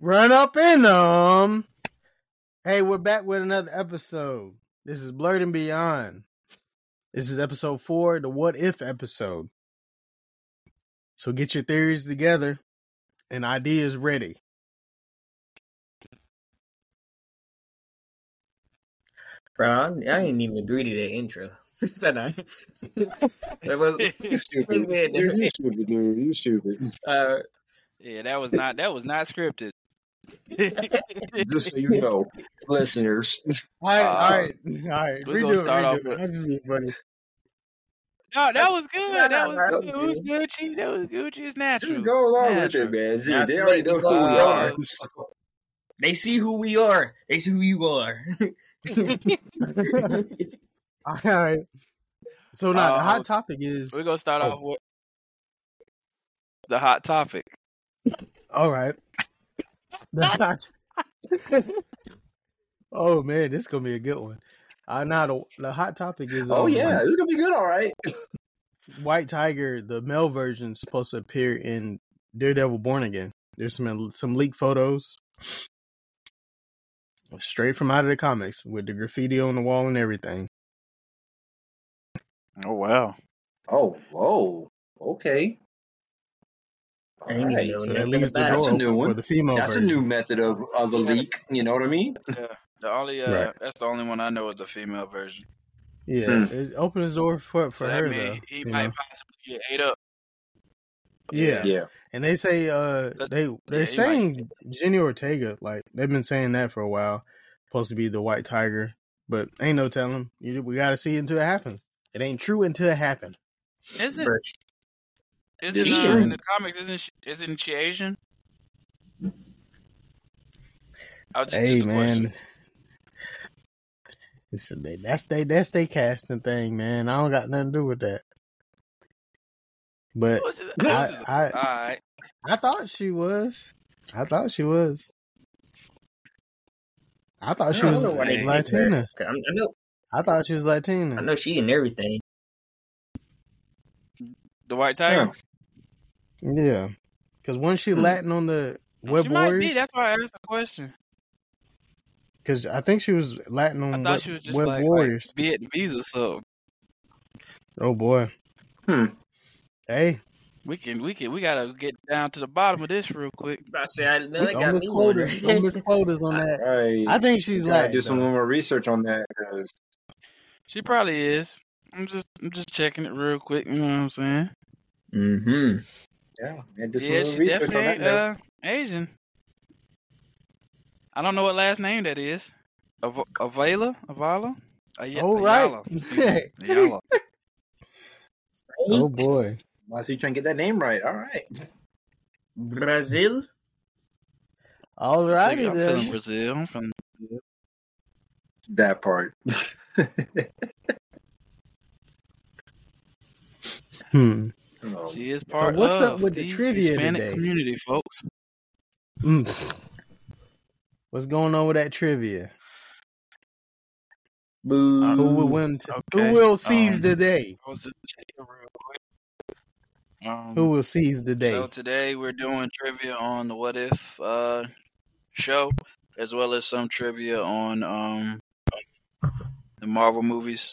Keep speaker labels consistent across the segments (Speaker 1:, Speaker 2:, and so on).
Speaker 1: Run up in them. Hey, we're back with another episode. This is Blerd and Beyond. This is episode four, the What If episode. So get your theories together and ideas ready.
Speaker 2: Bro, I, didn't even agree to that intro. Said I? That was-
Speaker 3: You stupid.
Speaker 2: Man,
Speaker 3: You're, you stupid, dude. You stupid.
Speaker 2: uh,
Speaker 4: Yeah, that was not that was not scripted.
Speaker 3: Just so you know, listeners.
Speaker 1: All right,
Speaker 4: Uh,
Speaker 1: all right, all right.
Speaker 4: we're
Speaker 1: Redo
Speaker 4: gonna
Speaker 1: it,
Speaker 4: start off
Speaker 1: redo it.
Speaker 4: with-
Speaker 1: That's just being funny.
Speaker 4: No, that was good.
Speaker 2: No,
Speaker 4: That was
Speaker 2: no,
Speaker 4: good. That was Gucci. That was Gucci. It's natural.
Speaker 3: Just go along with it, man. Gee, they already know who we are.
Speaker 2: they see who we are. They see who you are.
Speaker 1: All right. So now the
Speaker 4: Uh,
Speaker 1: hot topic is
Speaker 4: We're gonna start
Speaker 1: Oh.
Speaker 4: off with the hot topic.
Speaker 1: all right. The hot. oh man, this is gonna be a good one. Uh, now the the hot topic is
Speaker 3: Oh
Speaker 1: um,
Speaker 3: yeah, this is gonna be good. All right.
Speaker 1: White Tiger, the male version, is supposed to appear in Daredevil Born Again. There's some some leaked photos straight from out of the comics with the graffiti on the wall and everything.
Speaker 4: Oh wow.
Speaker 3: Oh, whoa. Okay.
Speaker 2: I didn't even
Speaker 3: Alright.
Speaker 2: know
Speaker 1: So that leaves the
Speaker 3: That's
Speaker 1: door
Speaker 3: a new one.
Speaker 1: for the female
Speaker 3: That's a new method of, of a leak. You know what I mean?
Speaker 4: Yeah. The only uh
Speaker 1: Right.
Speaker 4: that's the only one I know is the female version.
Speaker 1: Yeah,
Speaker 3: Hmm.
Speaker 1: it opens the door for for
Speaker 4: So
Speaker 1: her
Speaker 4: means
Speaker 1: though.
Speaker 4: he might
Speaker 1: know?
Speaker 4: possibly get ate up.
Speaker 1: Yeah.
Speaker 3: Yeah.
Speaker 1: And they say uh
Speaker 4: That's-
Speaker 1: they they're
Speaker 4: he
Speaker 1: saying Jenny Ortega like they've been saying that for a while, supposed to be the White Tiger, but ain't no telling. You we got to see it until it happens. It ain't true until it happens.
Speaker 4: Isn't
Speaker 2: Bro,
Speaker 4: isn't
Speaker 3: It's
Speaker 4: uh,
Speaker 3: true.
Speaker 4: in the comics isn't she, isn't she Asian? I was just,
Speaker 1: Hey
Speaker 4: just
Speaker 1: man, listen, they, that's they that's they casting thing, man. I don't got nothing to do with that. But I I
Speaker 4: all right.
Speaker 1: I thought she was. I thought she was. I thought she
Speaker 2: I
Speaker 1: was
Speaker 2: know why they picked her.
Speaker 1: Latina.
Speaker 2: 'Cause I'm- I know,
Speaker 1: I thought she was Latina.
Speaker 2: I know she and everything.
Speaker 4: The White Tiger.
Speaker 1: Yeah, because wasn't she
Speaker 3: Hmm.
Speaker 1: Latin on the Web
Speaker 4: she might be.
Speaker 1: Warriors?
Speaker 4: That's why I asked the question.
Speaker 1: Because I think she was Latin on
Speaker 4: I thought
Speaker 1: Web,
Speaker 4: she was just
Speaker 1: Web
Speaker 4: like,
Speaker 1: Warriors.
Speaker 4: like Vietnamese or something.
Speaker 1: Oh boy.
Speaker 3: Hmm.
Speaker 1: Hey,
Speaker 4: We can, we can, we gotta get down to the bottom of this real quick.
Speaker 2: I say, I know it
Speaker 1: don't
Speaker 2: got me
Speaker 1: misquote
Speaker 2: wondering.
Speaker 1: us. Don't misquote us on that.
Speaker 3: Right.
Speaker 1: I think she's
Speaker 3: gotta
Speaker 1: Latin.
Speaker 3: do some more research on that. 'cause-
Speaker 4: She probably is. I'm just, I'm just checking it real quick. You know what I'm saying?
Speaker 2: mm-hmm.
Speaker 3: yeah, man, do
Speaker 4: Yeah, she definitely ain't uh, Asian. I don't know what last name that is. Av- Avala, Avala. Ay-
Speaker 1: Oh, right.
Speaker 4: Ayala. Ayala.
Speaker 1: Oh boy.
Speaker 3: I see you trying to get that name right. All right.
Speaker 2: Brazil?
Speaker 1: Alrighty
Speaker 4: I'm feeling
Speaker 1: then.
Speaker 4: Brazil. I'm from
Speaker 3: That part.
Speaker 1: Hmm.
Speaker 3: Oh.
Speaker 4: She is part
Speaker 1: what's
Speaker 4: of
Speaker 1: up with the
Speaker 4: the
Speaker 1: trivia
Speaker 4: Hispanic
Speaker 1: today?
Speaker 4: community, folks.
Speaker 1: Mm. What's going on with that trivia?
Speaker 2: Boo.
Speaker 4: Uh,
Speaker 1: Who will win? T-
Speaker 4: okay.
Speaker 1: Who will seize
Speaker 4: Um,
Speaker 1: the day?
Speaker 4: I was just checking real quick. Um,
Speaker 1: Who will seize the day?
Speaker 4: So today we're doing trivia on the What If uh, show, as well as some trivia on um, the Marvel movies.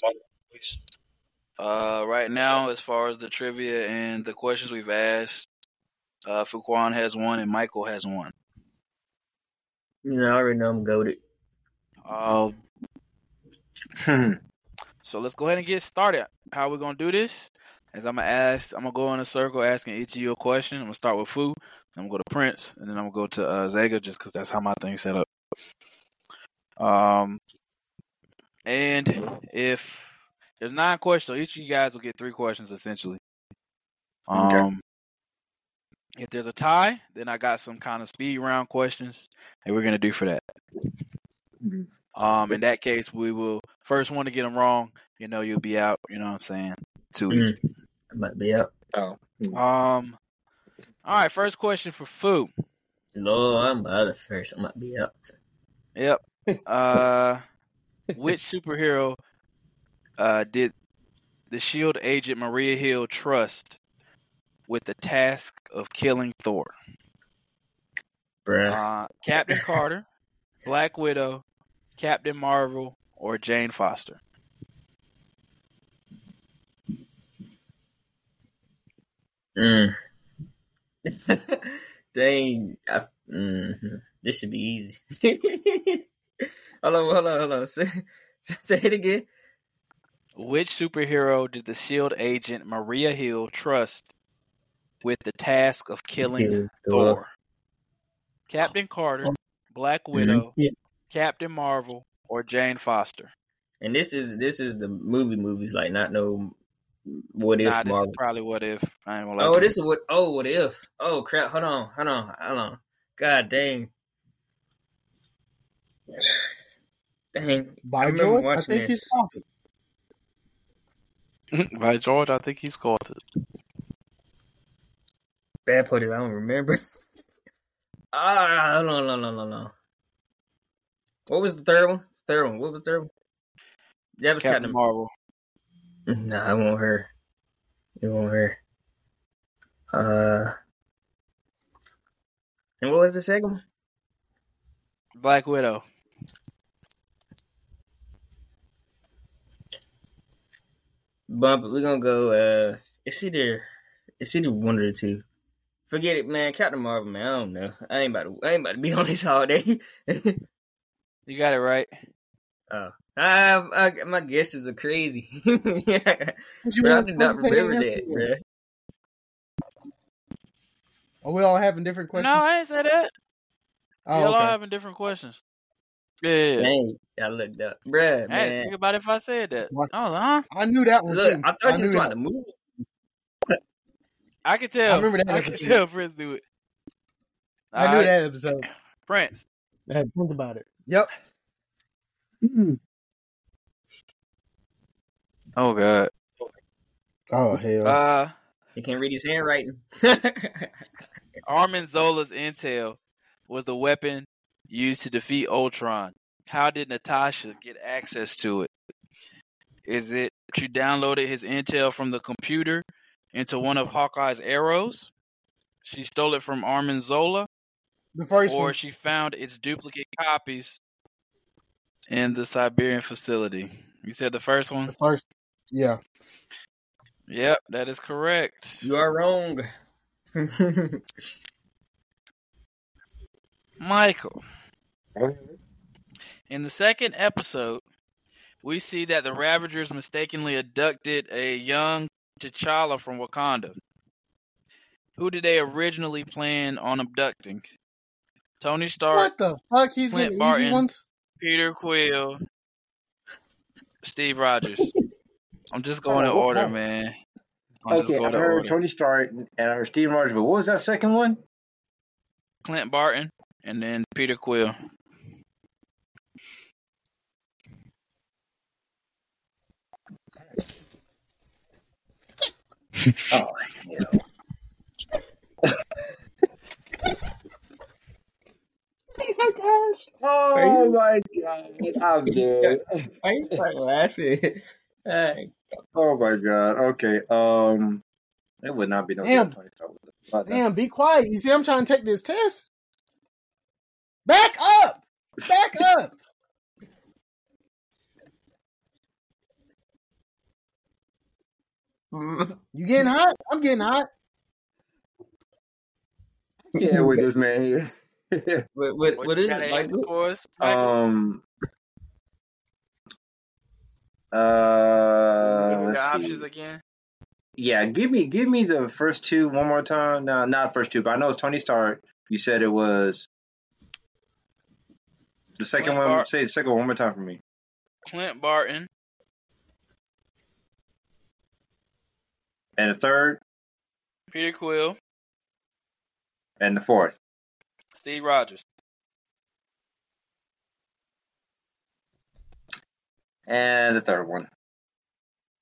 Speaker 4: Uh, right now, as far as the trivia and the questions we've asked, uh, Fuquan has one and Michael has one.
Speaker 2: You know, I already know I'm goaded.
Speaker 4: Uh,
Speaker 3: Hmm.
Speaker 4: so let's go ahead and get started. How we're gonna do this is I'm gonna ask, I'm gonna go in a circle asking each of you a question. I'm gonna start with Fu, then I'm gonna go to Prince, and then I'm gonna go to uh, Zega, just because that's how my thing's set up. Um, and if there's nine questions, so each of you guys will get three questions essentially. Um,
Speaker 3: Okay.
Speaker 4: if there's a tie, then I got some kind of speed round questions, and we're gonna do for that. Um, in that case, we will first one to get them wrong. You know, you'll be out. You know what I'm saying? Too easy.
Speaker 2: I might be out.
Speaker 3: Oh.
Speaker 4: Um. All right. First question for Fu.
Speaker 2: No, I'm out of first. I might be out.
Speaker 4: Yep. Uh, which superhero uh did the Shield agent Maria Hill trust with the task of killing Thor? Uh, Captain Carter, Black Widow, Captain Marvel, or Jane Foster?
Speaker 2: Mm. Dang. I, mm, this should be easy. hold on, hold on, hold on. Say, say it again.
Speaker 4: Which superhero did the Shield agent Maria Hill trust with the task of killing
Speaker 2: Killing
Speaker 4: Thor?
Speaker 2: Thor.
Speaker 4: Captain oh. Carter, oh. Black mm-hmm. Widow,
Speaker 1: Yeah.
Speaker 4: Captain Marvel, or Jane Foster?
Speaker 2: And this is this is the movie movies, like not no what if
Speaker 4: Nah, this
Speaker 2: Marvel.
Speaker 4: is probably what if. I ain't gonna lie
Speaker 2: Oh,
Speaker 4: to
Speaker 2: this is what. Oh, what if? Oh, crap! Hold on, hold on, hold on. God dang, dang. I
Speaker 1: By
Speaker 2: remember
Speaker 1: George, I think
Speaker 2: this.
Speaker 1: he's awesome.
Speaker 4: you. By George, I think he's called it.
Speaker 2: Bad put it. I don't remember. ah, hold on, no, no, no, no. What was the third one? Third one. What was the third one? That was
Speaker 4: Captain
Speaker 2: Captain.
Speaker 4: Marvel.
Speaker 2: Nah, I want her. It won't her. Uh. And what was the second one?
Speaker 4: Black Widow.
Speaker 2: Bump. We're gonna go. Uh, it's either it's either one or two. Forget it, man. Captain Marvel, man. I don't know. I ain't about to. I ain't about to be on this all day.
Speaker 4: You got it right.
Speaker 2: oh, I, I, my guesses are crazy. yeah,
Speaker 1: You
Speaker 2: bro, I did not
Speaker 1: want to say
Speaker 2: remember
Speaker 1: answer?
Speaker 2: that, bro.
Speaker 1: Are we all having different questions?
Speaker 4: No, I ain't say that.
Speaker 1: oh,
Speaker 4: Y'all all having different questions. Yeah.
Speaker 2: Dang, I looked up, bruh,
Speaker 4: Hey,
Speaker 2: man.
Speaker 4: think about if I said that.
Speaker 1: What?
Speaker 4: I huh?
Speaker 1: I knew that one
Speaker 2: Look,
Speaker 1: too.
Speaker 2: I thought you
Speaker 1: knew
Speaker 2: were trying to move.
Speaker 4: I can tell.
Speaker 1: I remember that
Speaker 4: I can
Speaker 1: episode.
Speaker 4: tell Prince do it.
Speaker 1: I knew
Speaker 4: Alright,
Speaker 1: that episode.
Speaker 4: Prince.
Speaker 1: I had to think about it. Yep. Mm.
Speaker 4: Oh God.
Speaker 1: Oh hell.
Speaker 4: Uh,
Speaker 2: He can't read his handwriting.
Speaker 4: Arnim Zola's intel was the weapon used to defeat Ultron. How did Natasha get access to it? Is it she downloaded his intel from the computer into one of Hawkeye's arrows? She stole it from Arnim Zola,
Speaker 1: the first
Speaker 4: or
Speaker 1: one.
Speaker 4: she found its duplicate copies in the Siberian facility. You said the first one?
Speaker 1: The first. Yeah.
Speaker 4: Yep, that is correct.
Speaker 2: you are wrong.
Speaker 4: Michael. In the second episode, we see that the Ravagers mistakenly abducted a young T'Challa from Wakanda. Who did they originally plan on abducting? Tony Stark,
Speaker 1: What the fuck? He's
Speaker 4: Clint
Speaker 1: getting
Speaker 4: Barton.
Speaker 1: easy ones.
Speaker 4: Peter Quill, Steve Rogers. I'm just going in
Speaker 3: Oh,
Speaker 4: order, man. I'm
Speaker 3: Okay, I
Speaker 4: going in
Speaker 3: heard
Speaker 4: order.
Speaker 3: Tony Stark and I heard Steve Rogers, but what was that second one?
Speaker 4: Clint Barton, and then Peter Quill.
Speaker 3: Oh, oh my god, I'm dead.
Speaker 2: Why you start laughing? Hey.
Speaker 3: Oh my god. Okay. Um, it would not be no
Speaker 1: Damn.
Speaker 3: damn Tony Stark.
Speaker 1: Damn, be quiet. You see, I'm trying to take this test. Back up. Back up. You getting hot? I'm getting hot.
Speaker 3: Yeah, with this man here.
Speaker 2: What, what,
Speaker 4: What
Speaker 2: what
Speaker 4: you
Speaker 2: is
Speaker 4: got
Speaker 2: it? Like,
Speaker 4: answer for us,
Speaker 3: um. Uh,
Speaker 4: the
Speaker 3: let's see.
Speaker 4: options again.
Speaker 3: Yeah, give me give me the first two one more time. No, not first two, but I know it's Tony Stark. You said it was the second
Speaker 4: Clint
Speaker 3: one.
Speaker 4: Bar-
Speaker 3: say the second one one more time for me.
Speaker 4: Clint Barton,
Speaker 3: And the third
Speaker 4: Peter Quill,
Speaker 3: and the fourth.
Speaker 4: Steve Rogers.
Speaker 3: And the third one.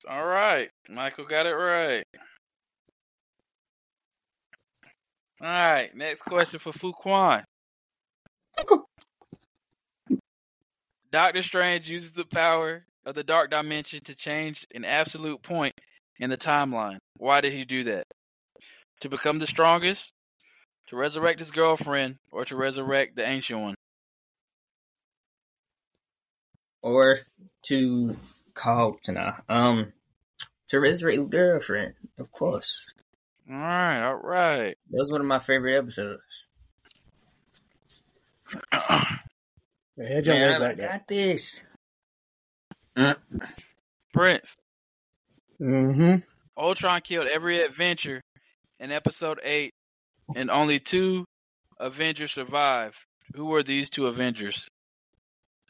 Speaker 4: All right, Michael got it right. All right, next question for Fuquan. Doctor Strange uses the power of the dark dimension to change an absolute point in the timeline. Why did he do that? to become the strongest, to resurrect his girlfriend, or to resurrect the ancient one?
Speaker 2: Or to call to nah, um to resurrect girlfriend, of course.
Speaker 4: All right, all right.
Speaker 2: That was one of my favorite episodes.
Speaker 1: Yeah, John
Speaker 2: Man,
Speaker 1: was
Speaker 2: I
Speaker 1: like that.
Speaker 2: got this.
Speaker 4: Prince.
Speaker 1: Mm-hmm.
Speaker 4: Ultron killed every Avenger in episode 8, and only two Avengers survived. Who were these two Avengers?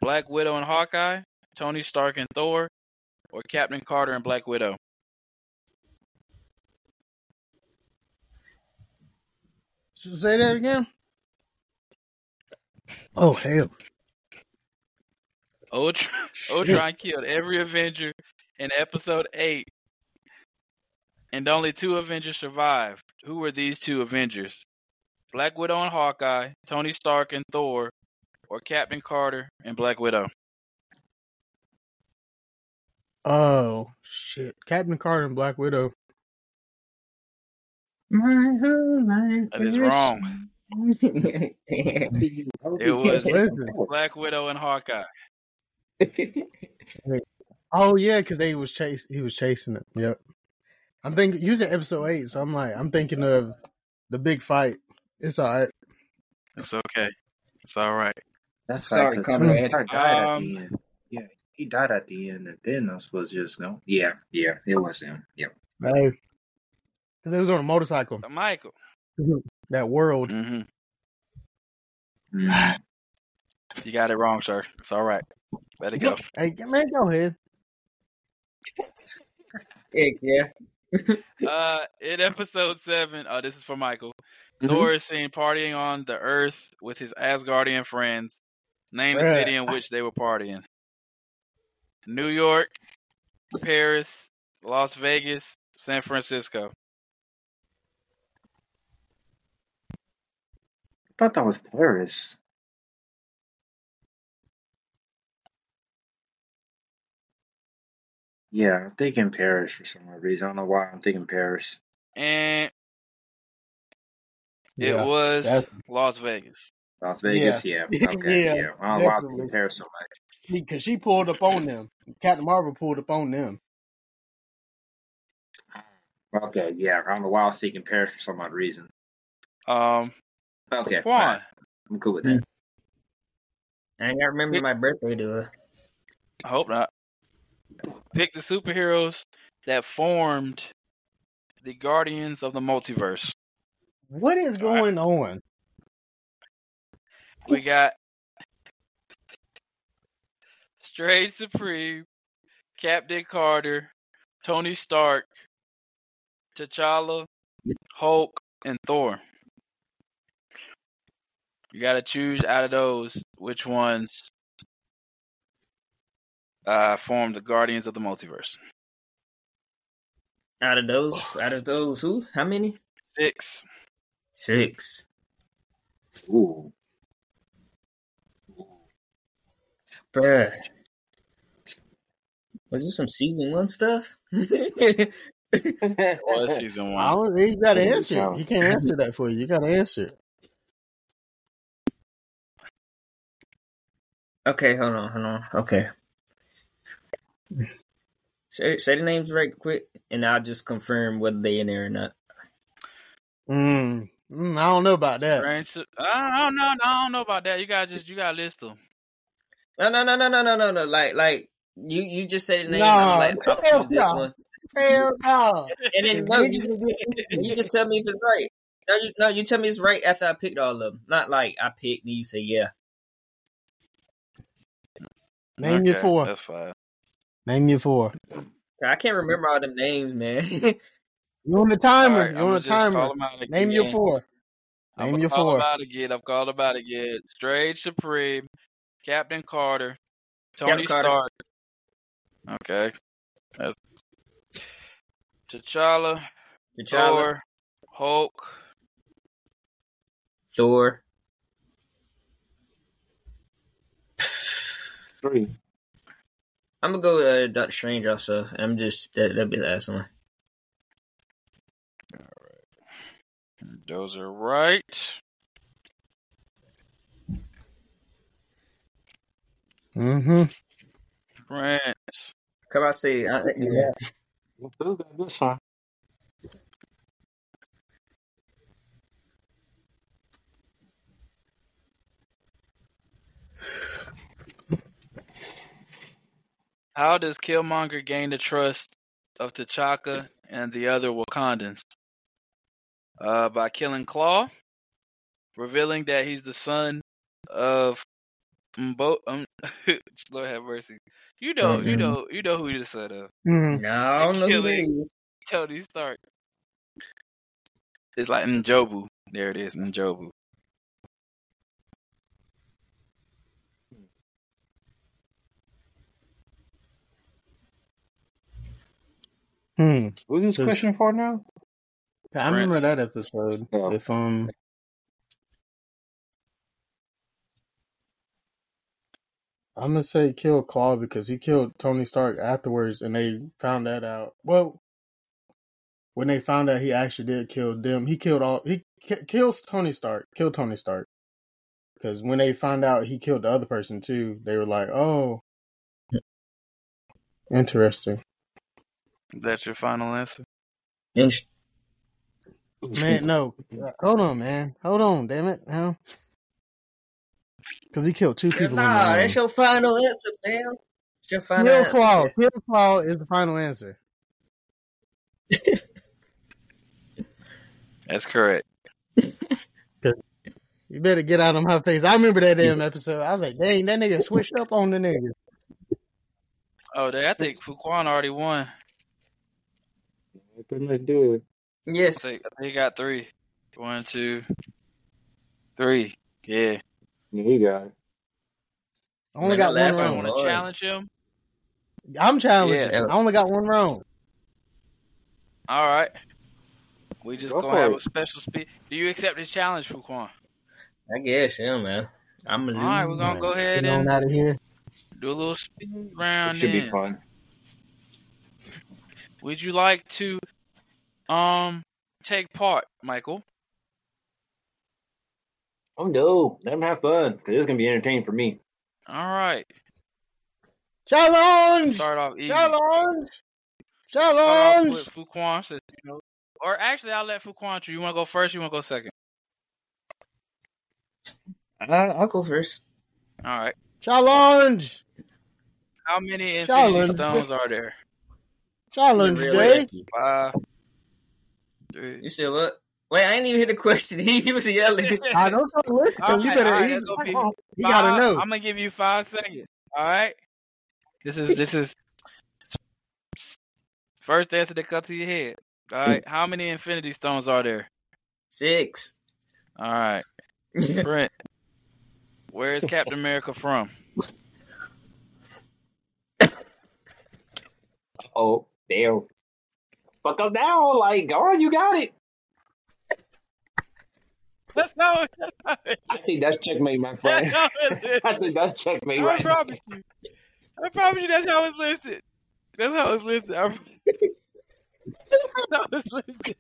Speaker 4: Black Widow and Hawkeye, Tony Stark and Thor, or Captain Carter and Black Widow?
Speaker 1: Say that again. Oh hell!
Speaker 4: Ultron, Ultron killed every Avenger in episode 8, and only two Avengers survived. Who were these two Avengers? Black Widow and Hawkeye, Tony Stark and Thor, or Captain Carter and Black Widow?
Speaker 1: Oh shit! Captain Carter and Black Widow.
Speaker 3: My whole life.
Speaker 4: That is wrong.
Speaker 2: it
Speaker 4: It was
Speaker 1: Listen.
Speaker 4: Black Widow and Hawkeye.
Speaker 1: Oh yeah, because they was chase. He was chasing it. Yep. I'm thinking using episode eight, so I'm like, I'm thinking of the big fight. It's all right.
Speaker 4: It's okay. It's all right.
Speaker 3: That's
Speaker 2: Sorry,
Speaker 3: right. 'cause
Speaker 2: comrade.
Speaker 3: Tony died
Speaker 4: Um,
Speaker 3: at the end. Yeah, he died at the end, and Thanos was just no. Yeah, yeah, it was him. Yep.
Speaker 1: Hey, because it was on a motorcycle.
Speaker 4: The Michael.
Speaker 1: That world.
Speaker 4: hmm
Speaker 3: Mm.
Speaker 4: You got it wrong, sir. It's all right. Let it go.
Speaker 1: Hey, man, go ahead.
Speaker 2: Heck yeah.
Speaker 4: Uh, in episode seven, uh, this is for Michael.
Speaker 3: Mhm.
Speaker 4: Thor is seen partying on the Earth with his Asgardian friends. Name the city in which they were partying. New York, Paris, Las Vegas, San Francisco.
Speaker 3: I thought that was Paris. Yeah, I'm thinking Paris for some odd reason. I don't know why I'm thinking Paris.
Speaker 4: And
Speaker 1: Yeah,
Speaker 4: it was
Speaker 1: that's-
Speaker 4: Las Vegas.
Speaker 3: Las Vegas, yeah. Okay,
Speaker 1: Yeah,
Speaker 3: yeah. I don't know why I'm thinking Paris so much.
Speaker 1: because she pulled up on them. Captain Marvel pulled up on them.
Speaker 3: Okay, yeah. I don't know why I was thinking Paris for some odd reason.
Speaker 4: Um,
Speaker 3: Okay,
Speaker 4: Quan.
Speaker 3: alright, I'm cool with that.
Speaker 2: I ain't got to remember my birthday to her.
Speaker 4: I hope not. Pick the superheroes that formed the Guardians of the Multiverse.
Speaker 1: What is going on?
Speaker 4: We got Strange Supreme, Captain Carter, Tony Stark, T'Challa, Hulk, and Thor. You got to choose out of those which ones uh, form the Guardians of the Multiverse.
Speaker 2: Out of those, out of those, who? How many?
Speaker 4: Six.
Speaker 2: Six.
Speaker 3: Ooh.
Speaker 2: Bruh. Was this some season one stuff?
Speaker 4: It was season
Speaker 1: I
Speaker 4: one.
Speaker 1: don't, he got to answer
Speaker 3: cow.
Speaker 1: it. He can't answer that for you. You got to answer it.
Speaker 2: okay, hold on, hold on. Okay. Say, say the names right quick, and I'll just confirm whether they in there or not.
Speaker 1: Mm, mm, I don't know about that.
Speaker 4: Strange. Su- I don't know. I don't know about that. You got to just you got to list them.
Speaker 2: No, no, no, no, no, no, no, no. Like, like you, you just say the name.
Speaker 1: No,
Speaker 2: I'm like, I'll
Speaker 1: hell
Speaker 2: choose this
Speaker 1: no.
Speaker 2: one,
Speaker 1: Hell no.
Speaker 2: and then no, you, you just tell me if it's right. No, you, no, you tell me it's right after I picked all of them. Not like I picked and you say yeah.
Speaker 1: Name your four.
Speaker 4: That's fine.
Speaker 1: Name your four.
Speaker 2: I can't remember all them names, man.
Speaker 1: You on the timer?
Speaker 4: right,
Speaker 1: you
Speaker 4: I'ma
Speaker 1: on the
Speaker 4: timer. call
Speaker 1: timer?
Speaker 4: 'em out again.
Speaker 1: Name your four.
Speaker 4: I'm
Speaker 1: Name your
Speaker 4: call
Speaker 1: four.
Speaker 4: them out again. I'm called them out again. Strange Supreme, Captain Carter, Tony
Speaker 2: Captain Carter.
Speaker 4: Stark. Okay. That's T'Challa,
Speaker 2: T'Challa,
Speaker 4: Thor, Hulk,
Speaker 2: Thor.
Speaker 3: Three.
Speaker 2: I'm gonna go with uh, Doctor Strange also. I'm just that that'll be the last one.
Speaker 4: All right, those are right.
Speaker 1: Mm-hmm.
Speaker 4: Prince.
Speaker 2: Come on, see. I, yeah.
Speaker 3: Who got this one?
Speaker 4: How does Killmonger gain the trust of T'Chaka and the other Wakandans? Uh, by killing Claw, revealing that he's the son of Mbo. Um, Lord have mercy. You know, you
Speaker 1: Mhm.
Speaker 4: know, you know who he's the son of.
Speaker 1: Mm-hmm.
Speaker 2: No, I don't know who
Speaker 4: Killing.
Speaker 2: it is.
Speaker 4: Tony Stark. It's like Njobu. There it is, Njobu.
Speaker 1: Hmm.
Speaker 3: Who's this
Speaker 1: Does-
Speaker 3: question for now?
Speaker 1: I remember that episode.
Speaker 3: Oh.
Speaker 1: If um, I'm gonna say kill Claw because he killed Tony Stark afterwards, and they found that out. Well, when they found out he actually did kill them, he killed all. He ki- kills Tony Stark. Killed Tony Stark because when they found out he killed the other person too, they were like, "Oh, interesting."
Speaker 4: That's your final answer.
Speaker 2: And
Speaker 1: Man, no. Hold on, man. Hold on, damn it. How? Because he killed two people. in
Speaker 2: Nah, that's your final answer, fam. It's your final
Speaker 1: Kill
Speaker 2: answer.
Speaker 1: Claw. Kill Claw is the final answer.
Speaker 4: That's correct.
Speaker 1: You better get out of my face. I remember that damn episode. I was like, dang, that nigga switched up on the nigga.
Speaker 4: Oh, I think Fuquan already won.
Speaker 3: Pretty much do it.
Speaker 4: I
Speaker 2: Yes.
Speaker 4: think, I think he got three. One, two, three. Yeah.
Speaker 3: Yeah, he got it.
Speaker 1: I only got one
Speaker 2: last
Speaker 4: I
Speaker 2: one
Speaker 4: want to challenge him.
Speaker 1: I'm challenging.
Speaker 2: Yeah.
Speaker 1: Uh, I only got one wrong.
Speaker 4: All right. We just
Speaker 3: Go
Speaker 4: gonna have
Speaker 3: it.
Speaker 4: a special speech. Do you accept this challenge, Fuquan?
Speaker 2: I guess, yeah, man. I'm gonna
Speaker 4: All right, we're gonna go ahead
Speaker 1: Get
Speaker 4: and
Speaker 1: out of here.
Speaker 4: do a little speed
Speaker 3: It
Speaker 4: round.
Speaker 3: should be fun.
Speaker 4: Would you like to um take part, Michael?
Speaker 3: Oh no, let him have fun because it's gonna be entertaining for me.
Speaker 4: All right.
Speaker 1: Challenge!
Speaker 4: Start off easy.
Speaker 1: Challenge!
Speaker 4: Start off
Speaker 1: Challenge!
Speaker 4: with Fuquan. Since, you know, or actually, I'll let Fuquan. choose. You want to go first? You want to go second?
Speaker 2: I, I'll go first.
Speaker 4: All right.
Speaker 1: Challenge!
Speaker 4: How many Infinity
Speaker 1: Challenge.
Speaker 4: Stones are there?
Speaker 1: Challenge
Speaker 2: Really
Speaker 1: day.
Speaker 4: Five. Three.
Speaker 2: You said what? Wait, I ain't even hear the question. He, he was yelling.
Speaker 1: I don't tell you.
Speaker 4: All
Speaker 1: You
Speaker 4: right,
Speaker 1: better.
Speaker 4: all right,
Speaker 1: you,
Speaker 4: that's gonna be
Speaker 1: you gotta know.
Speaker 4: I'm gonna give you five seconds. All right. This is this is first answer that comes to your head. All right. How many Infinity Stones are there?
Speaker 2: Six.
Speaker 4: All right. Brent. Where is Captain America from?
Speaker 3: Oh, damn. Fuck up now, like, go on, you got it.
Speaker 4: That's how it,
Speaker 3: I think that's checkmate, my friend.
Speaker 4: how
Speaker 3: I think that's checkmate
Speaker 4: I
Speaker 3: right now.
Speaker 4: promise you. I promise you that's how it's listed. That's how it's listed. I, that's how it's listed.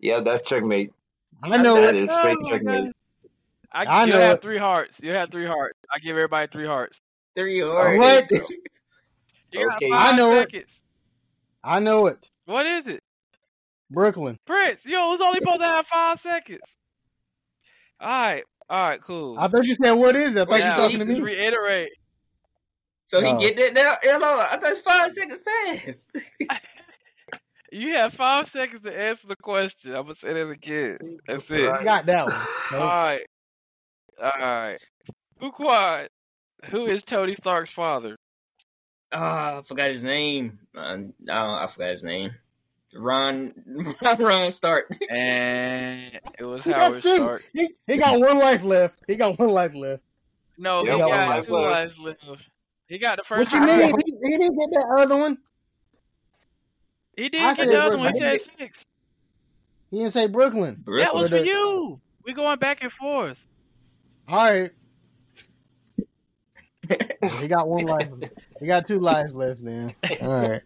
Speaker 3: Yeah, that's checkmate.
Speaker 1: I know
Speaker 3: That
Speaker 1: it.
Speaker 3: is straight
Speaker 4: Oh
Speaker 3: checkmate.
Speaker 4: God. I,
Speaker 1: I
Speaker 4: you
Speaker 1: know
Speaker 4: have
Speaker 1: it.
Speaker 4: three hearts. You have three hearts. I give everybody three hearts.
Speaker 2: Three hearts.
Speaker 1: What?
Speaker 4: You got
Speaker 3: Okay.
Speaker 4: five
Speaker 1: I know it. I know it.
Speaker 4: What is it?
Speaker 1: Brooklyn.
Speaker 4: Prince, yo, who's only supposed to have five seconds? All right, all right, cool.
Speaker 1: I thought you said what is it? I thought you
Speaker 4: now,
Speaker 1: talking to me.
Speaker 4: reiterate.
Speaker 2: So he get that now? Hello, I thought it's five seconds past.
Speaker 4: You have five seconds to answer the question. I'm gonna say that again. That's it.
Speaker 1: You got that one.
Speaker 4: All right, all right. Fuquan, who is Tony Stark's father?
Speaker 2: Ah, I forgot his name. Uh, oh, I forgot his name. Ron, Ron Stark.
Speaker 4: And it was
Speaker 1: He got
Speaker 4: Howard. Stark.
Speaker 1: He, he got one life left. He got one life left.
Speaker 4: No,
Speaker 3: Yep,
Speaker 4: he
Speaker 1: one
Speaker 4: got
Speaker 3: life
Speaker 4: two
Speaker 3: left.
Speaker 4: lives left. He got the first
Speaker 1: What you mean? He, he didn't get that other one.
Speaker 4: He did
Speaker 1: I
Speaker 4: get the other one. He
Speaker 1: Brooklyn.
Speaker 4: said six.
Speaker 1: He didn't say Brooklyn.
Speaker 4: That was for you. We're going back and forth.
Speaker 1: All right. He got one life. He got two lives left. Then. All right.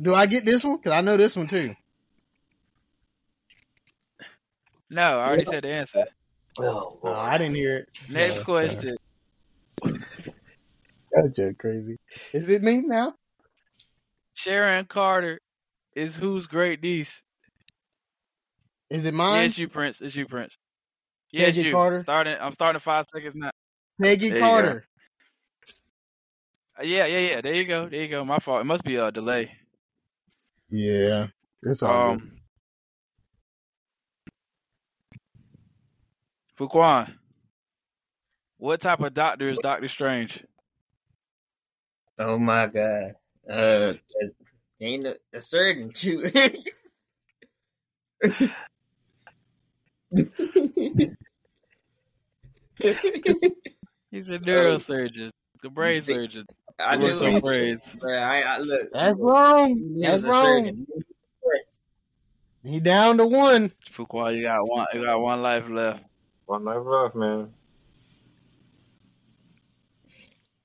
Speaker 1: Do I get this one? Cause I know this one too.
Speaker 4: No, I already said the answer.
Speaker 3: Oh,
Speaker 1: Oh, I didn't hear it.
Speaker 4: Next
Speaker 1: Yeah,
Speaker 4: question.
Speaker 1: That's just crazy. Is it me now?
Speaker 4: Sharon Carter is whose great niece?
Speaker 1: Is it mine?
Speaker 4: Yes, you, Prince. It's you, Prince. Yes,
Speaker 1: Peggy
Speaker 4: you.
Speaker 1: Carter?
Speaker 4: Starting. I'm starting five seconds now.
Speaker 1: Peggy
Speaker 4: There.
Speaker 1: Carter.
Speaker 4: Uh, Yeah, yeah, yeah. There you go. There you go. My fault. It must be a delay.
Speaker 1: Yeah, it's all good.
Speaker 4: Um, Fuquan, what type of doctor is Doctor Strange?
Speaker 2: Oh my god. Uh, ain't a, a surgeon too.
Speaker 4: He's a neurosurgeon, the brain
Speaker 2: see-
Speaker 4: surgeon.
Speaker 2: I
Speaker 4: Works
Speaker 2: knew
Speaker 4: on brains.
Speaker 2: I, I look.
Speaker 1: That's wrong. That's
Speaker 2: was
Speaker 1: wrong. He down to one.
Speaker 4: Fuqua, you got one. You got one life left.
Speaker 3: One life left, man.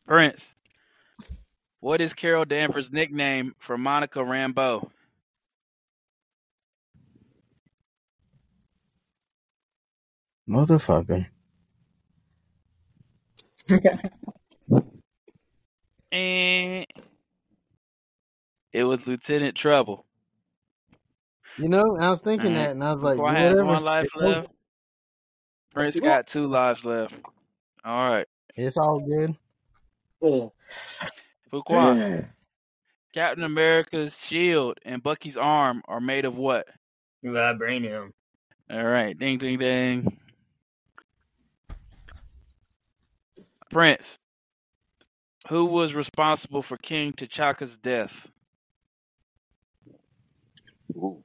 Speaker 4: Prince, what is Carol Danvers' nickname for Monica Rambeau?
Speaker 1: Motherfucker.
Speaker 4: And it was Lieutenant Trouble.
Speaker 1: You know, I was thinking
Speaker 4: Alright.
Speaker 1: that, and I was like,
Speaker 4: Fuqua has
Speaker 1: whatever.
Speaker 4: one life
Speaker 1: It's-
Speaker 4: left. Prince got two lives left. All right,
Speaker 1: It's all good.
Speaker 4: Fuqua. Captain America's shield and Bucky's arm are made of what?
Speaker 2: Vibranium.
Speaker 4: All right, ding, ding, ding. Prince, who was responsible for King T'Chaka's death?
Speaker 3: Ooh.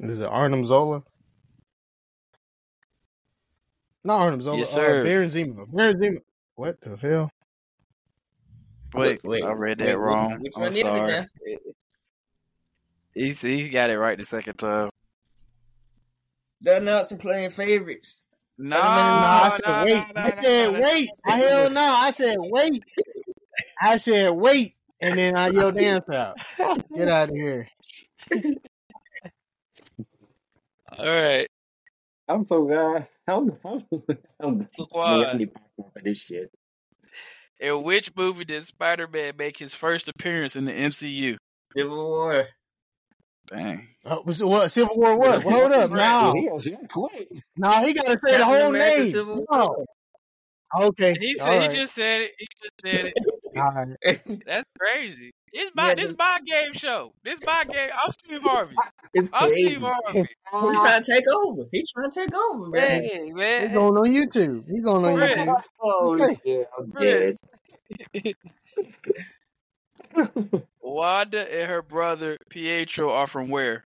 Speaker 1: Is it Arnim Zola? Not Arnim Zola.
Speaker 4: Yes,
Speaker 1: uh. Baron Zemo. Baron Zemo. What the hell?
Speaker 4: Wait,
Speaker 2: Wait,
Speaker 4: I read that
Speaker 2: wait,
Speaker 4: wrong.
Speaker 2: Which
Speaker 4: I'm
Speaker 2: one is it
Speaker 4: sorry.
Speaker 2: now?
Speaker 4: He he got it right the second time.
Speaker 2: They're announcing playing favorites.
Speaker 4: No,
Speaker 1: No, I said
Speaker 4: no,
Speaker 1: wait.
Speaker 4: no, no,
Speaker 1: I said
Speaker 4: no.
Speaker 1: wait. I hell no. I said wait. I said wait, and then I yelled dance out. Get out of here.
Speaker 4: All right,
Speaker 3: I'm so glad. I'm, I'm, I'm. I need popcorn for this shit.
Speaker 4: In which movie did Spider-Man make his first appearance in the MCU?
Speaker 2: Civil War.
Speaker 4: Dang.
Speaker 1: Oh, was what Civil War was?
Speaker 2: What?
Speaker 1: Hold up,
Speaker 2: Right.
Speaker 1: no,
Speaker 3: He was here quick.
Speaker 1: no, he got to say the whole
Speaker 2: America
Speaker 1: name.
Speaker 2: Civil
Speaker 1: No. Okay,
Speaker 4: He said
Speaker 1: right.
Speaker 4: he just said it. He just said it.
Speaker 1: All right.
Speaker 4: That's crazy. It's my
Speaker 2: Yeah,
Speaker 4: this
Speaker 2: the-
Speaker 4: my game show. This my game. I'm Steve Harvey.
Speaker 2: It's
Speaker 4: I'm
Speaker 2: crazy.
Speaker 4: Steve Harvey.
Speaker 2: He's trying to take over. He's trying to take over, man.
Speaker 4: Hey
Speaker 1: He's going on YouTube. He's going on
Speaker 4: Right.
Speaker 1: YouTube.
Speaker 3: Oh
Speaker 1: Okay.
Speaker 3: shit! I'm
Speaker 4: Chris.
Speaker 3: dead.
Speaker 4: Wanda and her brother Pietro are from where?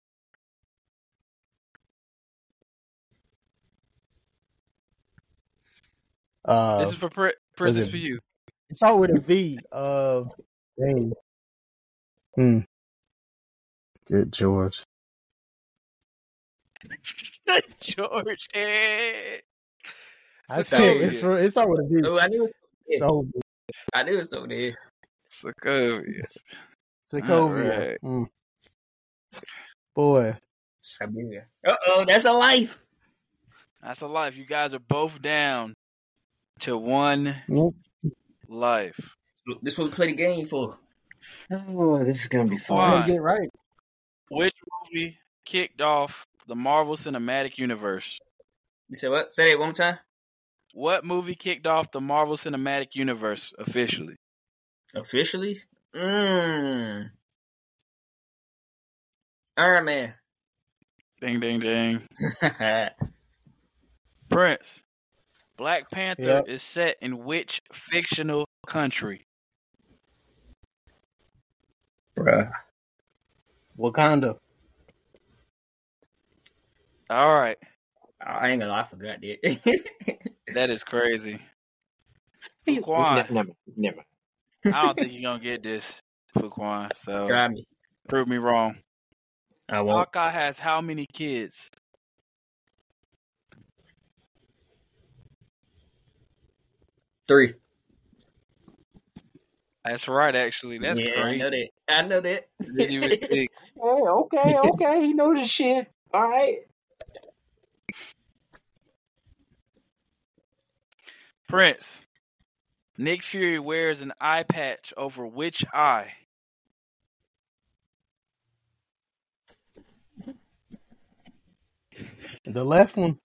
Speaker 1: Uh,
Speaker 4: this is for Pri- Prince. Is for you.
Speaker 1: start with a V. Uh, dang. Hmm. Good George.
Speaker 4: George. eh.
Speaker 1: I
Speaker 2: Sokovia.
Speaker 1: said it's for it's not with a V.
Speaker 2: Oh, I knew it was
Speaker 1: So
Speaker 2: I knew it was over there.
Speaker 4: Sokovia.
Speaker 1: Sokovia.
Speaker 4: Alright.
Speaker 1: Mm. Boy,
Speaker 2: Siberia. Uh oh, that's a life.
Speaker 4: That's a life. You guys are both down to one
Speaker 1: Yep.
Speaker 4: life.
Speaker 2: This what we play the game for.
Speaker 3: Oh, this is gonna be fun.
Speaker 1: get right.
Speaker 4: Which movie kicked off the Marvel Cinematic Universe?
Speaker 2: You said what? Say it one more time.
Speaker 4: What movie kicked off the Marvel Cinematic Universe officially?
Speaker 2: Officially? Mmm. Iron Man.
Speaker 4: Ding, ding, ding. Prince. Black Panther
Speaker 1: Yep.
Speaker 4: is set in which fictional country?
Speaker 2: Bruh.
Speaker 1: Wakanda.
Speaker 4: All right.
Speaker 2: I ain't gonna lie, I forgot that.
Speaker 4: That is crazy.
Speaker 3: Ne-
Speaker 4: Fuquan.
Speaker 3: Never, never.
Speaker 4: I don't think you're going to get this, Fuquan. So
Speaker 2: Try me.
Speaker 4: prove me wrong.
Speaker 2: I won't.
Speaker 4: Hawkeye has how many kids?
Speaker 2: Three.
Speaker 4: That's right, actually. That's
Speaker 2: yeah,
Speaker 4: crazy.
Speaker 2: I know that. I know that.
Speaker 4: Didn't even think.
Speaker 3: Hey, okay, okay. He knows his shit. All right.
Speaker 4: Prince. Nick Fury wears an eye patch over which eye?
Speaker 1: The left one.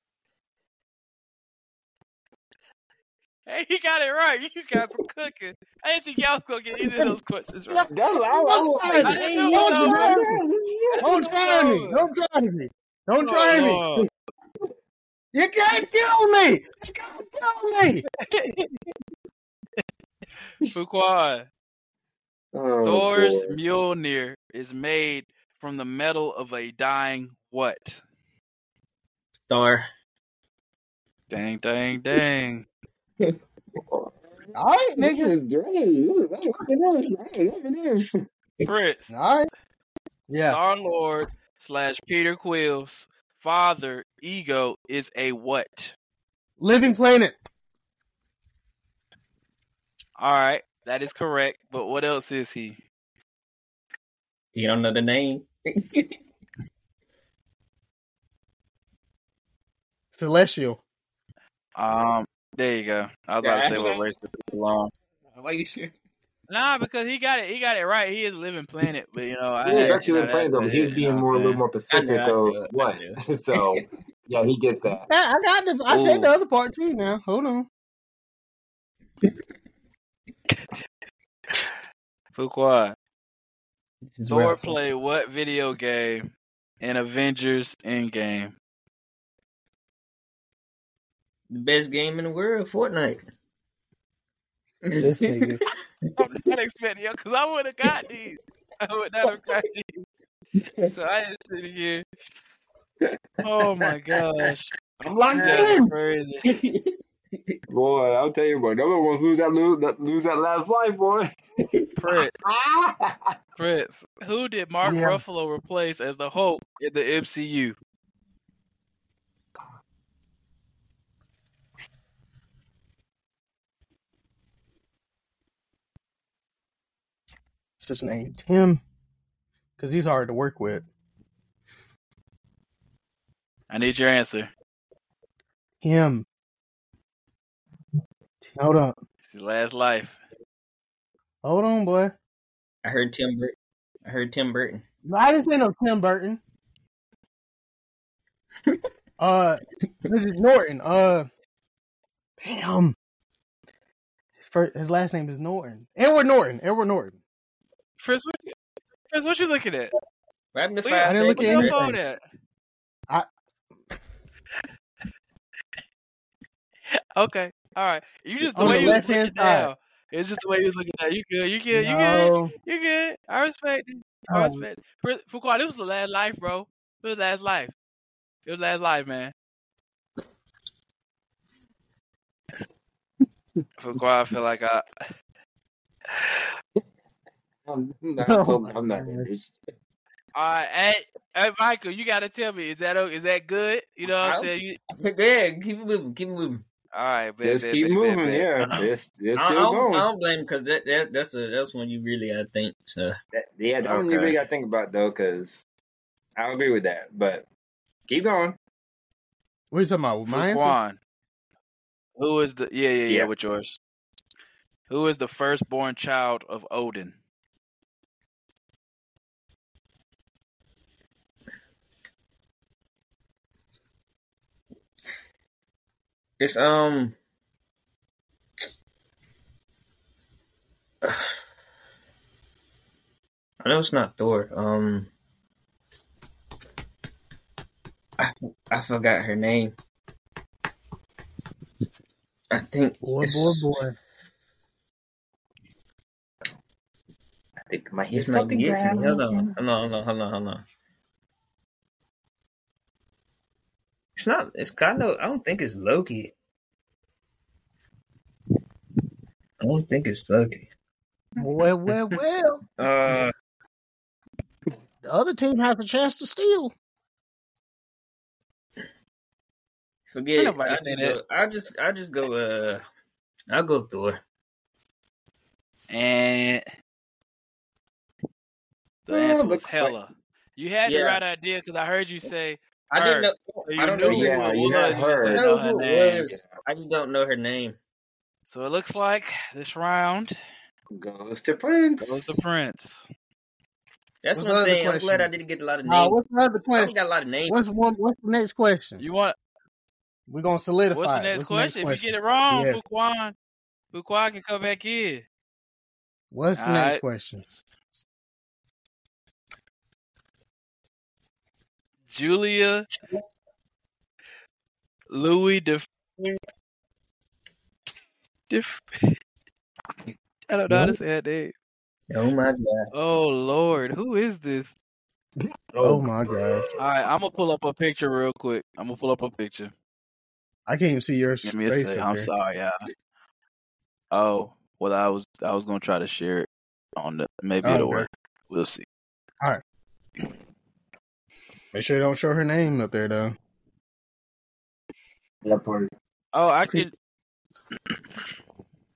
Speaker 4: Hey, he got it right. You guys are cooking. I didn't think y'all was gonna get either of those questions right.
Speaker 3: That's what I was
Speaker 1: Don't try me. Don't try me. Don't try me. Don't try me. Don't try me. You can't kill me. You can't kill me.
Speaker 4: Fuquan.
Speaker 3: Oh,
Speaker 4: Thor's
Speaker 3: boy.
Speaker 4: Mjolnir is made from the metal of a dying what?
Speaker 2: Thor.
Speaker 4: Dang, dang, dang.
Speaker 1: All right,
Speaker 3: This
Speaker 1: nigga.
Speaker 3: is great. This is- Look at this. Hey, this.
Speaker 4: Prince.
Speaker 1: All right. Yeah.
Speaker 4: Star Lord slash Peter Quill's father, Ego, is a what?
Speaker 1: Living planet.
Speaker 4: All right, that is correct. But what else is he?
Speaker 2: You don't know the name?
Speaker 1: Celestial.
Speaker 4: Um, there you go. I was about to say what
Speaker 2: Yeah.
Speaker 4: race it belong.
Speaker 2: Why you say?
Speaker 4: Nah, because he got it. He got it right. He is a living planet, but you know, I
Speaker 3: Yeah,
Speaker 4: had,
Speaker 3: that's
Speaker 4: you
Speaker 3: you in front
Speaker 4: that-
Speaker 3: of him. He was
Speaker 4: you
Speaker 3: being
Speaker 4: know
Speaker 3: more, a little more specific
Speaker 2: I
Speaker 3: of
Speaker 2: knew, I
Speaker 3: what. so, yeah, he gets that.
Speaker 1: Yeah, I got the. I said the other part too. Now hold on.
Speaker 4: Saying? Fuqua.
Speaker 2: This is
Speaker 4: Thor
Speaker 2: rough.
Speaker 4: played what video game in Avengers Endgame?
Speaker 2: The best game in the world, Fortnite.
Speaker 1: This nigga.
Speaker 4: I'm not expecting you because I would have got these. I would not have got these. So I just sit here. Oh my gosh.
Speaker 2: I'm locked
Speaker 4: That's
Speaker 2: in.
Speaker 4: crazy.
Speaker 3: Boy, I'll tell you, boy, no one wants to lose that lose that, lose that last life, boy.
Speaker 4: Prince, Prince, who did Mark
Speaker 1: Yeah.
Speaker 4: Ruffalo replace as the Hulk in the MCU?
Speaker 1: What's his name? Tim. Because he's hard to work with.
Speaker 4: I need your answer.
Speaker 1: Him. Hold on.
Speaker 4: It's his last life.
Speaker 1: Hold on, boy.
Speaker 2: I heard Tim. Bur- I heard Tim Burton.
Speaker 1: No, I didn't say no Tim Burton. uh, this is Norton. Uh, damn. First, his last name is Norton. Edward Norton. Edward Norton.
Speaker 4: Prince, what, you- Prince, what you looking at?
Speaker 2: Right in the
Speaker 4: Where-
Speaker 2: five
Speaker 1: I didn't look at
Speaker 4: your phone at?
Speaker 1: I-
Speaker 4: okay, all right. You just the
Speaker 1: On
Speaker 4: way
Speaker 1: the
Speaker 4: you was
Speaker 1: left-hand
Speaker 4: looking
Speaker 1: side.
Speaker 4: down. It's just the way you was looking down. You good? You good? You good? You good? I respect it. I
Speaker 1: oh.
Speaker 4: respect it. Prince- Fuqua, this was the last life, bro. It was last life. It was last life, man. Fuqua, I feel like I.
Speaker 3: I'm not,
Speaker 1: Oh,
Speaker 3: I'm not
Speaker 1: my
Speaker 3: gonna
Speaker 4: All right, hey, hey, Michael, you gotta tell me is that o- is that good? You know what I'm
Speaker 2: I-
Speaker 4: saying? You,
Speaker 2: Yeah, keep it moving. Keep it moving.
Speaker 4: All right, bet,
Speaker 3: Just
Speaker 4: bet,
Speaker 3: keep
Speaker 4: bet,
Speaker 3: moving,
Speaker 4: bet, bet.
Speaker 3: yeah. Just, just
Speaker 2: I, I
Speaker 3: keep
Speaker 2: don't,
Speaker 3: going.
Speaker 2: I don't blame because that, that that's a that's one you really gotta think. So
Speaker 3: That- yeah, that one you
Speaker 4: Okay.
Speaker 3: really got to think about though, because I agree with that. But keep going.
Speaker 1: What are you talking about? My answer?
Speaker 4: Who is the yeah, yeah, yeah,
Speaker 3: Yeah.
Speaker 4: with yours? Who is the firstborn child of Odin?
Speaker 2: It's um. I know it's not Thor. Um, I, I forgot her name. I think
Speaker 1: Boy, boy, boy.
Speaker 3: I think my
Speaker 2: This might be it. Hold on, hold on, hold on, hold on, hold on. It's not. It's kind of. I don't think it's Loki. I don't think it's Loki.
Speaker 1: Well, well, well.
Speaker 2: Uh,
Speaker 1: The other team has a chance to steal.
Speaker 2: forget.
Speaker 4: Ain't
Speaker 2: I, just go, I just. I just go. Uh, I'll go Thor.
Speaker 4: And the answer
Speaker 3: but
Speaker 4: was Hela. You had the right idea because I heard you say
Speaker 2: I didn't know.
Speaker 4: You
Speaker 2: I don't know.
Speaker 4: who
Speaker 3: Yeah,
Speaker 4: it
Speaker 3: you
Speaker 4: was, you
Speaker 3: her.
Speaker 2: I know
Speaker 4: know her
Speaker 2: who it was. I just don't know her name.
Speaker 4: So it looks like this round
Speaker 3: Goes to Prince.
Speaker 4: goes to Prince.
Speaker 2: That's
Speaker 1: What's the
Speaker 2: one
Speaker 1: other
Speaker 2: thing. I'm glad I didn't get a lot of
Speaker 1: Uh,
Speaker 2: names.
Speaker 1: what's the other
Speaker 2: I got a lot of names.
Speaker 1: What's one? What's the next question?
Speaker 4: You want
Speaker 1: We're gonna solidify.
Speaker 4: what's the next
Speaker 1: What's
Speaker 4: question?
Speaker 1: The next
Speaker 4: If you get it wrong,
Speaker 1: Yes.
Speaker 4: Fuquan, Fuquan can come back in.
Speaker 1: What's the
Speaker 4: All
Speaker 1: next
Speaker 4: right.
Speaker 1: question?
Speaker 4: Julia Louis de Def- I don't know how to say that name.
Speaker 2: Oh my god.
Speaker 4: Oh Lord, who is this?
Speaker 1: Oh, oh my gosh,
Speaker 4: All right, I'm gonna pull up a picture real quick. I'm gonna pull up a picture.
Speaker 1: I can't even see your
Speaker 4: Give me a
Speaker 1: face
Speaker 4: I'm
Speaker 1: there.
Speaker 4: sorry, yeah. Oh, well, I was I was gonna try to share it on the maybe
Speaker 1: Oh,
Speaker 4: it'll
Speaker 1: okay.
Speaker 4: work. We'll see.
Speaker 1: Make sure you don't show her name up there though.
Speaker 3: That part.
Speaker 4: Oh, I can.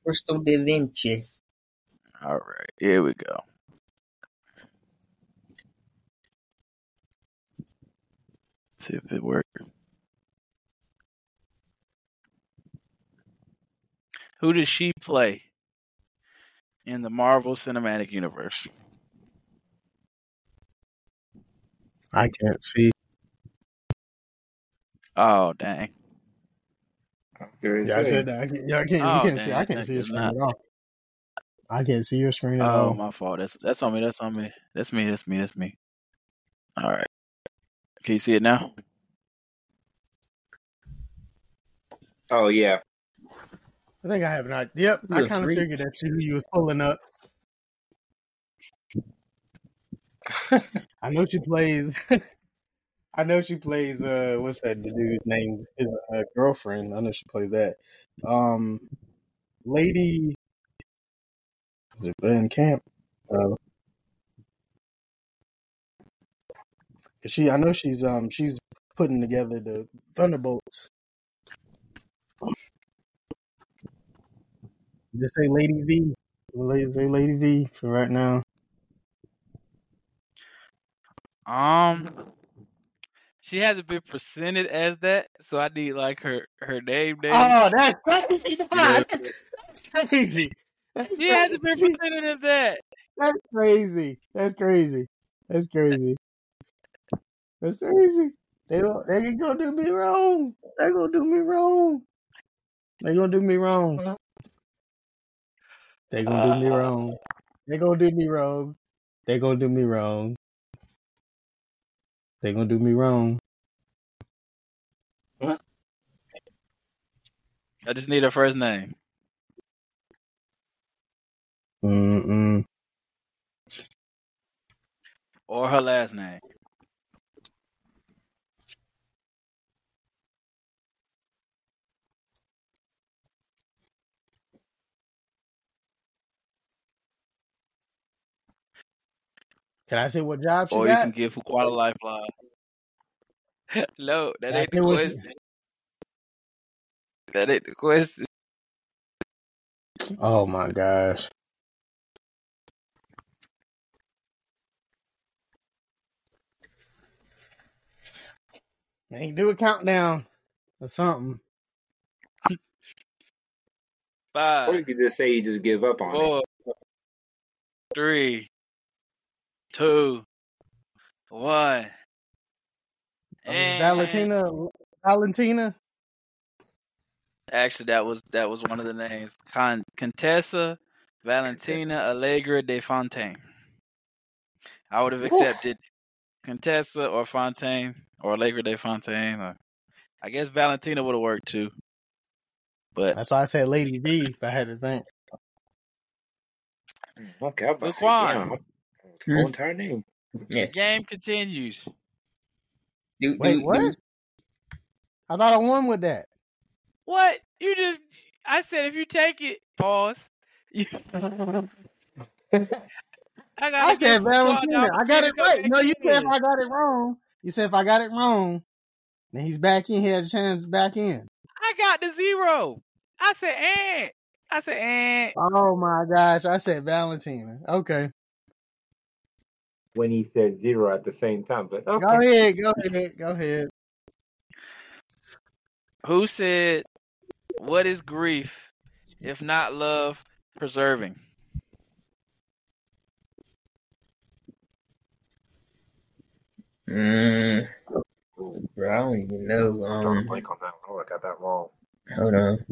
Speaker 2: Crystal Da Vinci.
Speaker 4: All right, here we go. See if it works. Who does she play in the Marvel Cinematic Universe?
Speaker 1: I can't see.
Speaker 4: Oh, dang.
Speaker 3: I'm.
Speaker 1: Yeah, I said that. I can't, yeah, I can't.
Speaker 4: Oh,
Speaker 1: you can't see. I can't see your screen
Speaker 4: not-
Speaker 1: at all. I can't see your screen at
Speaker 4: Oh,
Speaker 1: all.
Speaker 4: my fault. That's that's on me. That's on me. That's me. That's me. That's me. All right. Can you see it now?
Speaker 3: Oh yeah.
Speaker 1: I think I have not. Yep, I kind of figured that's who you was pulling up. I know she plays. I know she plays. Uh, what's that dude's name? His uh, girlfriend. I know she plays that. Um, Lady. Is it Van Camp? Uh, she. I know she's. Um, she's putting together the Thunderbolts. Just say Lady V. Say Lady V for right now.
Speaker 4: Um, she hasn't been presented as that, so I need like her her name name.
Speaker 1: Oh, that's crazy.
Speaker 4: Yeah.
Speaker 1: That's, that's crazy. That's
Speaker 4: she hasn't been
Speaker 1: crazy.
Speaker 4: presented as that.
Speaker 1: That's crazy. That's crazy. That's crazy. That's crazy. They don't, they gonna do me wrong. They gonna do me wrong. They gonna do me wrong. They gonna do me
Speaker 4: Uh.
Speaker 1: wrong. They gonna do me wrong. They gonna do me wrong. They gonna do me wrong.
Speaker 4: I just need her first name.
Speaker 1: Mm-mm.
Speaker 4: or her last name.
Speaker 1: Can I say what job she
Speaker 4: Or you can give Fuquata a lifeline. no, that
Speaker 1: Can
Speaker 4: ain't the
Speaker 1: what-
Speaker 4: question. That ain't the question.
Speaker 1: Oh my gosh. Man, do a countdown or something. Five.
Speaker 3: Or you
Speaker 4: Five,
Speaker 3: could just say you just give up on it.
Speaker 4: three, two, one.
Speaker 1: Oh, was
Speaker 4: And-
Speaker 1: Valentina Valentina?
Speaker 4: Actually, that was that was one of the names. Con- Contessa Valentina Allegra de Fontaine. I would have accepted Contessa or Fontaine or Allegra de Fontaine. Or, I guess Valentina would have worked too. But
Speaker 1: That's why I said Lady V if I had to think.
Speaker 3: Okay, I'm about to say,
Speaker 4: Laquan.
Speaker 3: Damn, whole entire name?
Speaker 2: Yes.
Speaker 4: game continues.
Speaker 2: Do,
Speaker 1: Wait,
Speaker 2: do,
Speaker 1: what?
Speaker 2: do-
Speaker 1: I thought I won with that.
Speaker 4: What you just? I said if you take it, pause. You- I got.
Speaker 1: I said Valentina. I got it right. No, you said if I got it wrong. You said if I got it wrong, then he's back in. He has a chance back in.
Speaker 4: I got the zero. I said and. I said and.
Speaker 1: Oh my gosh. I said Valentina. Okay.
Speaker 3: When he said zero at the same time, but okay.
Speaker 1: Go ahead. Go ahead. Go ahead.
Speaker 4: Who said, "What is grief if not love preserving"?
Speaker 2: Mm, bro, I don't even know.
Speaker 3: I'm drawing a
Speaker 2: Um,
Speaker 3: blank on that. Oh, I got that wrong.
Speaker 2: hold on.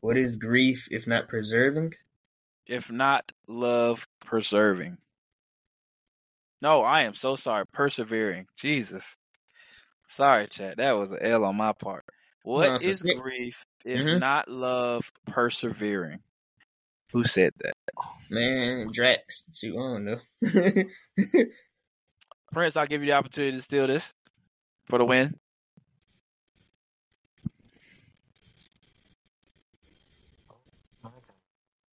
Speaker 2: What is grief if not preserving?
Speaker 4: If not love preserving. No, I am so sorry. Persevering. Jesus. Sorry, chat. That was an L on my part. What
Speaker 2: No,
Speaker 4: is grief if
Speaker 2: Mhm.
Speaker 4: not love persevering? Who said that?
Speaker 2: Man, Drax. Shoot, I don't know.
Speaker 4: Prince, I'll give you the opportunity to steal this for the win.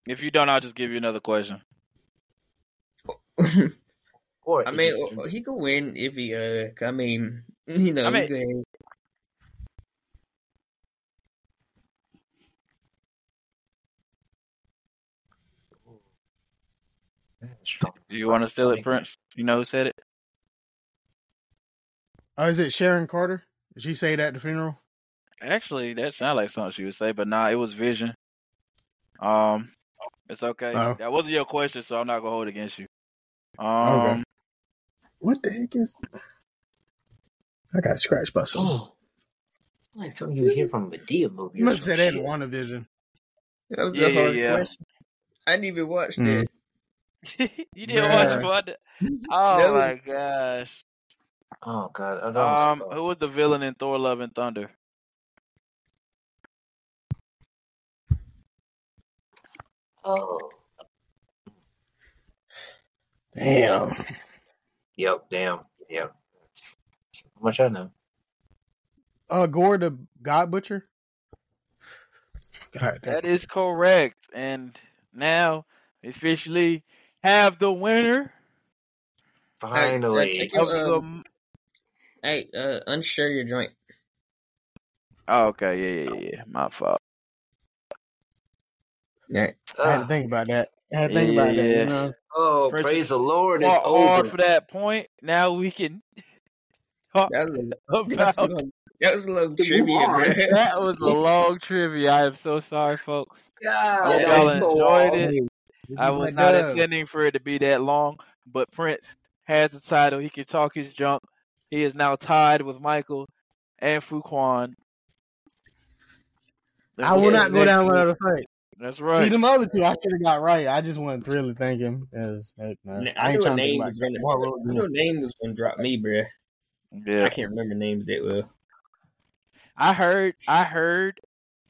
Speaker 4: If you don't, I'll just give you another question.
Speaker 3: Or
Speaker 2: I mean,
Speaker 3: just-
Speaker 2: he could win if he. Uh, I mean, you know,
Speaker 4: I mean-
Speaker 2: he could.
Speaker 4: Do you want to steal it, Prince? You know who said it?
Speaker 1: Oh, is it Sharon Carter? Did she say that at the funeral?
Speaker 4: Actually, that sounded like something she would say, but nah, it was Vision. Um, it's okay.
Speaker 1: Oh.
Speaker 4: That wasn't your question, so I'm not gonna hold it against you. Um,
Speaker 1: Okay. What the heck is? I got scratched by something.
Speaker 3: Oh, like something you hear from a Madea movie.
Speaker 1: You must
Speaker 3: have
Speaker 1: say that in
Speaker 3: shit.
Speaker 1: WandaVision.
Speaker 2: That was
Speaker 4: Yeah,
Speaker 2: a hard
Speaker 4: yeah.
Speaker 2: question. I didn't even watch
Speaker 1: Mm.
Speaker 2: that.
Speaker 4: you didn't
Speaker 1: Yeah.
Speaker 4: watch Wanda? Oh
Speaker 2: No.
Speaker 4: my gosh.
Speaker 3: Oh god, I don't.
Speaker 4: Um, who was the villain in Thor: Love and Thunder?
Speaker 3: Oh.
Speaker 1: Damn.
Speaker 3: Yep. Damn. Yep. How much I know?
Speaker 1: Uh, Gorr the God Butcher. God,
Speaker 4: That is correct, and now officially have the winner
Speaker 3: Finally.
Speaker 2: take
Speaker 4: of
Speaker 2: Um,
Speaker 4: the.
Speaker 2: Hey, uh, unshare your joint.
Speaker 4: Oh, okay, yeah, yeah, yeah. My fault.
Speaker 2: Yeah.
Speaker 1: I had to think about that. I had to think
Speaker 4: Yeah,
Speaker 1: about that.
Speaker 4: yeah.
Speaker 1: You know?
Speaker 3: Oh,
Speaker 4: Princess
Speaker 3: praise the Lord! It's
Speaker 4: Fought hard
Speaker 3: over.
Speaker 4: for that point. Now we can talk
Speaker 2: That was a, that was a
Speaker 4: about.
Speaker 2: that was a little
Speaker 3: Good
Speaker 2: trivia,
Speaker 3: Lord.
Speaker 2: bro.
Speaker 4: That was a long trivia. I am so sorry, folks.
Speaker 3: God,
Speaker 4: Hope y'all
Speaker 2: that's so
Speaker 4: enjoyed it.
Speaker 1: This
Speaker 4: I was not
Speaker 1: dub.
Speaker 4: intending for it to be that long, but Prince has the title. He can talk his junk. He is now tied with Michael and Fuquan.
Speaker 1: I will not go down without a fight.
Speaker 4: That's right.
Speaker 1: See
Speaker 4: right.
Speaker 1: them other two, I should have got right. I just wasn't thrilled to thank him. Cause.
Speaker 2: I
Speaker 1: I ain't
Speaker 2: knew a
Speaker 1: trying to
Speaker 2: name
Speaker 1: think about
Speaker 2: was gonna. I knew a name was gonna drop me, bro.
Speaker 4: Yeah.
Speaker 2: I can't remember names that well.
Speaker 4: I heard I heard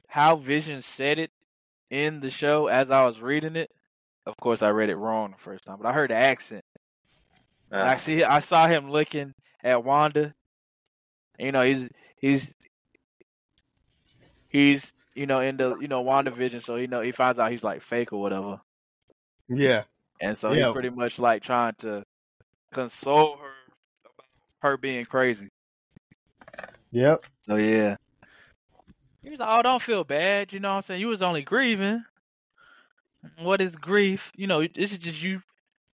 Speaker 4: how Vision said it in the show as I was reading it. Of course I read it wrong the first time, but I heard the accent. And I
Speaker 3: Uh,
Speaker 4: see I saw him looking at Wanda. You know, he's he's he's you know in the you know Wanda Vision, so you know he finds out he's like fake or whatever.
Speaker 1: Yeah.
Speaker 4: And so
Speaker 1: Yeah.
Speaker 4: he's pretty much like trying to console her about her being crazy.
Speaker 1: Yep.
Speaker 4: So yeah. He was like, Oh, don't feel bad, you know what I'm saying? You was only grieving. What is grief? You know, this is just you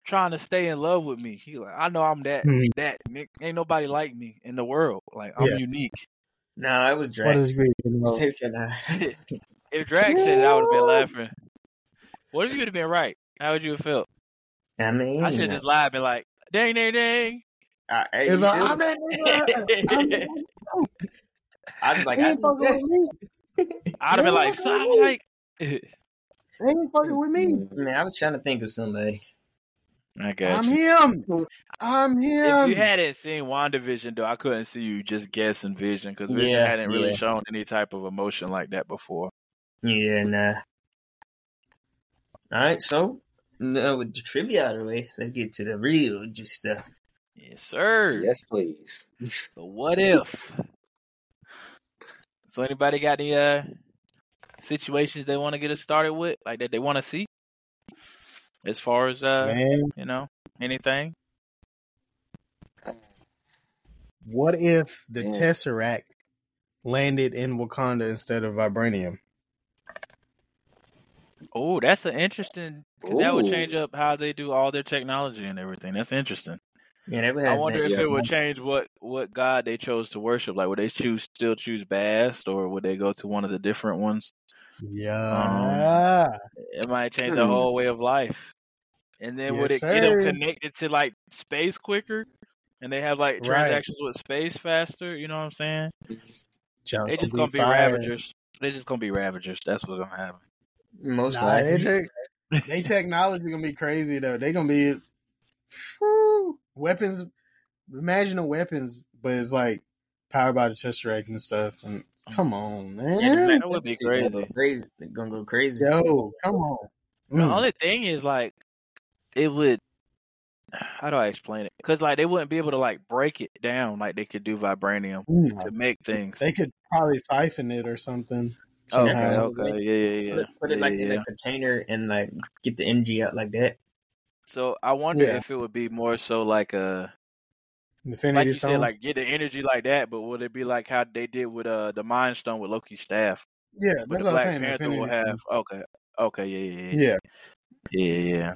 Speaker 4: trying to stay in love with me. He like, I know I'm that
Speaker 1: Mhm.
Speaker 4: that Nick. Ain't nobody like me in the world. Like I'm
Speaker 1: Yeah.
Speaker 4: unique.
Speaker 2: No, it was
Speaker 1: What
Speaker 2: Drax.
Speaker 1: is grief? You know?
Speaker 2: Say- say.
Speaker 4: If Drax said it, I would have been laughing. What if you would have been right? How would you have felt?
Speaker 2: I mean,
Speaker 4: I should just lied and been like, dang, dang, dang.
Speaker 2: I, I,
Speaker 1: If I, I'm that nigga. I'm that
Speaker 2: I was like, I
Speaker 1: ain't fucking with me.
Speaker 4: I'd have been like, son, like.
Speaker 1: He ain't fucking with me.
Speaker 2: Man, I was trying to think of somebody.
Speaker 4: I got
Speaker 1: I'm
Speaker 4: you.
Speaker 1: him. I'm him.
Speaker 4: If you hadn't seen WandaVision, though, I couldn't see you just guessing Vision because Vision
Speaker 2: Yeah,
Speaker 4: hadn't really
Speaker 2: yeah.
Speaker 4: shown any type of emotion like that before.
Speaker 2: Yeah, nah. All right, so no, with the trivia out of the way, let's get to the real just stuff.
Speaker 4: Yes, sir.
Speaker 3: yes, please.
Speaker 4: So what if? So anybody got any uh situations they want to get us started with, like that they want to see, as far as uh
Speaker 1: Man,
Speaker 4: you know anything?
Speaker 1: what if the
Speaker 3: Yeah.
Speaker 1: Tesseract landed in Wakanda instead of vibranium?
Speaker 4: Oh, that's an interesting. 'cause that would change up how they do all their technology and everything. That's interesting.
Speaker 2: Yeah,
Speaker 4: I wonder if it would change what what god they chose to worship. Like, would they choose still choose Bast, or would they go to one of the different ones?
Speaker 1: Yeah.
Speaker 4: It might change the
Speaker 3: Hmm.
Speaker 4: whole way of life. And then would
Speaker 1: Yes,
Speaker 4: it get them connected to like space quicker? And they have like
Speaker 1: Right.
Speaker 4: transactions with space faster. You know what I'm saying?
Speaker 1: Junk
Speaker 4: They just
Speaker 1: gonna
Speaker 4: gonna be
Speaker 1: fire.
Speaker 4: ravagers. They just gonna be ravagers. That's what's gonna happen.
Speaker 2: Most
Speaker 1: Nah, they,
Speaker 2: likely.
Speaker 1: tech- they technology gonna be crazy though. They gonna be whew, weapons. Imagine the weapons, but it's like powered by the Tesseract and stuff. And come on, man.
Speaker 2: Black
Speaker 4: That would be
Speaker 2: Panther gonna go
Speaker 4: crazy.
Speaker 2: crazy. They're gonna go crazy.
Speaker 1: Yo, come on.
Speaker 4: The
Speaker 1: Mm.
Speaker 4: only thing is like it would. How do I explain it? Because like they wouldn't be able to like break it down like they could do vibranium
Speaker 1: Mm.
Speaker 4: to make things.
Speaker 1: They could probably siphon it or something.
Speaker 4: Okay,
Speaker 1: somehow.
Speaker 4: okay, yeah, yeah, yeah.
Speaker 2: Put it, put it like
Speaker 4: yeah,
Speaker 2: in a container and like get the energy out like that.
Speaker 4: So I wonder
Speaker 1: Yeah.
Speaker 4: if it would be more so like a
Speaker 1: Infinity
Speaker 4: like you
Speaker 1: Stone.
Speaker 4: said, like get the energy like that, but would it be like how they did with uh the Mind Stone with Loki's staff?
Speaker 1: yeah,
Speaker 4: But
Speaker 1: that's
Speaker 4: the
Speaker 1: what I'm
Speaker 4: Black
Speaker 1: saying.
Speaker 4: Panther
Speaker 1: Infinity
Speaker 4: will
Speaker 1: Stone.
Speaker 4: have okay, okay, yeah, yeah, yeah,
Speaker 1: Yeah,
Speaker 4: yeah, yeah.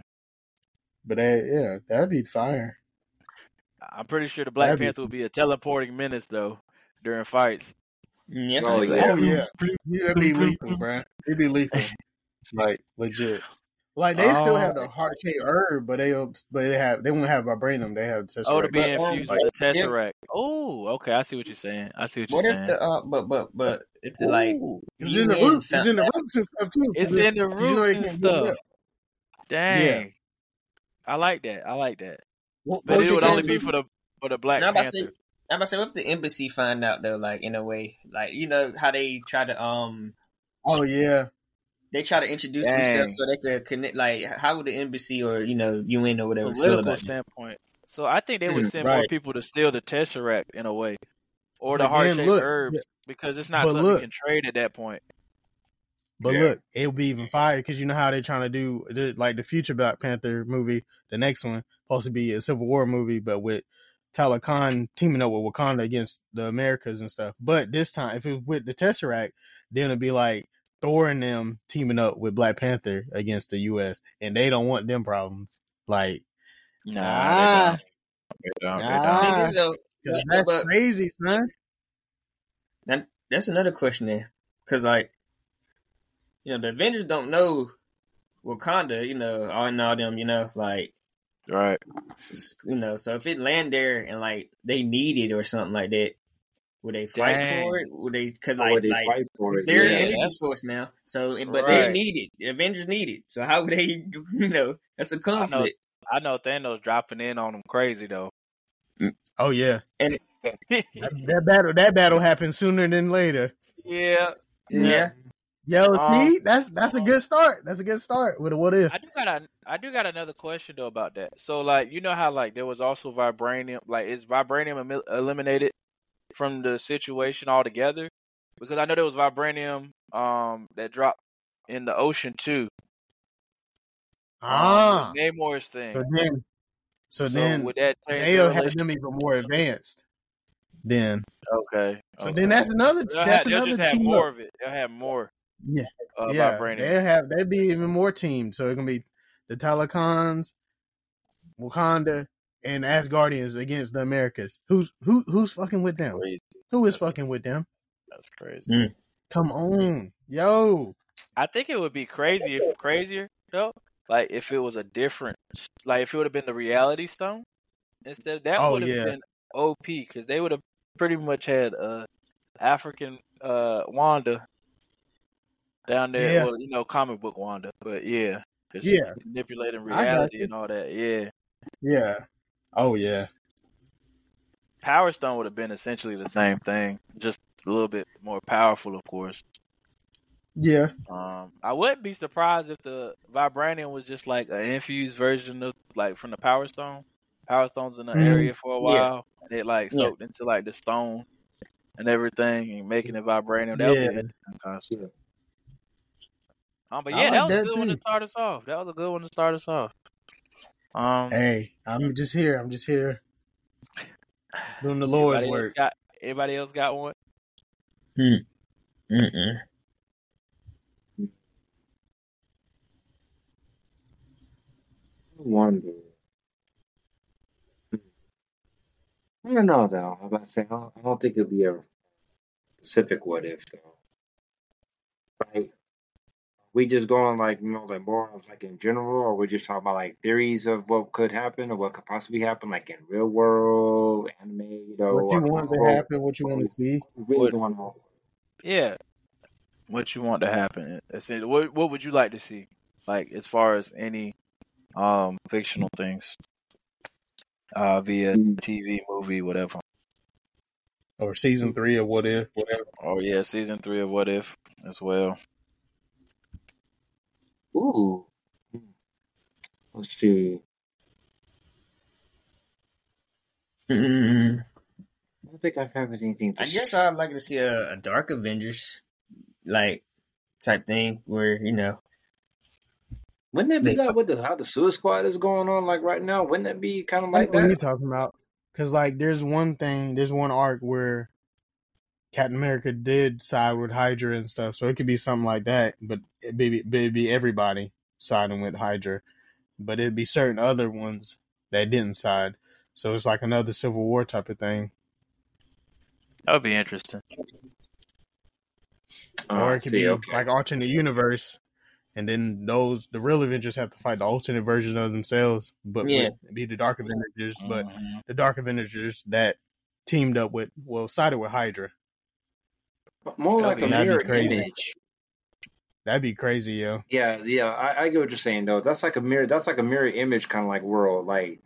Speaker 1: but that, yeah, that'd be fire.
Speaker 4: I'm pretty sure the Black
Speaker 1: That'd be-
Speaker 4: Panther would be a teleporting menace though during fights.
Speaker 2: Yeah.
Speaker 3: Oh, yeah.
Speaker 1: Oh yeah, yeah it'd be lethal, bruh. It'd be lethal, like legit. Like they still have the heart shaped herb, but they but they have they won't have vibranium. They have tesseract.
Speaker 4: Oh, to be
Speaker 2: But, um,
Speaker 4: infused
Speaker 1: like-
Speaker 4: with the Tesseract. Oh, okay, I see what you're saying. I see what you're saying.
Speaker 2: What if the uh, but but but if the like
Speaker 4: Ooh,
Speaker 1: It's in the
Speaker 2: UN
Speaker 1: roots. It's in the roots and stuff too.
Speaker 4: it's
Speaker 1: 'cause
Speaker 4: in the
Speaker 1: 'cause you know
Speaker 4: roots and
Speaker 1: can't get
Speaker 4: stuff.
Speaker 1: up.
Speaker 4: Dang, I like that. I like that.
Speaker 1: What-
Speaker 4: But
Speaker 1: what
Speaker 4: it would only be for the for the Black
Speaker 2: Now, I'm about to
Speaker 4: Panther.
Speaker 2: say, I'm about to say, what if the embassy find out though, like in a way, like you know how they try to um
Speaker 1: Oh yeah,
Speaker 2: they try to introduce
Speaker 4: Dang.
Speaker 2: themselves so they could connect. Like, how would the embassy or you know UN or whatever feel
Speaker 4: political
Speaker 2: about it?
Speaker 4: standpoint. So I think they would
Speaker 2: Mm,
Speaker 4: send more people to steal the Tesseract in a way, or the
Speaker 1: But
Speaker 4: heart shaped herbs, because it's not
Speaker 1: but
Speaker 4: something
Speaker 1: look.
Speaker 4: you can trade at that point.
Speaker 1: but
Speaker 3: Yeah.
Speaker 1: look, it'll be even fire because you know how they're trying to do the, like the future Black Panther movie. The next one supposed to be a Civil War movie, but with Talokan teaming up with Wakanda against the Americas and stuff. But this time, if it was with the Tesseract, then it'd be like Thor and them teaming up with Black Panther against the U.S. and they don't want them problems. Like,
Speaker 4: Nah,
Speaker 1: Ah. Ah.
Speaker 2: But-
Speaker 1: that's
Speaker 2: but-
Speaker 1: crazy, son.
Speaker 2: that, that's another question there, because like you know the Avengers don't know Wakanda, you know, all in all them, you know, like
Speaker 4: Right.
Speaker 2: you know, so if it land there and like they need it or something like that, would they fight
Speaker 4: Dang.
Speaker 2: for it? Would they? Because
Speaker 3: Or
Speaker 2: like,
Speaker 3: they
Speaker 2: like
Speaker 3: fight for
Speaker 2: it's their
Speaker 4: Yeah,
Speaker 2: energy
Speaker 4: that's-
Speaker 2: source now. So, but they need it. The Avengers need it. So how would they? You know, that's a conflict.
Speaker 4: I know Thanos dropping in on them crazy though.
Speaker 1: Oh yeah,
Speaker 2: And-
Speaker 1: that, that battle that battle happened sooner than later.
Speaker 4: yeah.
Speaker 2: Yeah.
Speaker 1: Yo,
Speaker 4: Um,
Speaker 1: see, that's that's a good start. That's a good start with a what if.
Speaker 4: I do got a, I do got another question though about that. So like, you know how like there was also vibranium, like is vibranium emi- eliminated from the situation altogether? Because I know there was vibranium um that dropped in the ocean too. Um,
Speaker 1: Ah,
Speaker 4: with Namor's thing.
Speaker 1: so then, so, then
Speaker 4: would that
Speaker 1: they'll have them even more advanced. Then,
Speaker 4: Okay.
Speaker 1: so
Speaker 4: okay.
Speaker 1: then that's another
Speaker 4: they'll,
Speaker 1: that's
Speaker 4: have,
Speaker 1: another team
Speaker 4: more
Speaker 1: up.
Speaker 4: of it. They'll have more.
Speaker 1: Yeah.
Speaker 4: Uh,
Speaker 1: yeah,
Speaker 4: vibranium.
Speaker 1: they have they be even more teams. So it's gonna be the Talokans, Wakanda, and Asgardians against the Americas. Who's who? Who's fucking with them?
Speaker 4: Crazy.
Speaker 1: Who is
Speaker 4: That's-
Speaker 1: fucking with them?
Speaker 4: That's crazy.
Speaker 1: Come on, yo.
Speaker 4: I think it would be crazy if crazier though. Like if it was a different, like if it would have been the Reality Stone instead. That
Speaker 1: Oh,
Speaker 4: would have
Speaker 1: yeah.
Speaker 4: been OP because they would have pretty much had uh African uh Wanda down there.
Speaker 1: Yeah.
Speaker 4: Well, you know, comic book Wanda, but yeah,
Speaker 1: Yeah.
Speaker 4: manipulating reality and all that. Yeah,
Speaker 1: Yeah. Oh yeah.
Speaker 4: Power Stone would have been essentially the same thing, just a little bit more powerful, of course.
Speaker 1: Yeah.
Speaker 4: Um, I wouldn't be surprised if the vibranium was just like an infused version of like from the Power Stone. Power Stone's in the
Speaker 1: Mhm.
Speaker 4: area for a
Speaker 2: Yeah.
Speaker 4: while, and it like
Speaker 2: Yeah.
Speaker 4: soaked into like the stone and everything, and making it vibranium. That would be
Speaker 1: Yeah.
Speaker 4: an interesting. Um, but
Speaker 1: I
Speaker 4: yeah,
Speaker 1: like
Speaker 4: that was a
Speaker 1: that
Speaker 4: good one to
Speaker 1: too.
Speaker 4: start us off. That was a good one to start us off. Um,
Speaker 1: Hey, I'm just here. I'm just here doing the Lord's
Speaker 4: anybody else
Speaker 1: work.
Speaker 4: got anybody else got one? Hmm.
Speaker 2: Mm-mm.
Speaker 3: Wonder. I don't know though. I'm about to say I don't, I don't think it'd be a specific what if though. Like we just going like you know like more of like in general, or we just talking about like theories of what could happen or what could possibly happen, like in real world, anime, you know.
Speaker 1: What you want to happen? What you want to see?
Speaker 3: Really
Speaker 4: What- Yeah. What you want to happen? Essentially, what what would you like to see? Like as far as any um fictional things, uh, via
Speaker 3: Mm.
Speaker 4: TV, movie, whatever.
Speaker 1: Or season three of What If? Whatever.
Speaker 4: Oh yeah, season three of What If as well.
Speaker 3: Ooh. Let's see.
Speaker 2: Mm,
Speaker 3: I don't think I've ever anything.
Speaker 2: I guess I'd like to see a, a Dark Avengers like type thing where you know
Speaker 3: Wouldn't that be like what the how the Suicide Squad is going on like right now? Wouldn't that be kind of
Speaker 1: I
Speaker 3: like
Speaker 1: know what you're
Speaker 3: that?
Speaker 1: talking about. Because like, there's one thing, there's one arc where Captain America did side with Hydra and stuff, so it could be something like that. But it'd be, it'd be everybody siding with Hydra, but it'd be certain other ones that didn't side. So it's like another Civil War type of thing,
Speaker 4: That would be interesting.
Speaker 3: Oh,
Speaker 1: or it could
Speaker 3: see,
Speaker 1: be
Speaker 3: okay.
Speaker 1: like alternate universe, and then those the real Avengers have to fight the alternate version of themselves, but
Speaker 2: Yeah.
Speaker 1: would be the Dark Avengers, but
Speaker 4: Mhm.
Speaker 1: the Dark Avengers that teamed up with well sided with Hydra.
Speaker 3: More
Speaker 4: That'd
Speaker 3: like a
Speaker 4: be-
Speaker 1: that'd be
Speaker 3: mirror
Speaker 1: crazy.
Speaker 3: image.
Speaker 1: That'd be crazy, yo.
Speaker 3: Yeah, yeah, I, I get what you're saying though. That's like a mirror. That's like a mirror image kind of like world. Like,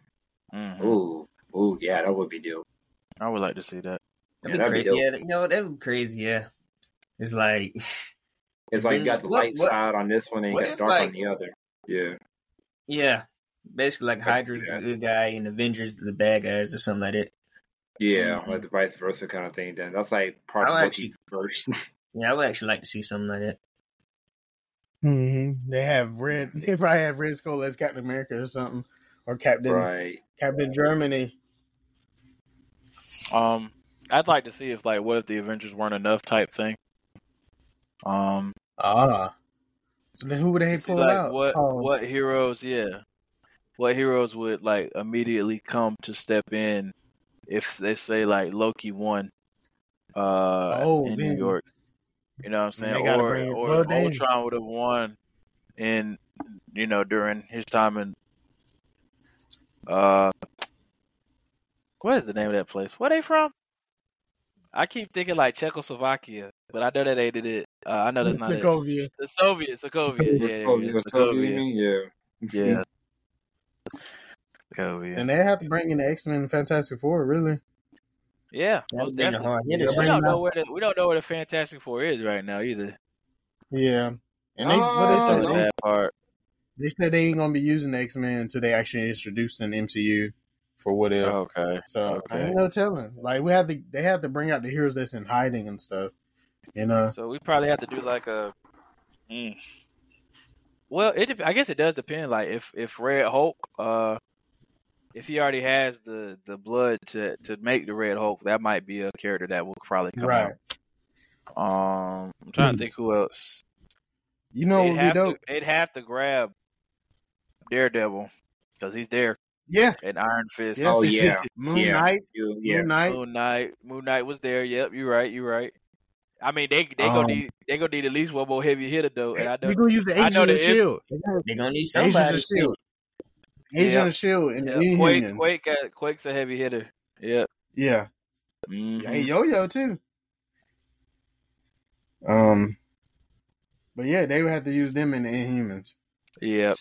Speaker 4: Mhm.
Speaker 3: ooh, ooh, yeah, that would be dope.
Speaker 4: I would like to see that.
Speaker 2: That'd be
Speaker 3: that'd be
Speaker 2: crazy.
Speaker 3: dope.
Speaker 2: yeah, you know that would be crazy. Yeah, it's like
Speaker 3: It's like you got the
Speaker 2: What-
Speaker 3: light
Speaker 2: what-
Speaker 3: side on this one and you got dark
Speaker 2: like-
Speaker 3: on the other. Yeah,
Speaker 2: yeah, basically like
Speaker 3: I can see
Speaker 2: Hydra's the good guy and Avengers the bad guys or something like that.
Speaker 3: Yeah,
Speaker 4: Mhm.
Speaker 3: like the vice versa kind of thing. Then that's like part of
Speaker 2: the
Speaker 3: Loki first.
Speaker 2: Yeah, I would actually like to see something like that.
Speaker 1: Mm-hmm. They have red. They probably have Red Skull as Captain America or something, or Captain
Speaker 3: right.
Speaker 1: Captain Germany.
Speaker 4: Um, I'd like to see if like what if the Avengers weren't enough type thing. Um,
Speaker 1: Ah. So then who would they
Speaker 4: see,
Speaker 1: pull
Speaker 4: like
Speaker 1: out?
Speaker 4: what
Speaker 1: Oh,
Speaker 4: what heroes? Yeah, what heroes would like immediately come to step in if they say like Loki won uh
Speaker 1: Oh,
Speaker 4: in
Speaker 1: then-
Speaker 4: New York. You know what I'm saying? Or
Speaker 1: bring
Speaker 4: or if
Speaker 1: Danger.
Speaker 4: Ultron would have won in you know during his time in uh what is the name of that place? Where they from? I keep thinking like Czechoslovakia, but I know that they did it. Uh, I know that's not it.
Speaker 1: Sokovia.
Speaker 4: The Soviet, Sokovia, yeah, yeah,
Speaker 3: Oh,
Speaker 4: yeah,
Speaker 3: you was told you
Speaker 4: Sokovia,
Speaker 3: mean? Yeah.
Speaker 4: yeah,
Speaker 1: And they have to bring in the X Men Fantastic Four, really.
Speaker 4: Yeah, most
Speaker 2: would be the
Speaker 4: definitely.
Speaker 1: Yeah.
Speaker 4: We don't know
Speaker 1: out.
Speaker 4: where the we don't know where the Fantastic Four is right now either.
Speaker 1: Yeah. And they
Speaker 3: Oh,
Speaker 1: what they said
Speaker 3: no.
Speaker 1: they,
Speaker 4: part.
Speaker 1: they said they ain't gonna be using the X Men until they actually introduce an MCU for what if.
Speaker 4: Okay.
Speaker 1: So
Speaker 4: okay.
Speaker 1: ain't no telling. Like we have to, they have to bring out the heroes that's in hiding and stuff. You know.
Speaker 4: So we probably have to do like a. Mm. Well, it. I guess it does depend. Like if if Red Hulk, uh, if he already has the the blood to to make the Red Hulk, that might be a character that will probably come
Speaker 1: Right.
Speaker 4: out. Um, I'm trying to think who else.
Speaker 1: You know
Speaker 4: they'd
Speaker 1: what would
Speaker 4: have to they'd have to grab Daredevil because he's there
Speaker 1: Yeah.
Speaker 4: and Iron Fist.
Speaker 1: Yeah.
Speaker 3: Oh yeah.
Speaker 1: Moon
Speaker 3: Yeah.
Speaker 1: Knight.
Speaker 3: You, yeah.
Speaker 1: Moon Knight.
Speaker 4: Moon Knight. Moon Knight was there. Yep, you're right. You're right. I mean, they they
Speaker 1: Um,
Speaker 4: gonna need they gonna need at least one more heavy hitter though, and I know
Speaker 1: We're gonna use the
Speaker 4: I
Speaker 1: Agents
Speaker 4: know
Speaker 1: of
Speaker 4: the
Speaker 1: the Shield.
Speaker 2: They're gonna need
Speaker 1: Agents of Shield. Agent
Speaker 4: Yeah.
Speaker 1: of Shield and
Speaker 4: yeah,
Speaker 1: the
Speaker 4: Quake
Speaker 1: Inhumans.
Speaker 4: Quake got Quake's a heavy hitter. Yep.
Speaker 1: Yeah.
Speaker 4: Mhm.
Speaker 1: Hey, Yo Yo too. Um, but yeah, they would have to use them in the Inhumans.
Speaker 4: Yep.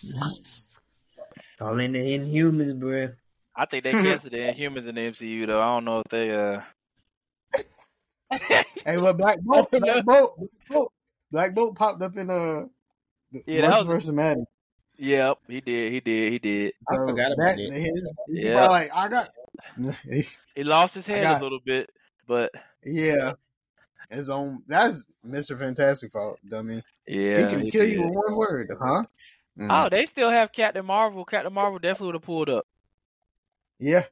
Speaker 2: All in the Inhumans, bro.
Speaker 4: I think they canceled the Inhumans in the MCU though. I don't know if they uh.
Speaker 1: Hey, well, Black Bolt, Black Bolt, Black Bolt, popped up in uh, the
Speaker 4: Yeah, that was-
Speaker 1: versus Madden.
Speaker 4: Yep, he did. He did. He did.
Speaker 2: I forgot about it.
Speaker 1: His,
Speaker 4: Yeah.
Speaker 1: probably like I got.
Speaker 4: He lost his head
Speaker 1: got-
Speaker 4: a little bit, but
Speaker 1: yeah, his own. That's Mister Fantastic fault, dummy.
Speaker 4: yeah,
Speaker 1: he can
Speaker 4: he
Speaker 1: kill
Speaker 4: did.
Speaker 1: you with one word, huh? Mm.
Speaker 4: Oh, they still have Captain Marvel. Captain Marvel definitely would have pulled up.
Speaker 1: yeah.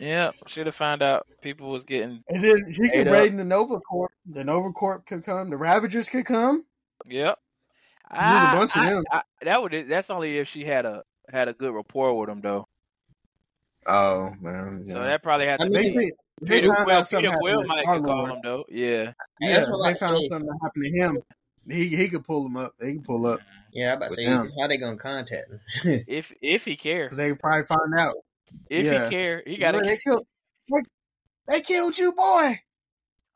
Speaker 4: Yeah, should have found out people was getting.
Speaker 1: And then he
Speaker 4: Ate
Speaker 1: could raid in the Nova Corps. The Nova Corps could come. The Ravagers could come.
Speaker 4: Yep.
Speaker 1: Just a bunch of them.
Speaker 4: I- that would. That's only if she had a had a good rapport with him though.
Speaker 1: Oh man,
Speaker 4: So that probably had to
Speaker 1: they
Speaker 2: mean-
Speaker 4: be.
Speaker 1: said They
Speaker 4: Peter
Speaker 1: found
Speaker 4: Quill,
Speaker 1: something
Speaker 4: Peter Quill
Speaker 1: happened to
Speaker 4: might could call
Speaker 1: Star-Lord.
Speaker 4: him though. Yeah.
Speaker 1: Yeah,
Speaker 2: That's what I
Speaker 1: they found
Speaker 2: say.
Speaker 1: something happened to him. He he could pull him up. They can pull up
Speaker 2: Yeah, I about to say
Speaker 1: damn.
Speaker 2: how they gonna contact him.
Speaker 4: If if he care,
Speaker 1: because they could probably find out.
Speaker 4: if
Speaker 1: Yeah.
Speaker 4: he care, he gotta.
Speaker 1: They killed. Look, they killed you, boy.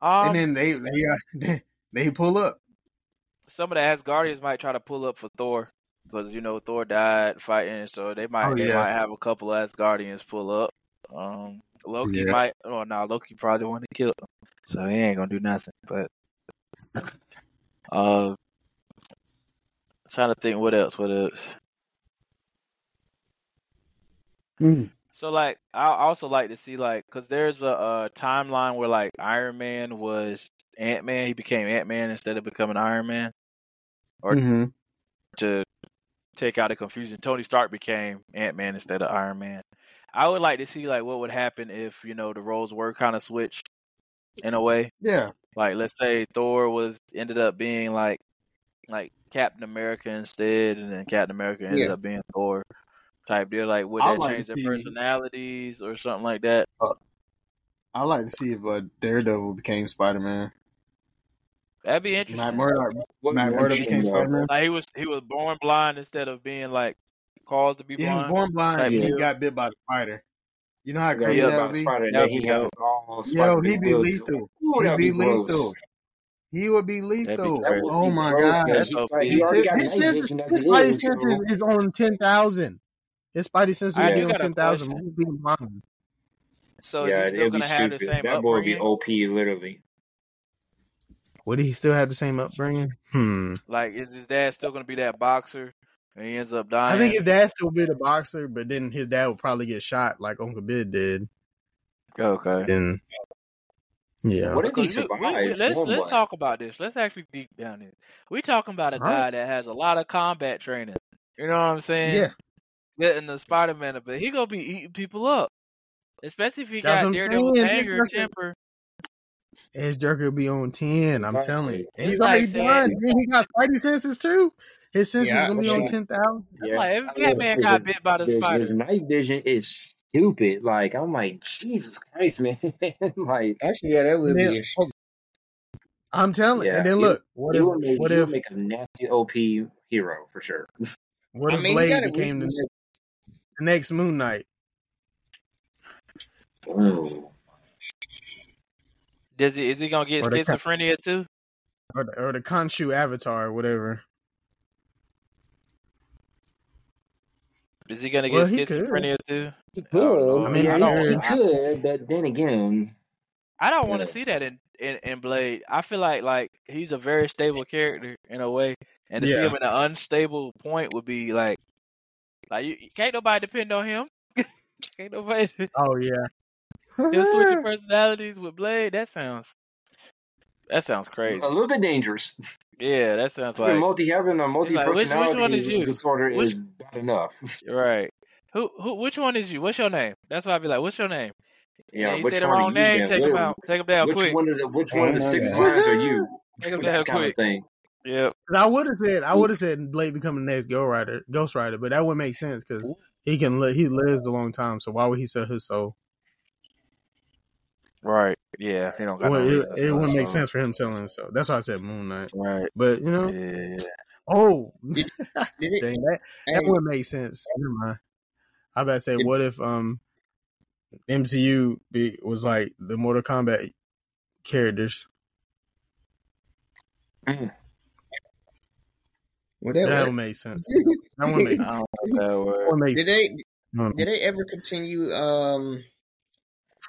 Speaker 4: Um,
Speaker 1: and then they they, uh, they they pull up.
Speaker 4: Some of the Asgardians might try to pull up for Thor because you know Thor died fighting, so they might
Speaker 1: Oh,
Speaker 4: they might have a couple of Asgardians pull up. Um, Loki
Speaker 1: Yeah.
Speaker 4: might. Oh no, Loki probably want to kill him, so he ain't gonna do nothing. But uh, trying to think what else. What else? So like, I also like to see like, cause there's a, a timeline where like Iron Man was Ant Man. He became Ant Man instead of becoming Iron Man. Or
Speaker 1: Mm-hmm.
Speaker 4: to take out the confusion, Tony Stark became Ant Man instead of Iron Man. I would like to see like what would happen if you know the roles were kind of switched in a way.
Speaker 1: Yeah,
Speaker 4: Like let's say Thor was ended up being like like Captain America instead, and then Captain America ended
Speaker 2: Yeah.
Speaker 4: up being Thor type deal. Like would
Speaker 1: I
Speaker 4: that
Speaker 1: like
Speaker 4: change their
Speaker 1: see-
Speaker 4: personalities or something like that?
Speaker 1: I like to see if uh, Daredevil became Spider Man.
Speaker 4: That'd be interesting.
Speaker 1: Matt Murdock.
Speaker 3: What
Speaker 1: Matt
Speaker 3: you
Speaker 1: Murdock
Speaker 3: mentioned,
Speaker 1: became
Speaker 3: uh,
Speaker 1: Spider Man.
Speaker 4: Like he was he was born blind instead of being like caused to be
Speaker 1: Yeah, he was born blind
Speaker 4: Type
Speaker 1: and he got bit by the spider. You know how
Speaker 3: Yeah,
Speaker 1: crazy
Speaker 3: yeah,
Speaker 1: that'd be?
Speaker 3: Spider,
Speaker 4: That'd
Speaker 3: he
Speaker 4: be
Speaker 3: has
Speaker 4: dope.
Speaker 3: all
Speaker 1: Yo, he'd be
Speaker 3: webs.
Speaker 1: lethal.
Speaker 3: Ooh,
Speaker 1: He'd be
Speaker 3: be
Speaker 1: lethal. He would be lethal.
Speaker 4: crazy.
Speaker 1: Oh my
Speaker 3: Gross,
Speaker 1: god.
Speaker 4: That's
Speaker 3: He's
Speaker 4: OP.
Speaker 3: like- he
Speaker 1: His,
Speaker 3: already got
Speaker 1: his, sense, his spidey
Speaker 3: is.
Speaker 1: senses is on ten thousand. His spidey senses
Speaker 4: I
Speaker 1: would be on ten thousand.
Speaker 4: question.
Speaker 1: He'd be blind.
Speaker 4: So
Speaker 3: yeah,
Speaker 4: is he still
Speaker 3: it'd be
Speaker 4: gonna have the
Speaker 3: stupid.
Speaker 4: same
Speaker 3: That boy would be? OP, literally.
Speaker 1: Would he still have the same upbringing? Hmm.
Speaker 4: Like, is his dad still gonna be that boxer, and he ends up dying?
Speaker 1: I think his dad still be the boxer, but then his dad would probably get shot like Uncle Ben did.
Speaker 4: okay.
Speaker 1: Then, yeah.
Speaker 3: What if he
Speaker 4: Because we- we- we-
Speaker 3: survives?
Speaker 4: let's let's
Speaker 3: month.
Speaker 4: talk about this. Let's actually deep down it. We talking about a
Speaker 1: All right.
Speaker 4: guy that has a lot of combat training. You know what I'm saying?
Speaker 1: Yeah.
Speaker 4: Getting the Spider Man, but he gonna be eating people up, especially if he
Speaker 1: That's
Speaker 4: got
Speaker 1: what I'm
Speaker 4: Daredevil's anger, temper.
Speaker 1: His Joker will be on ten. I'm
Speaker 3: Exactly.
Speaker 1: telling you, and he's already
Speaker 4: saying-
Speaker 1: done. Then he got Spidey senses too. His senses
Speaker 2: Yeah,
Speaker 1: gonna be on ten thousand.
Speaker 4: That's
Speaker 3: Yeah.
Speaker 4: like if
Speaker 3: I mean,
Speaker 4: Catman
Speaker 3: his-
Speaker 4: got bit by the
Speaker 3: his,
Speaker 4: spider.
Speaker 3: His night vision is stupid. Like I'm like Jesus Christ, man. like
Speaker 2: Actually, yeah, that would be
Speaker 1: Yeah.
Speaker 2: Oh, interesting.
Speaker 1: I'm telling. you.
Speaker 3: Yeah,
Speaker 1: And then
Speaker 3: he-
Speaker 1: look, what if
Speaker 3: make
Speaker 1: what if
Speaker 3: would make a nasty OP hero for sure.
Speaker 1: what
Speaker 2: I
Speaker 1: if
Speaker 2: mean,
Speaker 1: Blade
Speaker 2: got a
Speaker 1: became the
Speaker 2: weakness.
Speaker 1: next, the next Moon Knight?
Speaker 3: Oh,
Speaker 4: Does he is he gonna get
Speaker 1: Or the
Speaker 4: schizophrenia too?
Speaker 1: or the, or the Khonshu Avatar, or whatever.
Speaker 4: Is he gonna get
Speaker 1: Well, he could.
Speaker 4: schizophrenia too?
Speaker 3: he
Speaker 4: I
Speaker 3: could.
Speaker 1: I mean,
Speaker 3: yeah,
Speaker 1: I don't-
Speaker 3: he could, but then again,
Speaker 4: I don't want to
Speaker 3: Yeah.
Speaker 4: see that in, in in Blade. I feel like like he's a very stable character in a way, and to see him in an unstable point would be like like you, can't nobody depend on him. can't nobody
Speaker 1: Oh yeah.
Speaker 4: Him switching personalities with Blade. That sounds that sounds crazy.
Speaker 3: a little bit dangerous.
Speaker 4: Yeah, that sounds
Speaker 3: Having
Speaker 4: like
Speaker 3: multi having a multi
Speaker 4: like, which- which
Speaker 3: personality
Speaker 4: one is you?
Speaker 3: disorder
Speaker 4: Which-
Speaker 3: is bad enough.
Speaker 4: right. Who who? Which one is you? What's your name? That's why I'd be like, what's your name?
Speaker 3: Yeah,
Speaker 4: you
Speaker 3: which
Speaker 4: say the wrong name. Take him out. Take him down
Speaker 3: which
Speaker 4: quick.
Speaker 3: one of the which one of the six
Speaker 2: yeah.
Speaker 3: lines are you?
Speaker 4: Take him
Speaker 3: that
Speaker 4: down
Speaker 3: kind
Speaker 4: quick.
Speaker 3: of thing.
Speaker 4: Yep.
Speaker 1: 'Cause I would have said I would have said Blade becoming the next Ghost Rider, Ghost Rider, but that wouldn't make sense because he can li- he lives a long time. So why would he sell his soul?
Speaker 4: Right. Yeah. He don't got
Speaker 1: Well,
Speaker 4: no
Speaker 1: it,
Speaker 4: reason
Speaker 1: it
Speaker 4: sell
Speaker 1: wouldn't make sense for him selling his soul. That's why I said Moon Knight.
Speaker 4: Right.
Speaker 1: But you know,
Speaker 4: Yeah.
Speaker 1: oh,
Speaker 2: Did it,
Speaker 1: dang, that
Speaker 2: hey,
Speaker 1: that would make sense. Never mind. I about to say,
Speaker 2: It-
Speaker 1: what if um MCU be, was like the Mortal Kombat characters?
Speaker 3: Mm.
Speaker 2: well, that
Speaker 1: That
Speaker 2: would-
Speaker 1: would make sense. That would make
Speaker 4: I don't know that
Speaker 1: that would make
Speaker 2: did
Speaker 1: sense.
Speaker 2: they did they ever continue? Um, did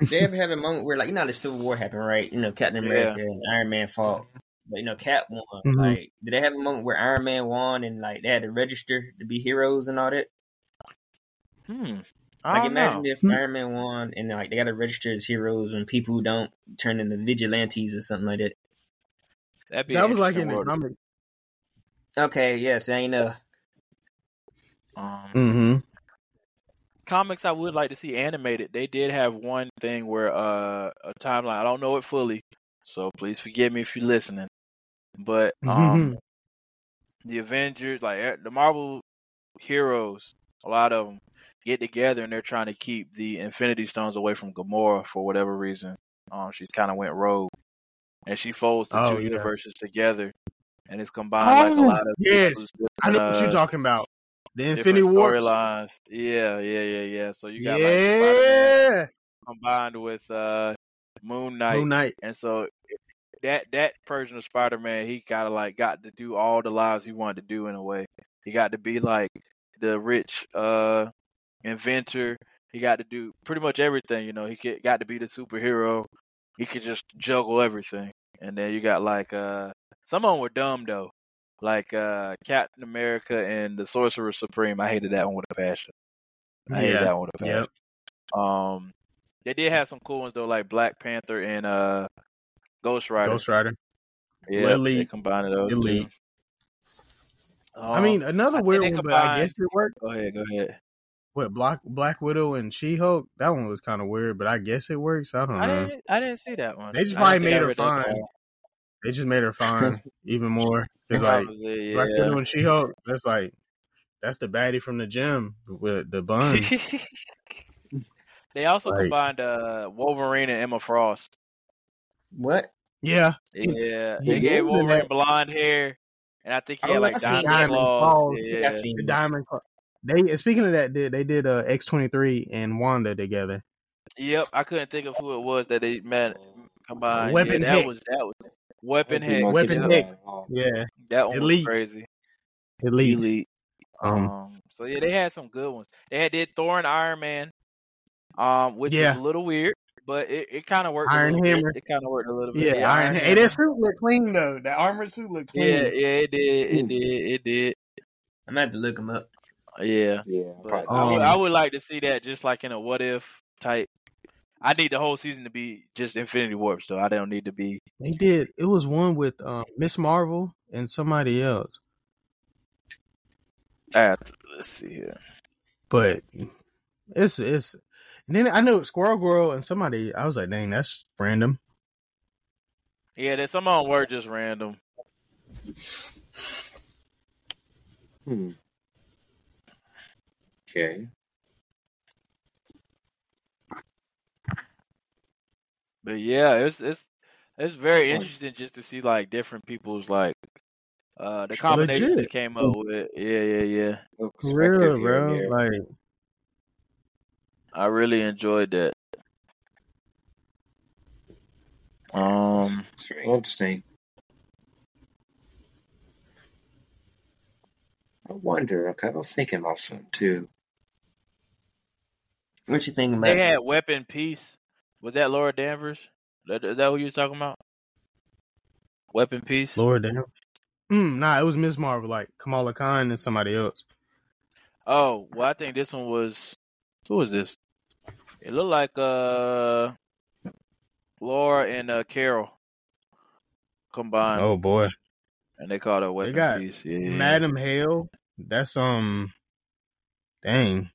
Speaker 2: they ever have a moment where, like, you know, how the Civil War happened, right? You know, Captain
Speaker 4: Yeah.
Speaker 2: America and Iron Man fought, but you know, Cap won.
Speaker 1: Mhm.
Speaker 2: Like, did they have a moment where Iron Man won and like they had to register to be heroes and all that?
Speaker 4: Hmm. I
Speaker 2: Like, imagine
Speaker 4: know.
Speaker 2: if
Speaker 1: Hmm.
Speaker 2: Iron Man won and like they got to register as heroes and people who don't turn into vigilantes or something like that.
Speaker 4: That'd be
Speaker 1: that was like in
Speaker 4: interesting
Speaker 1: the
Speaker 4: world.
Speaker 1: comic.
Speaker 2: Okay, yes, I know.
Speaker 4: Um,
Speaker 1: Mm-hmm.
Speaker 4: Comics I would like to see animated. They did have one thing where uh a timeline. I don't know it fully, so please forgive me if you're listening. But um, the Avengers, like eh, the Marvel heroes, a lot of them get together and they're trying to keep the Infinity Stones away from Gamora for whatever reason. Um, she's kind of went rogue, and she folds the
Speaker 1: Oh,
Speaker 4: two
Speaker 1: yeah.
Speaker 4: universes together, and it's combined like a
Speaker 1: Oh,
Speaker 4: lot of
Speaker 1: yes. I know what you're
Speaker 4: uh,
Speaker 1: talking about. The Infinity War
Speaker 4: storylines. Yeah, yeah, yeah, yeah. So you got like
Speaker 1: Yeah.
Speaker 4: combined with uh, Moon Knight,
Speaker 1: Moon Knight.
Speaker 4: and so that that version of Spider Man, he kind of like got to do all the lives he wanted to do in a way. He got to be like the rich uh inventor. He got to do pretty much everything. You know, he got to be the superhero. He could just juggle everything. And then you got like uh some of them were dumb though, like uh Captain America and the Sorcerer Supreme. I hated that one with a passion. I hated
Speaker 1: Yeah.
Speaker 4: that one with a passion.
Speaker 1: Yep.
Speaker 4: Um, they did have some cool ones though, like Black Panther and uh Ghost Rider.
Speaker 1: Ghost Rider.
Speaker 4: Yeah, they
Speaker 1: Elite.
Speaker 4: combined those
Speaker 1: Elite.
Speaker 4: two.
Speaker 1: I
Speaker 4: Um,
Speaker 1: mean, another
Speaker 4: I
Speaker 1: weird
Speaker 4: they
Speaker 1: one, but I guess it worked.
Speaker 4: go ahead, go ahead.
Speaker 1: What Black Black Widow and She Hulk? That one was kind of weird, but I guess it works. I don't
Speaker 4: I
Speaker 1: know.
Speaker 4: didn't, I didn't see that one.
Speaker 1: They just
Speaker 4: I
Speaker 1: probably
Speaker 4: I
Speaker 1: made her fine.
Speaker 4: Far.
Speaker 1: They just made her fine even more. Cause like
Speaker 4: Probably,
Speaker 1: Black. Widow and She Hulk, that's like that's the baddie from the gym with the buns.
Speaker 4: they also
Speaker 1: Like-
Speaker 4: combined uh Wolverine and Emma Frost.
Speaker 2: What?
Speaker 1: yeah,
Speaker 4: Yeah,
Speaker 1: Yeah,
Speaker 4: they gave
Speaker 1: Wolverine
Speaker 4: Wolverine blonde hair, and I think he
Speaker 2: Oh,
Speaker 4: had like
Speaker 2: I seen
Speaker 4: diamond,
Speaker 1: diamond
Speaker 4: claws.
Speaker 1: claws.
Speaker 2: I
Speaker 4: Yeah,
Speaker 2: seen
Speaker 1: the Diamond. Claw. They speaking of that, they, they did uh, X twenty three and Wanda together.
Speaker 4: Yep, I couldn't think of who it was that they met combined.
Speaker 1: Weapon
Speaker 4: yeah, that
Speaker 1: Hex.
Speaker 4: was that was Weapon
Speaker 3: That'd
Speaker 4: Hex.
Speaker 1: Weapon
Speaker 3: favorite
Speaker 1: Hex. Yeah,
Speaker 4: That one
Speaker 1: Elite.
Speaker 4: was crazy.
Speaker 1: elite.
Speaker 4: Elite.
Speaker 1: Um,
Speaker 4: Um, so yeah, they had some good ones. They had did Thor and Iron Man, um, which
Speaker 1: Yeah.
Speaker 4: was a little weird, but it, it kind of worked.
Speaker 1: Iron
Speaker 4: a
Speaker 1: Hammer.
Speaker 4: Bit. It kind of worked a little bit.
Speaker 1: yeah, Iron. Hey, that suit looked clean though. That armored suit looked clean.
Speaker 4: Yeah, yeah, it did. It did. It did.
Speaker 2: I'm gonna have to look them up.
Speaker 4: Yeah,
Speaker 3: Yeah,
Speaker 4: but
Speaker 3: probably.
Speaker 4: I, would,
Speaker 1: Um,
Speaker 4: I would like to see that just like in a what if type. I need the whole season to be just Infinity Warps, though. I don't need to be.
Speaker 1: They did. It was one with um, Miss Marvel and somebody else,
Speaker 4: I to, let's see here.
Speaker 1: but it's it's. And then I know Squirrel Girl and somebody. I was like, dang, that's random.
Speaker 4: Yeah, there's some of them were just random.
Speaker 3: Hmm. Okay.
Speaker 4: But yeah, it's it's it's very interesting just to see like different people's like uh the combination they
Speaker 1: Legit.
Speaker 4: came up with. Yeah, yeah, yeah.
Speaker 3: Little
Speaker 1: real, bro.
Speaker 3: there.
Speaker 1: Like,
Speaker 4: I really enjoyed that.
Speaker 3: It's,
Speaker 4: Um,
Speaker 3: it's very interesting. I wonder. Okay, I was thinking about something too.
Speaker 2: What you think about
Speaker 4: they
Speaker 2: that?
Speaker 4: had Weapon Peace. Was that Laura Danvers? Is that who you was talking about? Weapon Peace.
Speaker 1: Laura Danvers? Mm, nah, it was Miss Marvel, like Kamala Khan and somebody else.
Speaker 4: Oh, well, I think this one was. Who was this? It looked like uh, Laura and uh, Carol combined,
Speaker 1: Oh boy,
Speaker 4: and they called it Weapon
Speaker 1: got
Speaker 4: Peace. Yeah,
Speaker 1: Madam Hale. That's um, dang.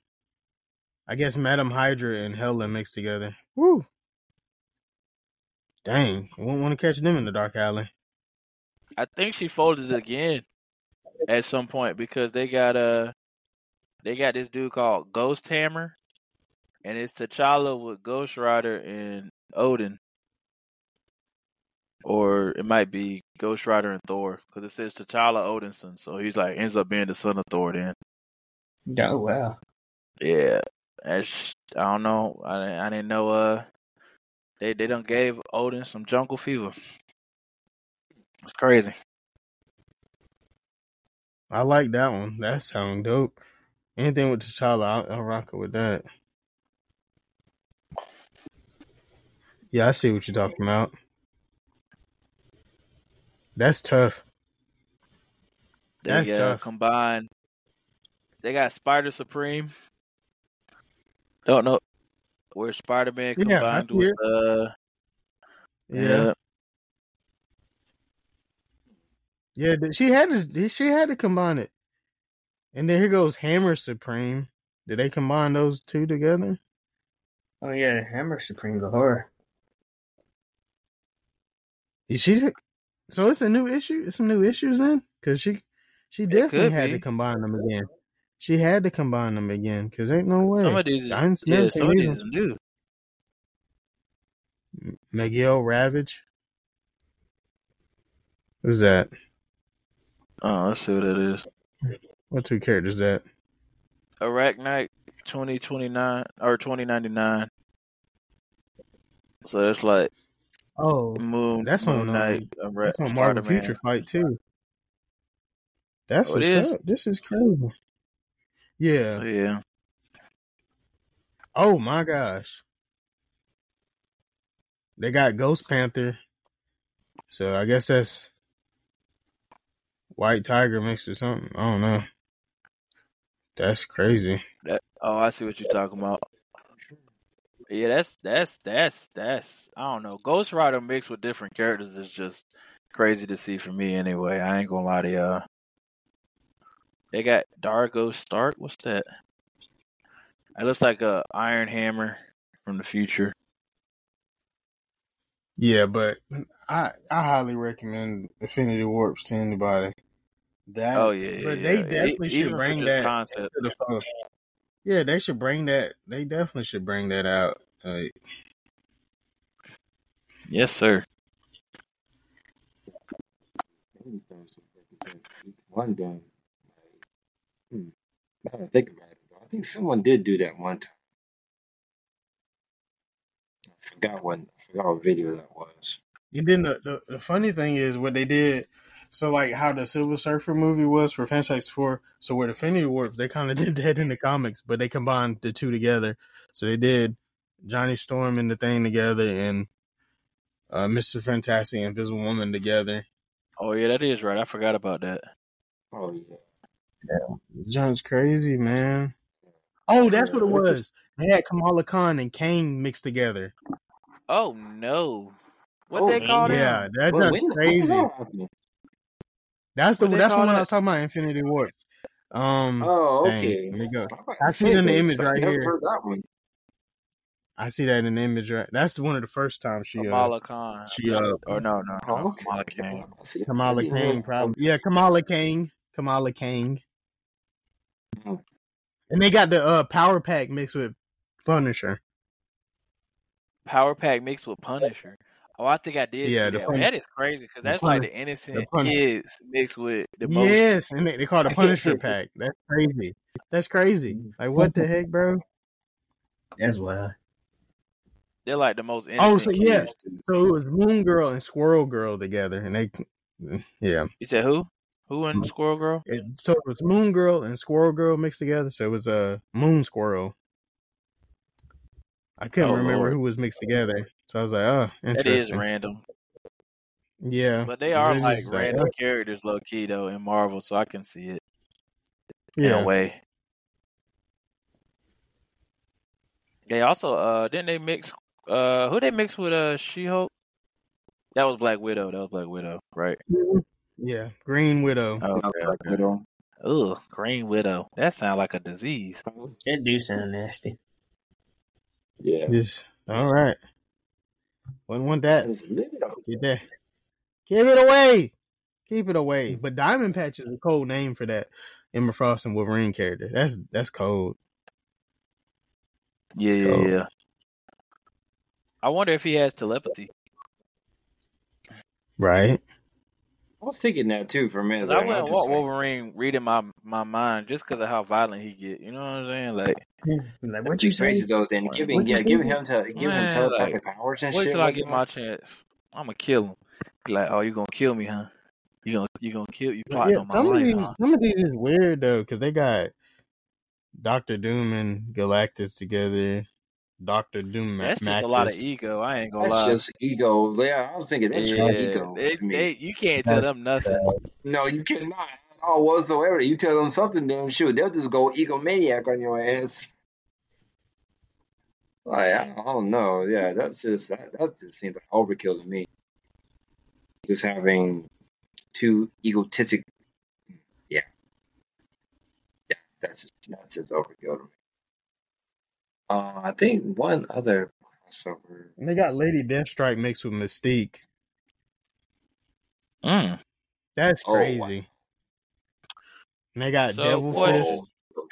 Speaker 1: I guess Madam Hydra and Hela mixed together. Woo. Dang, you won't want to catch them in the dark alley.
Speaker 4: I think she folded again at some point because they got uh they got this dude called Ghost Hammer, and it's T'Challa with Ghost Rider and Odin, or it might be Ghost Rider and Thor because it says T'Challa Odinson, so he's like ends up being the son of Thor. Then
Speaker 2: Oh wow.
Speaker 4: yeah, that's I don't know. I I didn't know uh they they done gave Odin some jungle fever. It's crazy.
Speaker 1: I like that one. That sound dope. Anything with T'Challa, I'll, I'll rock it with that. Yeah, I see what you're talking about. That's tough.
Speaker 4: They
Speaker 1: That's
Speaker 4: uh,
Speaker 1: tough.
Speaker 4: combined. They got Spider Supreme. Don't know where Spider Man
Speaker 1: Yeah,
Speaker 4: combined
Speaker 1: see
Speaker 4: with
Speaker 1: it.
Speaker 4: uh
Speaker 1: Yeah, yeah. th- she had to. She had to combine it. And then here goes Hammer Supreme. Did they combine those two together?
Speaker 2: Oh yeah, Hammer Supreme Galore.
Speaker 1: Is she? So it's a new issue. It's some new issues then, because she, she
Speaker 4: It
Speaker 1: definitely had
Speaker 4: be.
Speaker 1: to combine them again. She had to combine them again because ain't no way.
Speaker 4: Some of these, is,
Speaker 1: Diamond
Speaker 4: yeah, some of these is new.
Speaker 1: Miguel Ravage. Who's that?
Speaker 4: Oh, let's see what it is.
Speaker 1: What two characters that?
Speaker 4: Arachknight, twenty twenty nine or twenty ninety nine. So it's like
Speaker 1: Oh,
Speaker 4: Moon.
Speaker 1: That's
Speaker 4: Moon
Speaker 1: on,
Speaker 4: Knight, uh, Ara-
Speaker 1: that's on Marvel
Speaker 4: Spider-Man.
Speaker 1: Future Fight too. That's
Speaker 4: Oh,
Speaker 1: what's
Speaker 4: is?
Speaker 1: up. This is crazy. Yeah.
Speaker 4: So yeah,
Speaker 1: Oh my gosh. They got Ghost Panther. So I guess that's White Tiger mixed with something. I don't know. That's crazy.
Speaker 4: that. Oh, I see what you're talking about. Yeah, that's that's that's that's. I don't know. Ghost Rider mixed with different characters is just crazy to see for me. Anyway, I ain't gonna lie to y'all. They got Dargo Stark. What's that? It looks like a Iron Hammer from the future.
Speaker 1: Yeah, but I I highly recommend Infinity Warps to anybody. That
Speaker 4: Oh yeah, yeah
Speaker 1: but
Speaker 4: yeah.
Speaker 1: they
Speaker 4: E-
Speaker 1: definitely should
Speaker 4: even
Speaker 1: bring that
Speaker 4: concept.
Speaker 1: to the phone. Yeah, they should bring that. They definitely should bring that out. Like,
Speaker 4: Yes, sir.
Speaker 3: One done. Now that I think about it, I think someone did do that one time. I forgot what I forgot what video that was.
Speaker 1: and then the, the the funny thing is what they did. So like how the Silver Surfer movie was for Fantastic Four. So where the Infinity Warps, they kind of did that in the comics, but they combined the two together. So they did Johnny Storm and the Thing together, and uh, Mister Fantastic and Invisible Woman together.
Speaker 4: Oh yeah, that is right. I forgot about that.
Speaker 3: Oh yeah.
Speaker 1: John's crazy, man. Oh, that's what it was. They had Kamala Khan and Kane mixed together.
Speaker 4: Oh no, what
Speaker 3: Oh,
Speaker 4: they
Speaker 3: man.
Speaker 4: called it?
Speaker 1: Yeah, that's
Speaker 3: Well,
Speaker 1: just
Speaker 3: when- when
Speaker 1: crazy.
Speaker 3: that?
Speaker 1: That's the
Speaker 4: What
Speaker 1: that's the
Speaker 4: call
Speaker 1: one I was talking about. Infinity Warps. Um,
Speaker 3: Oh,
Speaker 1: dang,
Speaker 3: okay.
Speaker 1: let me go.
Speaker 3: I'm about
Speaker 1: I
Speaker 3: to
Speaker 1: see it in the image right here.
Speaker 3: heard that one.
Speaker 1: I see that in the image right. That's one of the first times she uh,
Speaker 4: Kamala Khan.
Speaker 1: she uh
Speaker 4: Or no, no,
Speaker 3: Oh, okay.
Speaker 4: Kamala Khan.
Speaker 1: Kamala
Speaker 3: really
Speaker 1: Kane probably yeah Kamala Kane Kamala Kane.
Speaker 3: Mhm.
Speaker 1: And they got the uh power pack mixed with Punisher.
Speaker 4: Power Pack mixed with Punisher. Oh, I think I did.
Speaker 1: Yeah,
Speaker 4: see that.
Speaker 1: Pun-
Speaker 4: that is crazy because
Speaker 1: the
Speaker 4: that's like the innocent
Speaker 1: the Pun-
Speaker 4: kids mixed with the most.
Speaker 1: Yes, and they, they call it a Punisher pack. That's crazy. That's crazy. Like what the heck, bro?
Speaker 2: That's wild.
Speaker 4: They're like the most
Speaker 1: Oh,
Speaker 4: innocent
Speaker 1: so yeah. So it was Moon Girl and Squirrel Girl together, and they, yeah.
Speaker 4: You said who? Who and Squirrel Girl?
Speaker 1: It, so it was Moon Girl and Squirrel Girl mixed together. So it was a uh, Moon Squirrel. I couldn't
Speaker 4: Oh,
Speaker 1: remember
Speaker 4: Lord.
Speaker 1: who was mixed together, so I was like, oh,
Speaker 4: That is
Speaker 1: interesting.
Speaker 4: random,
Speaker 1: Yeah,
Speaker 4: but they are like random characters, low key though in Marvel, so I can see it in
Speaker 1: Yeah,
Speaker 4: a way. They also uh didn't they mix uh who they mix with uh She Hulk? That was Black Widow. That was Black Widow, right?
Speaker 1: Yeah. Green Widow.
Speaker 4: Oh, okay, okay. Ugh, Green Widow. That sounds like a disease.
Speaker 2: That do sound nasty.
Speaker 3: Yeah.
Speaker 1: This all right. Wouldn't want that.
Speaker 3: It's a little-
Speaker 1: Get that. Give it away. Keep it away. But Diamond Patch is a cold name for that Emma Frost and Wolverine character. That's that's cold.
Speaker 4: Yeah, yeah,
Speaker 1: Cool.
Speaker 4: yeah. I wonder if he has telepathy.
Speaker 1: Right?
Speaker 3: I was thinking that too for a minute.
Speaker 4: I
Speaker 3: there, and
Speaker 4: wouldn't want Wolverine reading my my mind just because of how violent he get. You know what I'm saying? Like,
Speaker 2: Like, what
Speaker 3: What
Speaker 2: you
Speaker 3: you
Speaker 2: say?
Speaker 3: crazy though? Then giving
Speaker 2: What
Speaker 3: yeah,
Speaker 2: say?
Speaker 3: giving him to giving
Speaker 4: Man,
Speaker 3: him telepathic
Speaker 4: like,
Speaker 3: powers and
Speaker 4: wait
Speaker 3: shit.
Speaker 4: till I get
Speaker 3: that.
Speaker 4: my chance. I'm gonna kill him. Be like, oh, you gonna kill me, huh? You gonna you gonna kill you
Speaker 1: But
Speaker 4: plotting
Speaker 1: yeah,
Speaker 4: on my
Speaker 1: some of these
Speaker 4: huh?
Speaker 1: some of these is weird though, because they got Doctor Doom and Galactus together. Doctor Doom Ma-
Speaker 4: That's just a lot of ego. I ain't gonna
Speaker 3: That's
Speaker 4: lie.
Speaker 3: just ego. Yeah, I was thinking that's just ego
Speaker 4: they,
Speaker 3: to me.
Speaker 4: they, you can't tell them nothing.
Speaker 3: No, you cannot Oh, whatsoever. You tell them something, then shoot, they'll just go egomaniac on your ass. Like, I don't know. Yeah, that's just that, that just seems like overkill to me. Just having two egotistic. Yeah, yeah, that's just that's just overkill to me. Uh, I think one other crossover.
Speaker 1: And they got Lady Deathstrike mixed with Mystique.
Speaker 4: Mm.
Speaker 1: That's
Speaker 3: Oh, wow.
Speaker 1: crazy. And they got
Speaker 4: So,
Speaker 1: Devil
Speaker 4: question-
Speaker 1: Fist.
Speaker 3: Oh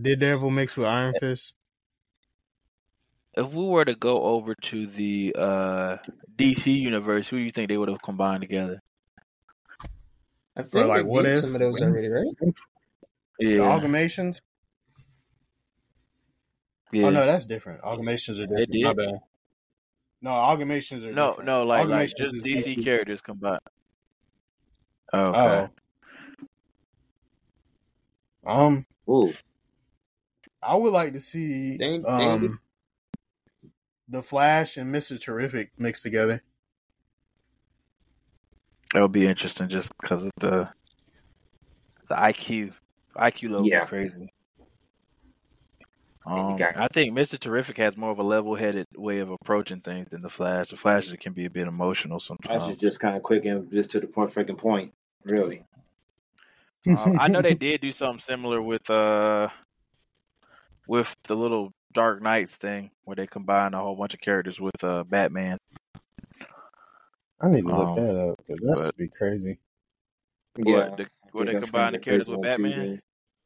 Speaker 1: Did Daredevil mix with Iron Fist?
Speaker 4: If we were to go over to the uh, DC universe, who do you think they would have combined together?
Speaker 5: I think
Speaker 1: like, what if-
Speaker 5: some of those already, right?
Speaker 1: The
Speaker 4: Yeah,
Speaker 1: Amalgamations?
Speaker 4: Yeah.
Speaker 1: Oh no, that's different. Augmentations are different.
Speaker 4: did?
Speaker 1: My bad. No, augmentations are
Speaker 4: no,
Speaker 1: different.
Speaker 4: no, like like just
Speaker 1: is
Speaker 4: DC characters combined. Okay.
Speaker 1: Oh. Um,
Speaker 3: Ooh,
Speaker 1: I would like to see
Speaker 5: They ain't- they
Speaker 1: um
Speaker 5: ain't-
Speaker 1: the Flash and Mister Terrific mixed together.
Speaker 4: That would be interesting just because of the the IQ. IQ level
Speaker 3: Yeah.
Speaker 4: crazy.
Speaker 3: And you
Speaker 4: Um, I think Mister Terrific has more of a level-headed way of approaching things than the Flash. The Flash can be a bit emotional sometimes.
Speaker 3: Flash is just kind of quick and just to the point, freaking point. Really.
Speaker 4: um, I know they did do something similar with uh with the little Dark Knights thing where they combined a whole bunch of characters with uh Batman.
Speaker 1: I need to look
Speaker 4: Um,
Speaker 1: that up because that's
Speaker 4: but-
Speaker 1: be crazy.
Speaker 4: What, the, where they
Speaker 3: that's
Speaker 4: combine the characters with
Speaker 3: one, too,
Speaker 4: Batman?
Speaker 3: man.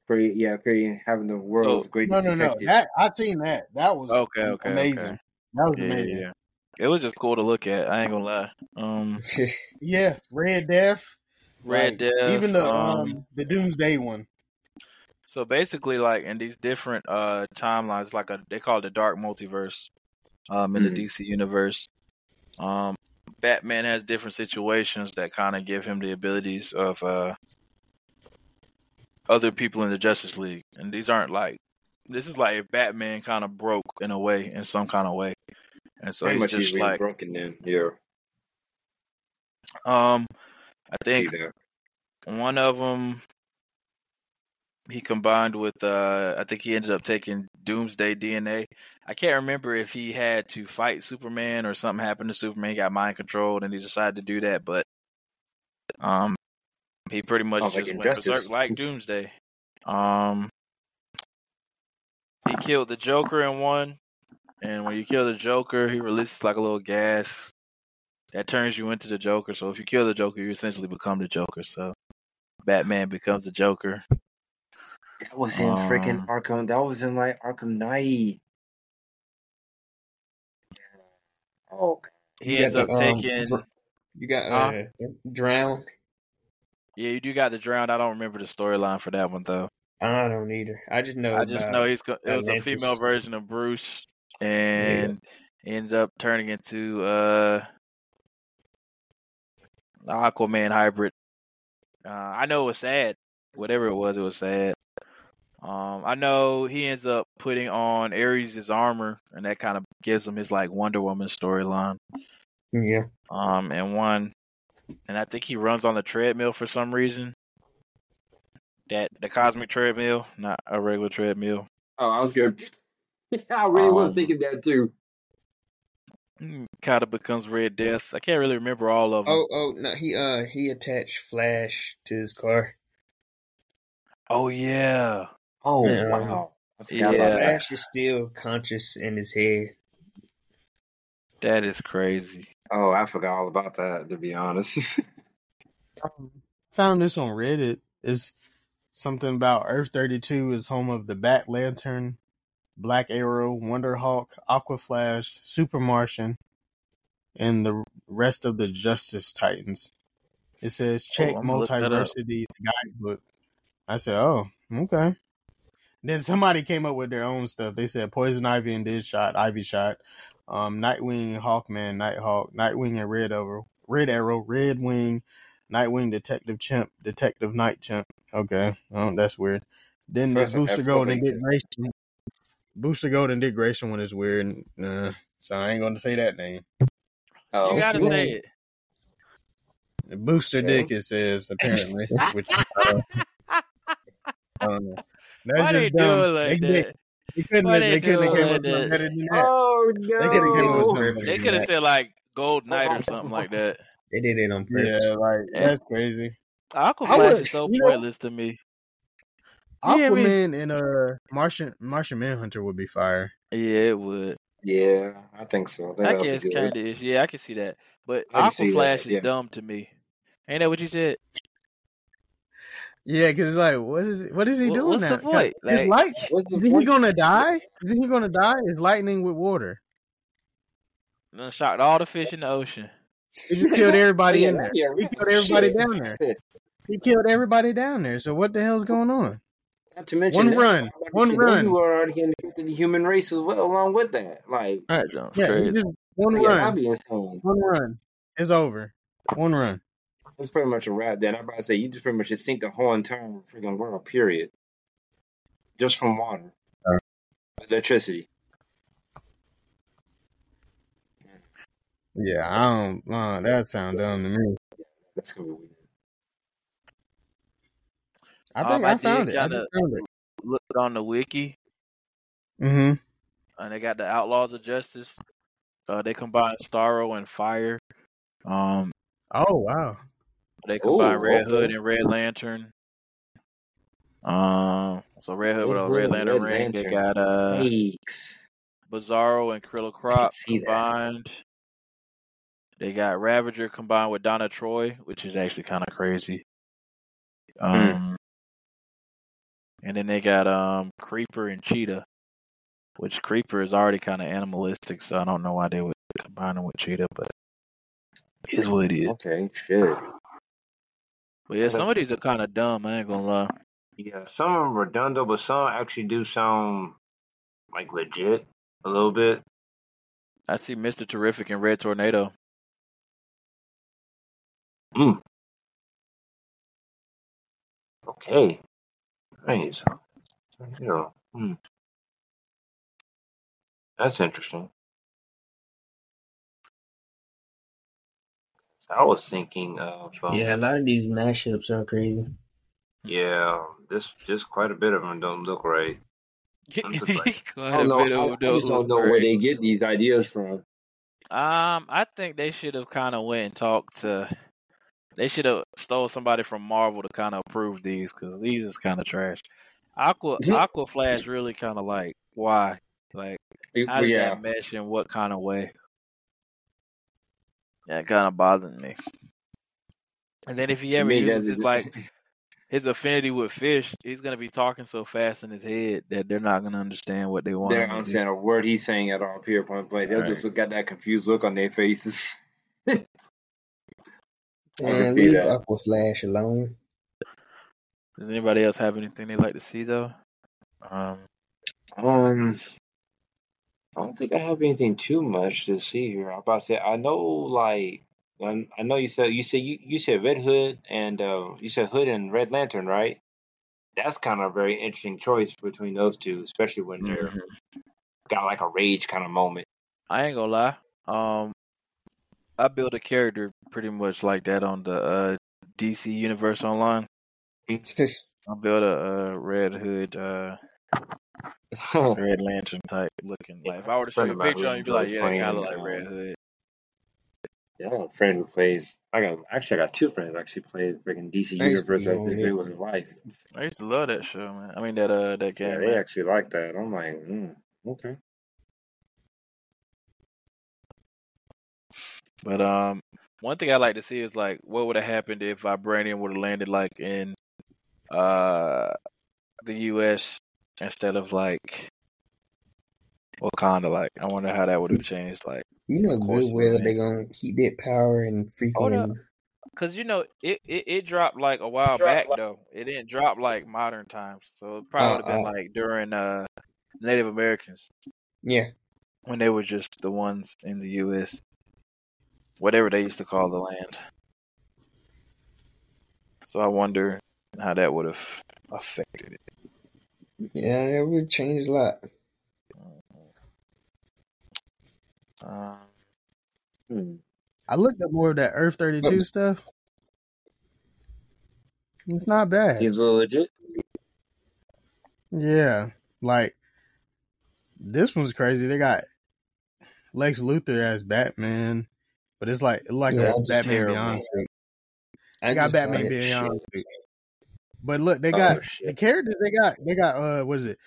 Speaker 3: Pretty, yeah, pretty having the world's
Speaker 4: Oh.
Speaker 3: greatest
Speaker 1: No, no, no. That I seen that. That was
Speaker 4: Okay, okay,
Speaker 1: amazing.
Speaker 4: okay.
Speaker 1: That was
Speaker 4: Yeah,
Speaker 1: amazing.
Speaker 4: yeah. It was just cool to look at. I ain't gonna lie. Um,
Speaker 1: Yeah, Red Death,
Speaker 4: Red
Speaker 1: like,
Speaker 4: Death,
Speaker 1: even the
Speaker 4: um,
Speaker 1: um, the Doomsday one.
Speaker 4: So basically, like in these different uh timelines, like a they call it the dark multiverse, um, in
Speaker 3: Mhm.
Speaker 4: the DC universe. Um, Batman has different situations that kind of give him the abilities of uh other people in the Justice League, and these aren't like this is like if Batman kind of broke in a way, in some kind of way, and so
Speaker 3: Pretty
Speaker 4: he's
Speaker 3: much
Speaker 4: just
Speaker 3: he's
Speaker 4: like
Speaker 3: broken then. Yeah,
Speaker 4: um, I think one of them he combined with uh I think he ended up taking Doomsday DNA. I can't remember if he had to fight Superman or something happened to Superman, he got mind controlled and he decided to do that, but um he pretty much
Speaker 3: Sounds like
Speaker 4: just went berserk like Doomsday. Um he killed the Joker in one and when you kill the Joker he releases like a little gas that turns you into the Joker. So if you kill the Joker you essentially become the Joker. So Batman becomes the Joker.
Speaker 3: That was in freaking
Speaker 4: Um,
Speaker 3: Arkham. That was in like Arkham Knight. Oh,
Speaker 4: He
Speaker 5: You
Speaker 4: ends up
Speaker 5: um,
Speaker 4: taking.
Speaker 5: dr- you got
Speaker 4: Huh?
Speaker 5: uh, drown.
Speaker 4: Yeah, you do got the drowned. I don't remember the storyline for that one though.
Speaker 5: I don't either. I just know.
Speaker 4: I just know he's it was a female version of Bruce, and he ends up turning into uh Aquaman hybrid. Uh, I know it was sad. Whatever it was, it was sad. Um, I know he ends up putting on Ares' armor, and that kind of gives him his like Wonder Woman storyline.
Speaker 5: Yeah.
Speaker 4: Um, and one, and I think he runs on the treadmill for some reason. That the cosmic treadmill, not a regular treadmill.
Speaker 3: oh, I was good. I really was
Speaker 4: Um,
Speaker 3: thinking that too.
Speaker 4: Kind of becomes Red Death. I can't really remember all of them.
Speaker 5: Oh, oh no, he uh he attached Flash to his car.
Speaker 4: Oh, yeah,
Speaker 3: Oh
Speaker 5: Yeah.
Speaker 3: wow,
Speaker 4: Yeah.
Speaker 5: Flash is still conscious in his head.
Speaker 4: that is crazy.
Speaker 3: Oh, I forgot all about that. To be honest.
Speaker 1: Um, found this on Reddit. It's something about Earth 32 is home of the Bat Lantern, Black Arrow, Wonder Hawk, Aqua Flash, Super Martian, and the rest of the Justice Titans. It says oh, check
Speaker 4: Oh, I'm gonna look that up.
Speaker 1: multiversity guidebook. I said, oh, okay. Then somebody came up with their own stuff. They said Poison Ivy and Deadshot, Ivy Shot, um, Nightwing, Hawkman, Nighthawk, Nightwing and Red Arrow, Red Arrow, Red Wing, Nightwing, Detective Chimp, Detective Night Chimp. Okay, oh, that's weird. Then this
Speaker 3: First,
Speaker 1: Booster Gold and Dick Grayson. Booster Gold and Dick Grayson one is weird. Nah, so I ain't gonna say that name.
Speaker 3: oh,
Speaker 4: you gotta
Speaker 5: Gold.
Speaker 4: say it.
Speaker 1: Booster
Speaker 3: Yeah.
Speaker 1: Dick, it says apparently, which uh, I. That's
Speaker 4: Why they
Speaker 1: just
Speaker 4: do it like
Speaker 1: they, they,
Speaker 4: that?
Speaker 1: They couldn't.
Speaker 4: Why
Speaker 1: Have,
Speaker 4: they
Speaker 1: they couldn't have came up with better than that.
Speaker 3: oh no!
Speaker 1: They could have came up with
Speaker 3: no!
Speaker 1: something better
Speaker 4: They
Speaker 1: than
Speaker 4: could have said like Gold Knight or something like that.
Speaker 5: They did it on purpose.
Speaker 1: Yeah, like
Speaker 4: Yeah.
Speaker 1: that's crazy.
Speaker 4: Aqua
Speaker 1: I
Speaker 4: is so
Speaker 1: you know-
Speaker 4: pointless to me. Yeah, I mean-
Speaker 1: Aquaman and uh Martian Martian Manhunter would be fire.
Speaker 4: Yeah, it would.
Speaker 3: Yeah, I think so. I think
Speaker 4: I guess kind of is. Yeah, I can see that. But
Speaker 3: I can
Speaker 4: Aqua Flash is
Speaker 3: yeah.
Speaker 4: dumb to me. Ain't that what you said?
Speaker 1: Yeah, because it's like, what is what is he
Speaker 4: What-
Speaker 1: doing
Speaker 4: what's
Speaker 1: now?
Speaker 4: the
Speaker 1: 'Cause
Speaker 4: point?
Speaker 1: His
Speaker 4: Like-
Speaker 1: light,
Speaker 3: What's the
Speaker 1: is he gonna die? Is he gonna die? Is lightning with water?
Speaker 4: Done shocked all the fish in the ocean.
Speaker 1: He just killed everybody in there.
Speaker 3: yeah,
Speaker 1: He killed everybody
Speaker 3: Shit.
Speaker 1: down there. He killed everybody down there. So what the hell's going on?
Speaker 3: Not to mention
Speaker 1: One
Speaker 3: that,
Speaker 1: run, one run.
Speaker 3: You are already infected the human race as well, along with that. Like,
Speaker 4: That
Speaker 1: Yeah,
Speaker 4: crazy.
Speaker 1: just one
Speaker 3: yeah, that'd
Speaker 1: run,
Speaker 3: be insane.
Speaker 1: one run. It's over. One run.
Speaker 3: It's pretty much a wrap. Then I'm about to say you just pretty much just sink the whole entire freaking world. Period. Just from water, electricity.
Speaker 1: Yeah, I don't. Uh, that sound dumb to me.
Speaker 3: That's gonna be weird.
Speaker 1: I
Speaker 4: Um,
Speaker 1: think
Speaker 4: I
Speaker 1: I found
Speaker 4: did
Speaker 1: it. I just found it.
Speaker 4: Looked on the wiki,
Speaker 1: Mm-hmm.
Speaker 4: and they got the Outlaws of Justice. Uh, they combine Starro and Fire. Um,
Speaker 1: Oh wow.
Speaker 4: They combine
Speaker 3: Ooh,
Speaker 4: Red Hood and Red Lantern. Um, so Red Hood with a Red Lantern
Speaker 3: Red
Speaker 4: ring. They got uh. Bizarro and Killer Croc
Speaker 3: see that.
Speaker 4: combined. They got Ravager combined with Donna Troy, which is actually kind of crazy.
Speaker 3: Hmm.
Speaker 4: Um, and then they got um Creeper and Cheetah, which Creeper is already kind of animalistic, so I don't know why they would combine him with Cheetah, but is what it is.
Speaker 3: Okay, shit.
Speaker 4: But yeah, some of these are kind of dumb. I ain't gonna lie.
Speaker 3: Yeah, some of them are redundant, but some actually do sound like legit a little bit.
Speaker 4: I see Mister Terrific and Red Tornado.
Speaker 3: Mm. Okay. Nice. Tornado. Hmm. That's interesting. I was thinking of um,
Speaker 2: Yeah, a lot of these mashups are crazy.
Speaker 3: yeah, this just quite a bit of them don't look right. I'm just like, I don't know. I, I just don't
Speaker 4: look
Speaker 3: know where they get these ideas from.
Speaker 4: Um, I think they should have kind of went and talked to. They should have stole somebody from Marvel to kind of approve these because these is kind of trash. Aqua
Speaker 3: Mhm.
Speaker 4: Aqua Flash really kind of like why like how does
Speaker 3: yeah,
Speaker 4: that mesh in what kind of way? Yeah, it kind of bothered me. And then if he ever
Speaker 3: me,
Speaker 4: uses his like his affinity with fish, he's gonna be talking so fast in his head that they're not gonna understand what they want.
Speaker 3: they
Speaker 4: him
Speaker 3: don't
Speaker 4: to do.
Speaker 3: understand a word he's saying at all. Period. Point blank. They'll
Speaker 4: Right.
Speaker 3: just look at that confused look on their faces. I can
Speaker 2: Man, leave
Speaker 3: that.
Speaker 2: Aqua Flash alone.
Speaker 4: Does anybody else have anything they'd like to see though? Um,
Speaker 3: Um, I don't think I have anything too much to see here. I'm about to say I know like I know you said you said you, you said Red Hood and uh you said Hood and Red Lantern, right? That's kind of a very interesting choice between those two, especially when they're
Speaker 4: mhm.
Speaker 3: got like a rage kind of moment.
Speaker 4: I ain't gonna lie. Um, I built a character pretty much like that on the uh, DC Universe Online. I built a uh, Red Hood, uh, Red Lantern type looking. Like if I were to show you a picture,
Speaker 3: who
Speaker 4: you'd be like, yeah, they kind of
Speaker 3: playing,
Speaker 4: like Red Hood.
Speaker 3: Yeah, I have a friend who plays. I got actually I got two friends who actually played freaking DC
Speaker 2: I
Speaker 3: Universe as if
Speaker 2: it.
Speaker 3: it was life.
Speaker 4: I used to love that show, man. I mean that uh that
Speaker 3: Yeah,
Speaker 4: game,
Speaker 3: they
Speaker 4: man.
Speaker 3: actually like that. I'm like, mm, okay.
Speaker 4: But um, one thing I like to see is like what would have happened if Vibranium would have landed like in uh the U.S. instead of like Wakanda. Like I wonder how that would have changed. Like
Speaker 2: You know
Speaker 4: Of course,
Speaker 2: good well
Speaker 4: man.
Speaker 2: they gonna keep that power and
Speaker 4: Hold up.
Speaker 2: freaking
Speaker 4: Cause you know it, it, it dropped like a while back though. It didn't drop like modern times, so it probably would have been
Speaker 2: Uh-uh.
Speaker 4: like during uh Native Americans
Speaker 2: yeah.
Speaker 4: when they were just the ones in the U.S. Whatever they used to call the land. So I wonder how that would have affected it.
Speaker 2: Yeah, it would change a lot.
Speaker 4: Um,
Speaker 3: Hmm.
Speaker 1: I looked up more of that Earth 32 stuff. It's not bad.
Speaker 3: Seems a little legit.
Speaker 1: Yeah. Like, this one's crazy. They got Lex Luthor as Batman, but it's like like
Speaker 2: Yeah,
Speaker 1: a Batman
Speaker 4: terrible.
Speaker 1: Beyond.
Speaker 2: I
Speaker 1: got Batman Beyond
Speaker 2: shit.
Speaker 1: Suit. But look, they
Speaker 3: Oh,
Speaker 1: got
Speaker 3: shit.
Speaker 1: the characters they got they got uh what is it?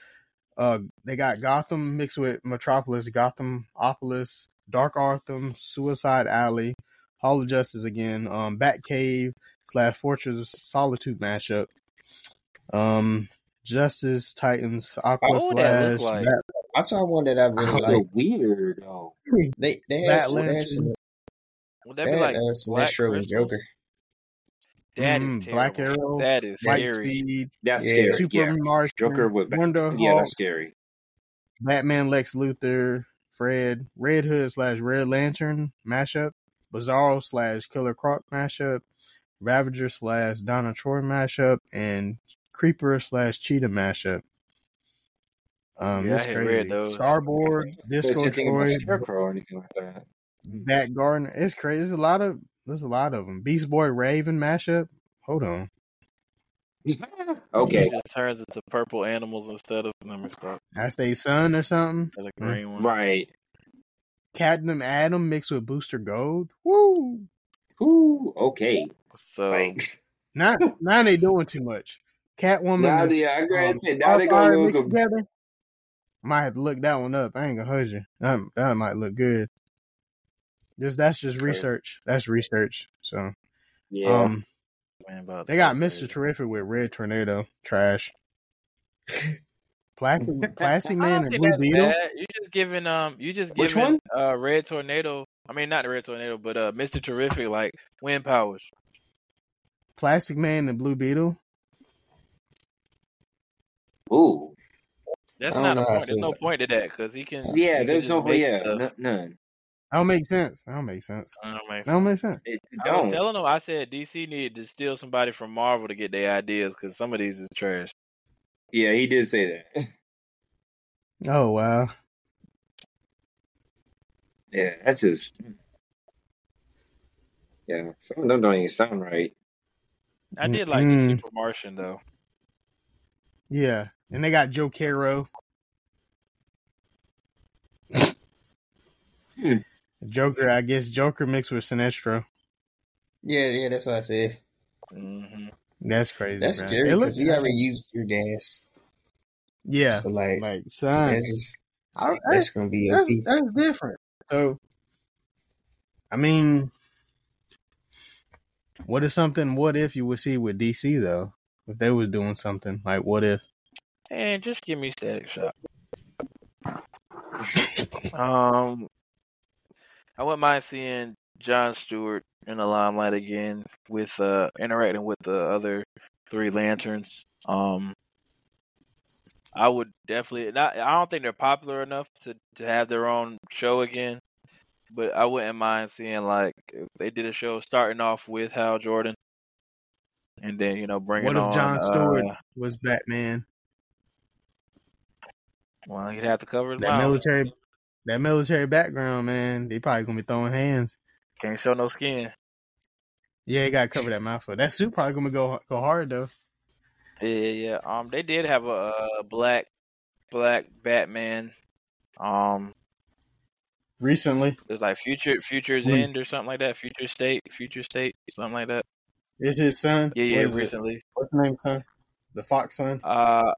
Speaker 1: Uh they got Gotham mixed with Metropolis, Gothamopolis, Dark Arkham, Suicide Alley, Hall of Justice again, um Batcave slash Fortress Solitude mashup, Um, Justice Titans, Aqua
Speaker 4: What would that
Speaker 1: Flash,
Speaker 4: like?
Speaker 1: Bat-
Speaker 2: I saw one that I really
Speaker 3: Oh,
Speaker 2: like.
Speaker 3: weird though.
Speaker 2: They they had,
Speaker 1: Bat
Speaker 2: some, they had, some,
Speaker 4: Would that
Speaker 2: they
Speaker 4: be
Speaker 2: had
Speaker 4: like
Speaker 2: uh,
Speaker 4: Black
Speaker 2: Sinestro and Joker.
Speaker 4: That is
Speaker 1: Mm,
Speaker 4: terrible.
Speaker 1: Black Arrow,
Speaker 4: That is
Speaker 1: Light
Speaker 4: scary.
Speaker 1: Speed,
Speaker 3: That's
Speaker 2: Yeah.
Speaker 3: scary.
Speaker 1: Super
Speaker 3: yeah.
Speaker 1: Martian,
Speaker 3: Joker with
Speaker 1: Wonder
Speaker 3: yeah,
Speaker 1: Hulk,
Speaker 3: that's scary.
Speaker 1: Batman, Lex Luthor, Fred, Red Hood slash Red Lantern mashup, Bizarro slash Killer Croc mashup, Ravager slash Donna Troy mashup, and Creeper slash Cheetah mashup. Um,
Speaker 4: Yeah,
Speaker 1: it's
Speaker 4: I had read
Speaker 1: crazy.
Speaker 4: those.
Speaker 1: Starboard, Disco
Speaker 3: anything
Speaker 1: Troy,
Speaker 3: Scarecrow or anything like that.
Speaker 1: Bat Gardner. It's crazy. There's a lot of there's a lot of them. Beast Boy Raven mashup. Hold on.
Speaker 3: okay.
Speaker 4: It just turns into purple animals instead of let me stop.
Speaker 1: That's they son or something.
Speaker 4: The
Speaker 1: Mm.
Speaker 4: green one.
Speaker 3: Right.
Speaker 1: Captain Atom mixed with Booster Gold. Woo!
Speaker 3: Ooh, okay.
Speaker 4: So
Speaker 3: Like
Speaker 1: Now, now they doing too much. Catwoman.
Speaker 3: Now
Speaker 1: and,
Speaker 3: they- I agree.
Speaker 1: um,
Speaker 3: Now they gonna
Speaker 1: Starfire
Speaker 3: lose
Speaker 1: mixed
Speaker 3: them.
Speaker 1: together. Might have to look that one up. I ain't gonna hold you. That, that might look good. Just that's just
Speaker 4: Crazy.
Speaker 1: research. That's research. So,
Speaker 3: yeah.
Speaker 1: um,
Speaker 4: man, about
Speaker 1: they got Mister
Speaker 4: crazy.
Speaker 1: Terrific with Red Tornado. Trash. Plastic, Plastic Man
Speaker 4: don't
Speaker 1: and Blue Beetle.
Speaker 4: You just giving um, you just
Speaker 3: Which
Speaker 4: giving uh, Red Tornado. I mean, not the Red Tornado, but uh, Mister Terrific like wind powers.
Speaker 1: Plastic Man and Blue Beetle.
Speaker 3: Ooh.
Speaker 4: That's not
Speaker 2: don't
Speaker 4: a
Speaker 2: know how I
Speaker 4: point. There's no
Speaker 2: about-
Speaker 4: point to that because he can. he
Speaker 3: Yeah,
Speaker 4: can
Speaker 3: there's
Speaker 4: just
Speaker 3: no
Speaker 4: make
Speaker 3: yeah,
Speaker 4: stuff.
Speaker 3: n- none.
Speaker 1: That don't make sense. That don't make sense.
Speaker 4: I don't make
Speaker 1: That don't make sense.
Speaker 3: It, it
Speaker 4: I was telling them, I said DC needed to steal somebody from Marvel to get their ideas because some of these is trash.
Speaker 3: Yeah, he did say that.
Speaker 1: Oh wow.
Speaker 3: Yeah, that's just. Yeah, some of them don't even sound right.
Speaker 4: I did like
Speaker 1: Mm-mm.
Speaker 4: the Super Martian though.
Speaker 1: Yeah, and they got Joe Caro.
Speaker 3: Hmm.
Speaker 1: Joker, I guess Joker mixed with Sinestro.
Speaker 2: Yeah, yeah, that's what I said.
Speaker 4: hmm
Speaker 1: That's crazy.
Speaker 2: That's
Speaker 1: bro.
Speaker 2: scary
Speaker 1: It
Speaker 2: because
Speaker 1: looks
Speaker 2: he already used your gas.
Speaker 1: Yeah,
Speaker 2: So like,
Speaker 1: like son,
Speaker 2: that's just
Speaker 1: I-
Speaker 2: that's
Speaker 1: that's
Speaker 2: gonna be
Speaker 1: that's, that's different. So, I mean, what is something? What if you would see with DC though? If they was doing something like, what if?
Speaker 4: And just give me Static Shock. um, I wouldn't mind seeing John Stewart in the limelight again with uh interacting with the other three lanterns. Um, I would definitely not. I don't think they're popular enough to to have their own show again. But I wouldn't mind seeing like if they did a show starting off with Hal Jordan, and then you know bringing
Speaker 1: What if
Speaker 4: on
Speaker 1: John Stewart
Speaker 4: uh,
Speaker 1: was Batman?
Speaker 4: well, you'd have to cover
Speaker 1: That
Speaker 4: mouth.
Speaker 1: military, that military background, man. They probably gonna be throwing hands.
Speaker 4: Can't show no skin.
Speaker 1: Yeah, you gotta cover that mouth up. That suit probably gonna go go hard though.
Speaker 4: Yeah, yeah, yeah. Um, they did have a, a black, black Batman. Um,
Speaker 1: Recently,
Speaker 4: it was like future, futures end or something like that. Future state, future state, something like that.
Speaker 1: Is his son.
Speaker 4: Yeah,
Speaker 1: What
Speaker 4: yeah.
Speaker 1: is it?
Speaker 4: Recently,
Speaker 1: What's the name, son? The Fox son.
Speaker 4: uh,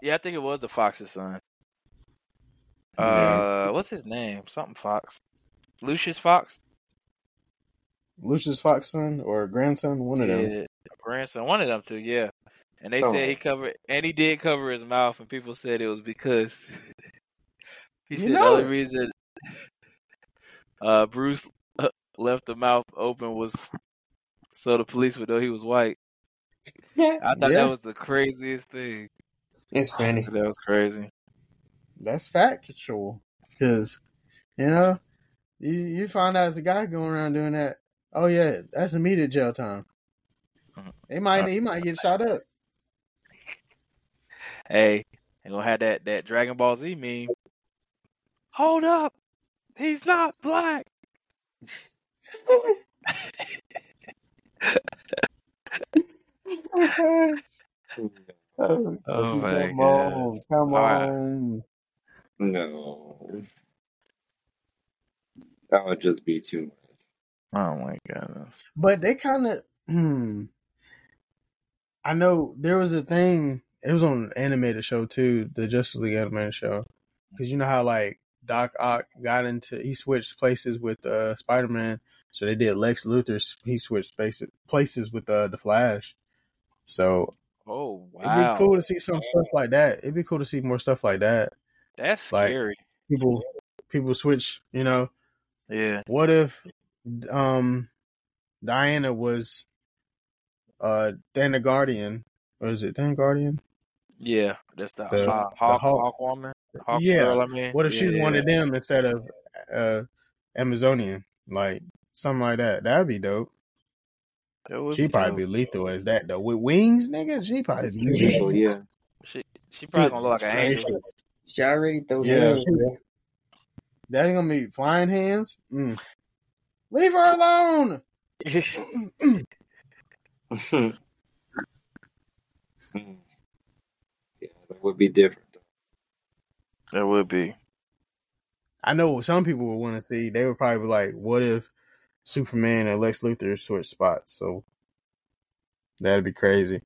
Speaker 4: yeah, I think it was the Fox's son. Uh, what's his name? Something Fox. Lucius Fox.
Speaker 1: Lucius Fox son or grandson, one of them.
Speaker 4: Yeah, grandson, one of them too. Yeah, and they
Speaker 3: Oh.
Speaker 4: said he covered, and he did cover his mouth, and people said it was because he
Speaker 1: You
Speaker 4: said the
Speaker 1: know
Speaker 4: only
Speaker 1: it.
Speaker 4: reason uh, Bruce left the mouth open was so the police would know he was white. I thought
Speaker 1: Yeah.
Speaker 4: that was the craziest thing.
Speaker 2: It's funny.
Speaker 4: That was crazy.
Speaker 1: That's factual. Because, you know, you, you find out as a guy going around doing that. Oh yeah, that's immediate jail time. He might he might get shot up.
Speaker 4: Hey, they gonna have that that Dragon Ball Z meme. Hold up, he's not black.
Speaker 1: oh,
Speaker 4: Oh, my
Speaker 1: come
Speaker 4: God.
Speaker 1: on, come
Speaker 4: All right.
Speaker 1: On.
Speaker 3: No. That would just be too much.
Speaker 4: Oh my goodness.
Speaker 1: But they kind of, hmm. I know there was a thing. It was on an animated show too, the Justice League animated show. Because you know how like Doc Ock got into, he switched places with uh, Spider Man. So they did Lex Luthor. He switched spaces, places with uh, the Flash. So
Speaker 4: Oh wow, it'd
Speaker 1: be cool to see some stuff like that. It'd be cool to see more stuff like that.
Speaker 4: That's
Speaker 1: Like-
Speaker 4: scary.
Speaker 1: People people switch. You know,
Speaker 4: Yeah,
Speaker 1: what if um Diana was uh Thanagarian? Or is it Thanagarian?
Speaker 4: yeah, that's the,
Speaker 1: The-
Speaker 4: uh,
Speaker 1: the
Speaker 4: Hawk,
Speaker 1: Hawk-
Speaker 4: Hawk woman, Hawk
Speaker 1: Yeah.
Speaker 4: girl. I mean,
Speaker 1: What if she was
Speaker 4: yeah,
Speaker 1: one of them instead of uh Amazonian? Like something like that. That'd be dope.
Speaker 4: that
Speaker 1: She'd
Speaker 4: be
Speaker 1: probably
Speaker 4: dope.
Speaker 1: be lethal as that though. With wings, nigga, she probably be
Speaker 3: Lethal,
Speaker 1: lethal.
Speaker 3: yeah.
Speaker 4: She she probably gonna look like an angel.
Speaker 1: Gracious.
Speaker 2: She already throw
Speaker 1: Yeah.
Speaker 2: hands, bro.
Speaker 1: That's gonna be flying hands. Mm. Leave her alone.
Speaker 3: Yeah, that would be different.
Speaker 4: that would be.
Speaker 1: I know some people would want to see. They would probably be like, "What if Superman and Lex Luthor switch spots?" So that'd be crazy.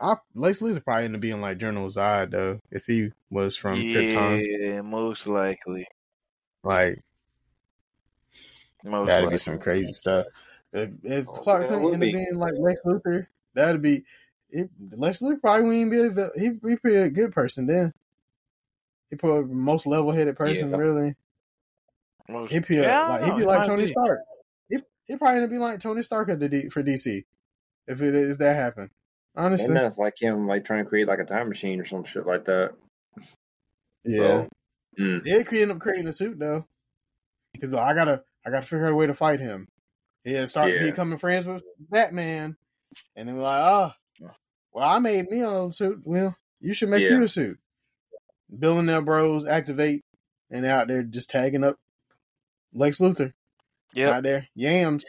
Speaker 1: I, Lex Luthor probably end up being like General Zod though, if he was from Krypton.
Speaker 4: Yeah, most likely.
Speaker 1: Like
Speaker 4: Most
Speaker 1: that'd
Speaker 4: likely.
Speaker 1: be some crazy stuff. If, if
Speaker 3: Oh,
Speaker 1: Clark Kent
Speaker 3: would
Speaker 1: ended up
Speaker 3: be.
Speaker 1: being like Lex Luthor, that'd be. It, Lex Luthor probably wouldn't be a vil- he'd be a good person then. He probably most level headed person
Speaker 3: Yeah.
Speaker 1: really.
Speaker 4: Most,
Speaker 1: He'd be a,
Speaker 4: Yeah,
Speaker 1: like he'd be like Tony
Speaker 4: be.
Speaker 1: Stark. He he probably gonna be like Tony Stark at the D, for DC if it if that happened. Honestly,
Speaker 3: And that's like him, like trying to create like a time machine or some shit like that.
Speaker 1: yeah.
Speaker 3: So, mm.
Speaker 1: He could end up creating a suit though. Cause I gotta I gotta figure out a way to fight him. Yeah, start
Speaker 3: Yeah.
Speaker 1: becoming friends with Batman, and they were like, "Oh, well, I made me a own suit. Well, you should make
Speaker 3: Yeah.
Speaker 1: you a suit." Billionaire Bros activate, and they're out there just tagging up Lex Luthor
Speaker 4: Yep.
Speaker 1: out there yams.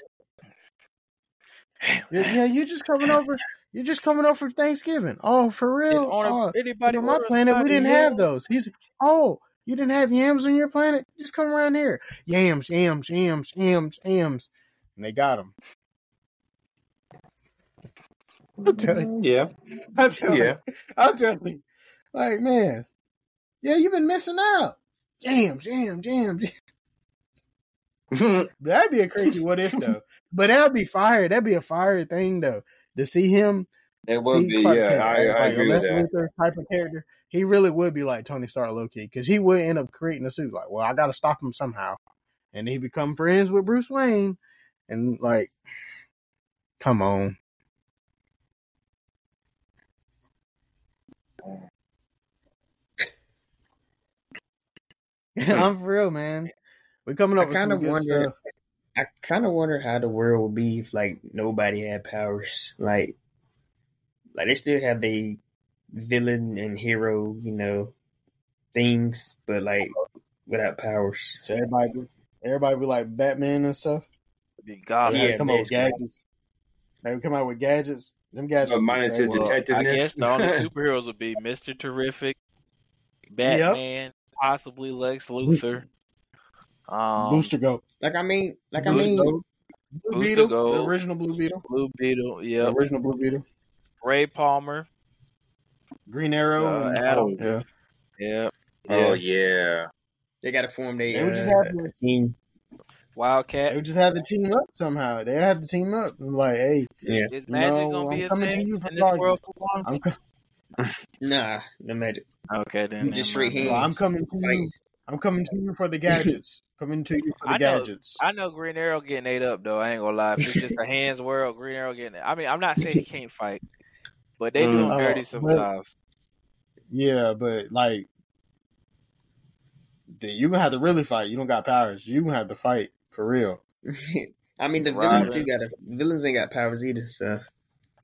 Speaker 1: Yeah, yeah, you just coming over. You're just coming over for Thanksgiving. Oh, for
Speaker 4: Did
Speaker 1: real?
Speaker 4: on
Speaker 1: Oh,
Speaker 4: anybody
Speaker 1: on my planet, we didn't have those. He's oh, you didn't have yams on your planet? Just come around here. Yams, yams, yams, yams, yams, and they got them. I'm telling you,
Speaker 3: Yeah.
Speaker 1: I'll tell
Speaker 3: Yeah.
Speaker 1: you, I'm telling you. Like man, yeah, you've been missing out. Yams, yams, yams. yams. That'd be a crazy what if though. But that'd be fire. That'd be a fire thing though. To see him
Speaker 3: it would
Speaker 1: See,
Speaker 3: be,
Speaker 1: Clark
Speaker 3: yeah.
Speaker 1: Kent,
Speaker 3: I,
Speaker 1: as,
Speaker 3: I
Speaker 1: like,
Speaker 3: agree
Speaker 1: a
Speaker 3: with
Speaker 1: Lex
Speaker 3: that.
Speaker 1: Luthor type of character. He really would be like Tony Stark low key because he would end up creating a suit. Like, well, I got to stop him somehow, and he become friends with Bruce Wayne, and like, come on. I'm for real, man. We coming
Speaker 2: I
Speaker 1: up with some
Speaker 2: kind of
Speaker 1: good
Speaker 2: wonder.
Speaker 1: stuff.
Speaker 2: I kind of wonder how the world would be if like nobody had powers. Like, like they still have the villain and hero, you know, things, but like without powers.
Speaker 1: So everybody, be- everybody be like Batman and stuff.
Speaker 4: Be Gotham.
Speaker 1: They
Speaker 2: Yeah,
Speaker 1: come out with gadgets. They would come out with gadgets. Them gadgets.
Speaker 3: But minus his
Speaker 1: crazy.
Speaker 4: Well, I
Speaker 3: detectiveness.
Speaker 4: guess the superheroes would be Mister Terrific, Batman, possibly Lex Luthor. Um,
Speaker 1: Booster Gold.
Speaker 2: Like I mean, like I mean,
Speaker 1: Goat. Blue
Speaker 4: Booster
Speaker 1: Beetle,
Speaker 4: Goat.
Speaker 1: the original Blue Beetle,
Speaker 4: Blue Beetle,
Speaker 1: the
Speaker 4: yeah.
Speaker 1: original Blue Beetle,
Speaker 4: Ray Palmer,
Speaker 1: Green Arrow,
Speaker 4: uh,
Speaker 1: and
Speaker 4: Adam,
Speaker 1: yeah,
Speaker 4: yeah.
Speaker 3: oh yeah.
Speaker 2: they got to form
Speaker 1: they
Speaker 2: their
Speaker 1: would just
Speaker 2: uh,
Speaker 1: have to,
Speaker 2: team.
Speaker 4: Wildcat.
Speaker 1: They would just have to team up somehow. They have to team up. And like, hey,
Speaker 2: Yeah,
Speaker 4: Is magic
Speaker 1: know,
Speaker 4: gonna be
Speaker 1: I'm
Speaker 4: a
Speaker 1: coming to you for
Speaker 4: in this world for long?
Speaker 1: I'm co-
Speaker 2: nah, no magic.
Speaker 4: Okay, then.
Speaker 2: You just straight
Speaker 4: mind.
Speaker 2: hands.
Speaker 1: I'm coming to you.
Speaker 2: Fight.
Speaker 1: I'm coming to you for the gadgets. coming to you for the
Speaker 4: I know.
Speaker 1: gadgets.
Speaker 4: I know Green Arrow getting ate up though. I ain't gonna lie. If it's just a hands world, Green Arrow getting. I mean, I'm not saying he can't fight, but they do him
Speaker 1: Mm.
Speaker 4: dirty
Speaker 1: Oh,
Speaker 4: sometimes.
Speaker 1: Yeah, but like, the- you gonna have to really fight. You don't got powers. You gonna have to fight for real.
Speaker 2: I mean, the
Speaker 4: Right.
Speaker 2: villains too got to villains ain't got powers either. So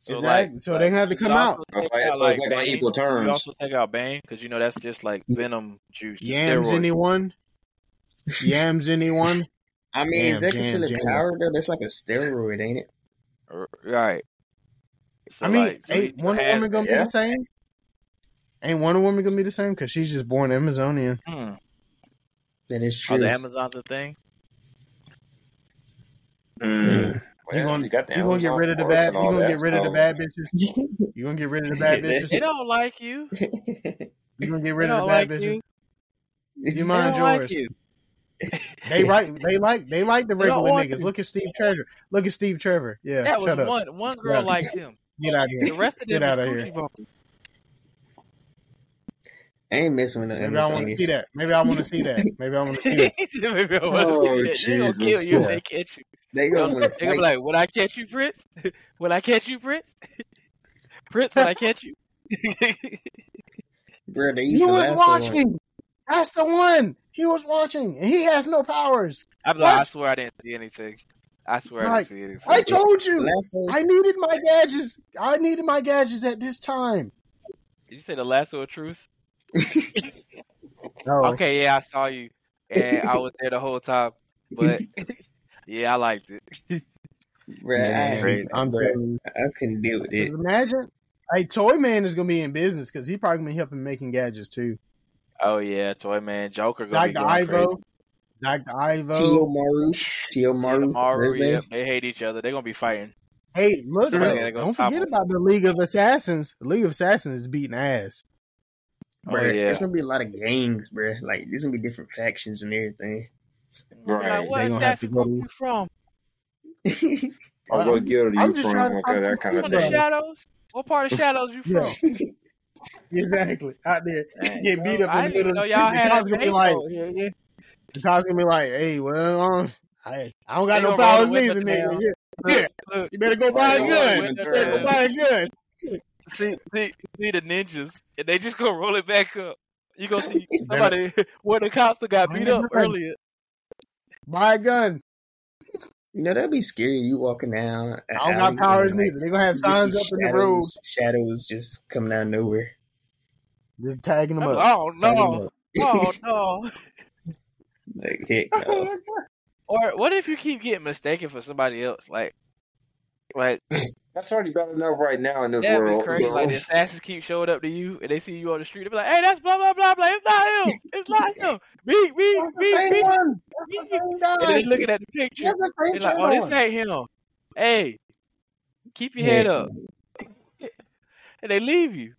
Speaker 4: So
Speaker 1: Exactly.
Speaker 4: like,
Speaker 1: So they have to come out.
Speaker 4: take
Speaker 3: Okay,
Speaker 4: out,
Speaker 3: so it's like on equal terms.
Speaker 4: You also take out Bane because you know that's just like Venom juice.
Speaker 1: Yams
Speaker 4: steroids.
Speaker 1: anyone? Yams anyone?
Speaker 2: I mean,
Speaker 1: Jam,
Speaker 2: is that
Speaker 1: jam,
Speaker 2: considered
Speaker 1: jam.
Speaker 2: power though? That's like a steroid, ain't it?
Speaker 4: Right. So
Speaker 1: I mean,
Speaker 4: like,
Speaker 1: ain't
Speaker 4: one
Speaker 1: Wonder
Speaker 4: has-
Speaker 1: Woman gonna
Speaker 3: yeah.
Speaker 1: be the same? Ain't Wonder Woman gonna be the same? Because she's just born Amazonian.
Speaker 4: Hmm.
Speaker 2: That is
Speaker 4: Are
Speaker 2: true.
Speaker 4: the Amazons a thing?
Speaker 3: Mm.
Speaker 1: You
Speaker 3: Well,
Speaker 1: gonna-
Speaker 3: you got
Speaker 1: You gonna get rid of the bad? You
Speaker 3: all
Speaker 1: gonna
Speaker 3: that,
Speaker 1: get rid of the bad bitches? You gonna get rid of the bad
Speaker 2: bitches.
Speaker 4: They don't like you.
Speaker 1: You gonna get rid of the bad
Speaker 4: like
Speaker 1: bitches?
Speaker 4: you.
Speaker 1: You
Speaker 4: They
Speaker 1: mind
Speaker 4: don't like you.
Speaker 1: They right. They like. They like the
Speaker 4: They
Speaker 1: regular niggas.
Speaker 4: you.
Speaker 1: Look at Steve Trevor. Look at Steve Trevor. Yeah.
Speaker 4: That was
Speaker 1: shut up.
Speaker 4: one. One girl
Speaker 1: Yeah.
Speaker 4: liked him.
Speaker 1: Get out of here.
Speaker 4: The
Speaker 1: here.
Speaker 4: rest of
Speaker 1: Get
Speaker 4: out
Speaker 1: of here.
Speaker 4: Gucci.
Speaker 2: I ain't messing with no
Speaker 1: Maybe I want to see that. Maybe I want to see that. Maybe I want to see that.
Speaker 4: Maybe I wanna
Speaker 3: Oh,
Speaker 4: see that. They gonna
Speaker 3: Jesus.
Speaker 4: kill you if
Speaker 1: Yeah.
Speaker 4: they catch you.
Speaker 2: They gonna
Speaker 4: They gonna be like, "Would I catch you, Prince? Would I catch you, Prince? Prince, would I catch you?"
Speaker 2: Bro, they
Speaker 1: He was
Speaker 2: last so long.
Speaker 1: watching. That's the one. He was watching, and he has no powers.
Speaker 4: I'm like, I swear I didn't see anything. I swear I didn't see anything.
Speaker 1: I told you. I needed my gadgets. I needed my gadgets at this time.
Speaker 4: Did you say the lasso of truth?
Speaker 1: No.
Speaker 4: Okay, yeah, I saw you, and I was there the whole time. But yeah, I liked it.
Speaker 2: Bro,
Speaker 1: Man,
Speaker 2: I,
Speaker 1: I'm
Speaker 2: bro. I couldn't deal with it.
Speaker 1: Imagine. Hey, Toy Man is gonna be in business because he probably gonna be helping making gadgets too.
Speaker 4: oh yeah, Toy Man, Joker gonna be
Speaker 1: Dr.
Speaker 4: going
Speaker 1: Ivo,
Speaker 4: crazy.
Speaker 1: Dr. Ivo.
Speaker 2: T.O. Morrow, T.O. Morrow,
Speaker 4: Tomorrow,
Speaker 2: Thursday.
Speaker 4: yeah, they hate each other. They're gonna be fighting.
Speaker 1: Hey, look,
Speaker 4: Yeah,
Speaker 1: though,
Speaker 4: they gonna
Speaker 1: don't forget
Speaker 4: him.
Speaker 1: about the League of Assassins. The League of Assassins is beating ass.
Speaker 4: Oh
Speaker 2: Bro,
Speaker 4: yeah.
Speaker 2: there's gonna be a lot of gangs, bro. Like there's gonna be different factions and everything.
Speaker 3: Right.
Speaker 4: Like, what
Speaker 1: They gonna have to go to-
Speaker 4: you from?
Speaker 3: Or
Speaker 1: I'm-
Speaker 3: what guild are
Speaker 1: I'm
Speaker 3: you from?
Speaker 1: to
Speaker 3: Okay, that kind
Speaker 4: You
Speaker 3: of
Speaker 4: the
Speaker 3: thing.
Speaker 4: shadows? What part of shadows you
Speaker 1: Yeah.
Speaker 4: from?
Speaker 1: Exactly. Out there,
Speaker 4: Dang,
Speaker 1: get beat up
Speaker 4: I
Speaker 1: in the middle.
Speaker 4: know
Speaker 1: of
Speaker 4: y'all
Speaker 1: the
Speaker 4: had
Speaker 1: cops gonna be like.
Speaker 4: Yeah, yeah.
Speaker 1: the cops gonna be like, hey, well, um, I, I don't got
Speaker 4: They
Speaker 1: no powers neither, nigga. Yeah, yeah.
Speaker 4: Look,
Speaker 1: You better go buy a
Speaker 3: Right,
Speaker 1: gun. You better go buy a gun.
Speaker 4: see, see, see the ninjas, and they just gonna roll it back up. You gonna see
Speaker 1: Better-
Speaker 4: somebody where the cops that got beat up earlier.
Speaker 1: Buy a gun.
Speaker 2: You know that'd be scary. You walking down.
Speaker 1: I don't got powers
Speaker 2: and, like,
Speaker 1: neither. They're gonna have signs
Speaker 2: see
Speaker 1: up in the road,
Speaker 2: shadows- Shadows just coming out of nowhere.
Speaker 1: just tagging them oh, up.
Speaker 4: Oh
Speaker 1: Tagging 'em
Speaker 4: no!
Speaker 1: up.
Speaker 4: Oh no!
Speaker 2: Like heck no.
Speaker 4: Or what if you keep getting mistaken for somebody else? Like, like
Speaker 3: That's already bad enough right now in this
Speaker 4: that'd
Speaker 3: world.
Speaker 4: be crazy. Like the assassins keep showing up to you, and they see you on the street. They be like, "Hey, that's blah blah blah blah. It's not him. It's not him. Me, me, me, me."
Speaker 1: one.
Speaker 4: me."
Speaker 1: Same
Speaker 4: And they looking at the picture.
Speaker 1: That's the
Speaker 4: They're like, "Oh, this ain't him." Hey, keep your head up, and they leave you.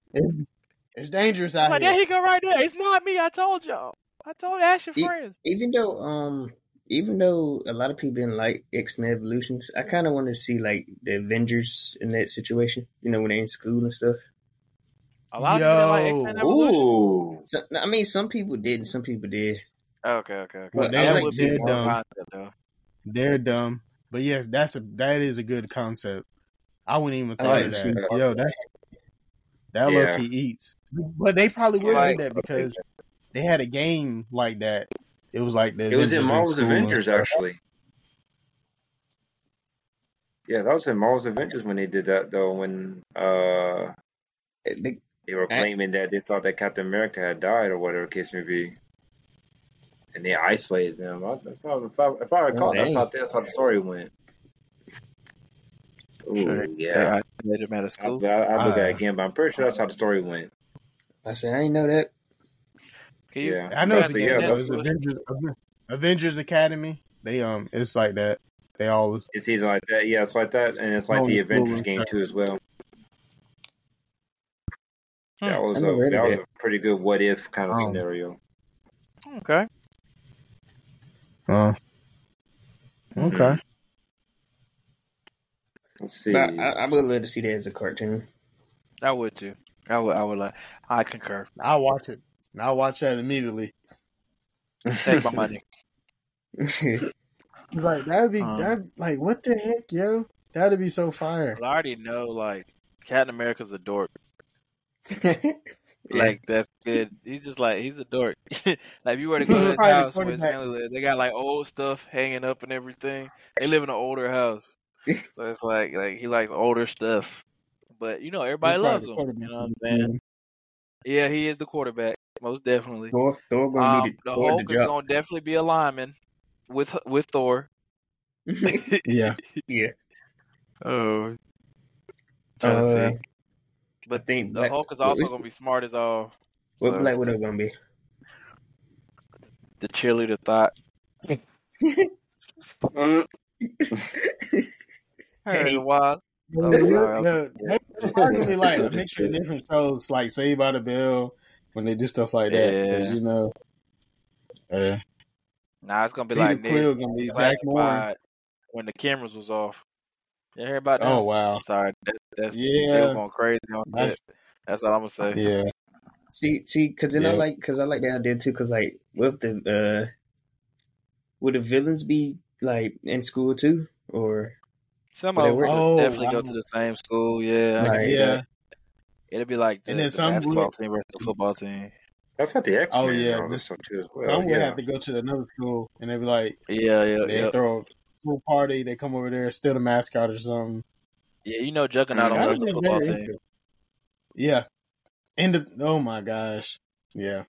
Speaker 1: It's dangerous
Speaker 4: I'm
Speaker 1: out
Speaker 4: like, there
Speaker 1: here.
Speaker 4: he go right there. It's not me. I told y'all. I told you, ask your friends.
Speaker 2: Even though, um, even though a lot of people didn't like X Men Evolutions, I kind of want to see like the Avengers in that situation. You know, when they're in school and stuff.
Speaker 4: A lot of people didn't like X-Men Evolution.
Speaker 3: Ooh.
Speaker 2: So, I mean, some people did and some people did.
Speaker 4: Okay, okay, okay.
Speaker 2: But
Speaker 1: they
Speaker 4: that
Speaker 1: like
Speaker 4: would be
Speaker 1: dead
Speaker 4: more
Speaker 1: dumb.
Speaker 4: concept, though.
Speaker 1: They're dumb. But yes, that's a that is a good concept. I wouldn't even
Speaker 2: I
Speaker 1: thought
Speaker 2: like
Speaker 1: of
Speaker 2: to see
Speaker 1: that.
Speaker 3: that.
Speaker 1: Yo, that's that
Speaker 3: Yeah.
Speaker 1: low key eats. But they probably would
Speaker 4: Like-
Speaker 1: do that because they had a game like that. It was like the
Speaker 3: It was in Marvel's
Speaker 1: school and
Speaker 3: Avengers, actually. Yeah, that was in Marvel's Avengers when they did that, though. When uh,
Speaker 2: They,
Speaker 3: they were claiming that they thought that Captain America had died, or whatever the case may be, and they isolated them. I, if, I, if, I, if I recall,
Speaker 2: Oh,
Speaker 3: that's how that's how the story went. Ooh, yeah.
Speaker 4: I made him at a
Speaker 3: I'll,
Speaker 4: school.
Speaker 3: I'll, I'll look at
Speaker 1: Uh,
Speaker 3: it again, but I'm pretty sure that's how the story went.
Speaker 2: I said I didn't know that.
Speaker 4: Can you?
Speaker 3: Yeah.
Speaker 1: I know it's
Speaker 3: yeah,
Speaker 1: game. though.
Speaker 3: that's-
Speaker 1: It's Avengers Avengers Academy. They um it's like that. They all
Speaker 3: It's either like that, yeah, it's like that, and it's like
Speaker 1: Oh,
Speaker 3: the
Speaker 1: cool.
Speaker 3: Avengers game too as well. That was
Speaker 2: I
Speaker 3: a
Speaker 2: never heard of
Speaker 3: that was a pretty good what if kind of
Speaker 1: Oh.
Speaker 3: scenario.
Speaker 4: Okay.
Speaker 1: uh
Speaker 3: Mm-hmm.
Speaker 1: okay.
Speaker 3: Let's see.
Speaker 2: I, I would love to see that as a cartoon.
Speaker 4: I would too. I would. I would like. I concur.
Speaker 1: I'll watch it. I'll watch that immediately.
Speaker 4: Take my money.
Speaker 1: Like that'd be
Speaker 4: Um,
Speaker 1: that like what the heck, yo? That'd be so fire.
Speaker 4: Well, I already know. Like Captain America's a dork. Like that's good. He's just like he's a dork. like if you were to go to his
Speaker 1: the
Speaker 4: house where his
Speaker 1: quarterback.
Speaker 4: family lives, they got like old stuff hanging up and everything. They live in an older house, so it's like like he likes older stuff. But you know everybody
Speaker 1: He's
Speaker 4: loves him. You know what I'm saying? Yeah, he is the quarterback, most definitely.
Speaker 2: Thor, Thor gonna
Speaker 4: Um,
Speaker 2: need
Speaker 4: the
Speaker 2: Thor
Speaker 4: Hulk
Speaker 2: the
Speaker 4: is
Speaker 2: drop.
Speaker 4: gonna definitely be a lineman with with Thor.
Speaker 1: Yeah.
Speaker 2: yeah.
Speaker 4: Oh,
Speaker 2: Uh,
Speaker 4: think.
Speaker 2: I
Speaker 4: But
Speaker 2: think
Speaker 4: the
Speaker 2: Black,
Speaker 4: Hulk is
Speaker 2: what,
Speaker 4: also gonna be smart as all.
Speaker 2: what
Speaker 4: So,
Speaker 2: Black Widow gonna be?
Speaker 4: the cheerleader thought.
Speaker 3: Mm,
Speaker 4: Hey, wise.
Speaker 1: No,
Speaker 4: Oh, sorry.
Speaker 1: no, it's probably gonna like a mixture of different shows, like Saved by the Bell, when they do stuff like that. Because
Speaker 4: Yeah.
Speaker 1: you know, uh,
Speaker 4: Nah, it's gonna be
Speaker 1: Peter
Speaker 4: like Nick
Speaker 1: Quill gonna be Zach Morris.
Speaker 4: when the cameras was off. You hear about that?
Speaker 1: Oh wow.
Speaker 4: I'm sorry. That, that's
Speaker 1: Yeah.
Speaker 4: they were going crazy on
Speaker 1: That's-
Speaker 4: that. That's all I'm gonna say.
Speaker 1: Yeah.
Speaker 2: See, see, because then I like, because I like that idea too. Because like, with the, uh, would the villains be like in school too, or
Speaker 4: Some of them
Speaker 2: were-
Speaker 4: would
Speaker 1: Oh,
Speaker 4: definitely go to the same school. Yeah, I can
Speaker 2: Right.
Speaker 4: see
Speaker 1: Yeah.
Speaker 4: that. It'll be like the,
Speaker 1: And then
Speaker 4: the
Speaker 1: some
Speaker 4: basketball
Speaker 1: would-
Speaker 4: team versus the football team.
Speaker 3: That's got the X
Speaker 1: Oh, yeah,
Speaker 3: all this one too as well.
Speaker 1: Some would have to go to another school and they'd be like
Speaker 4: Yeah, yeah,
Speaker 1: they
Speaker 4: yeah.
Speaker 1: throw a school party, they come over there, steal the mascot or something.
Speaker 4: Yeah, you know, Juggernaut
Speaker 3: Mm,
Speaker 4: on
Speaker 1: that'd
Speaker 4: the football
Speaker 1: very
Speaker 4: team.
Speaker 1: Yeah. And the oh my gosh. Yeah.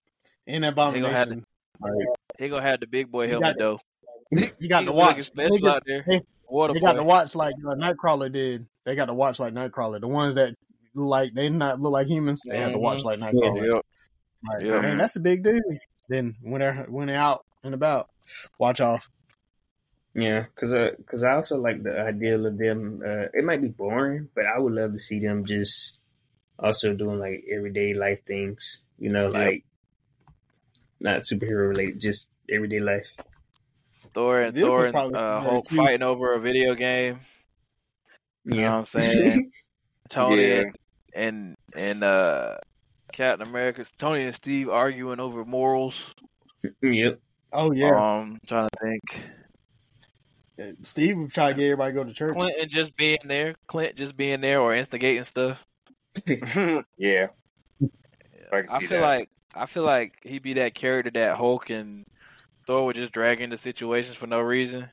Speaker 1: And
Speaker 4: They gonna
Speaker 1: Abomination. Like,
Speaker 4: He gonna have the big boy
Speaker 1: You
Speaker 4: helmet
Speaker 1: got-
Speaker 4: though.
Speaker 1: you
Speaker 4: He
Speaker 1: got to
Speaker 4: gonna
Speaker 1: watch.
Speaker 4: looking special
Speaker 1: Nigga,
Speaker 4: out there.
Speaker 1: they-
Speaker 4: Water
Speaker 1: They got
Speaker 4: boy.
Speaker 1: to watch like uh, Nightcrawler did. They got to watch like Nightcrawler. The ones that look like they not look like humans, they had to watch like Nightcrawler.
Speaker 4: Yep.
Speaker 1: Like,
Speaker 4: Yeah.
Speaker 1: man, that's a big dude. Then when they're when they're out and about, watch off.
Speaker 2: yeah, because because I also like the idea of them. Uh, it might be boring, but I would love to see them just also doing like everyday life things. You know,
Speaker 4: Yep.
Speaker 2: like not superhero related, just everyday life.
Speaker 4: Thor and
Speaker 1: This
Speaker 4: Thor and uh, Hulk
Speaker 1: too.
Speaker 4: fighting over a video game. You know what I'm saying? Tony
Speaker 3: Yeah.
Speaker 4: and, and and uh Captain America, Tony and Steve arguing over morals.
Speaker 2: yep.
Speaker 1: Oh yeah,
Speaker 4: Um, trying to think.
Speaker 1: Steve would try to get everybody to go to church.
Speaker 4: Clinton just being there, Clint just being there or instigating stuff.
Speaker 3: yeah. I
Speaker 4: I feel
Speaker 3: that.
Speaker 4: like I feel like he'd be that character that Hulk and Thor would just drag into situations for no reason.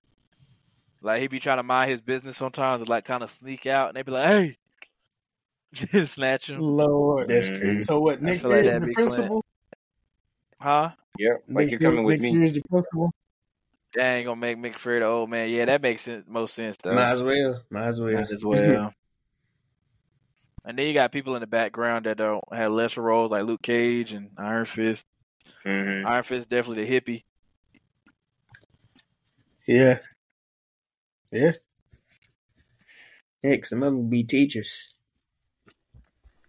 Speaker 4: Like he'd be trying to mind his business sometimes and like kind of sneak out and they'd be like, "Hey," just snatch him,
Speaker 1: Lord,
Speaker 2: That's
Speaker 3: Mhm.
Speaker 2: crazy.
Speaker 1: So what? Nick
Speaker 4: feel like
Speaker 1: Fury the
Speaker 4: be Clint.
Speaker 1: principal.
Speaker 4: huh?
Speaker 3: Yep. like
Speaker 1: Nick
Speaker 3: you're coming
Speaker 1: Fury-
Speaker 3: with
Speaker 1: Nick
Speaker 3: me.
Speaker 1: Fury is the principal.
Speaker 4: That ain't gonna make Nick Fury the old man. Yeah, that makes sense, most sense though.
Speaker 2: Might as well. Might as well.
Speaker 4: Might as well. and then you got people in the background that don't have lesser roles like Luke Cage and Iron Fist.
Speaker 3: hmm
Speaker 4: Iron Fist definitely the hippie.
Speaker 1: Yeah, yeah.
Speaker 2: Heck, some of them be teachers.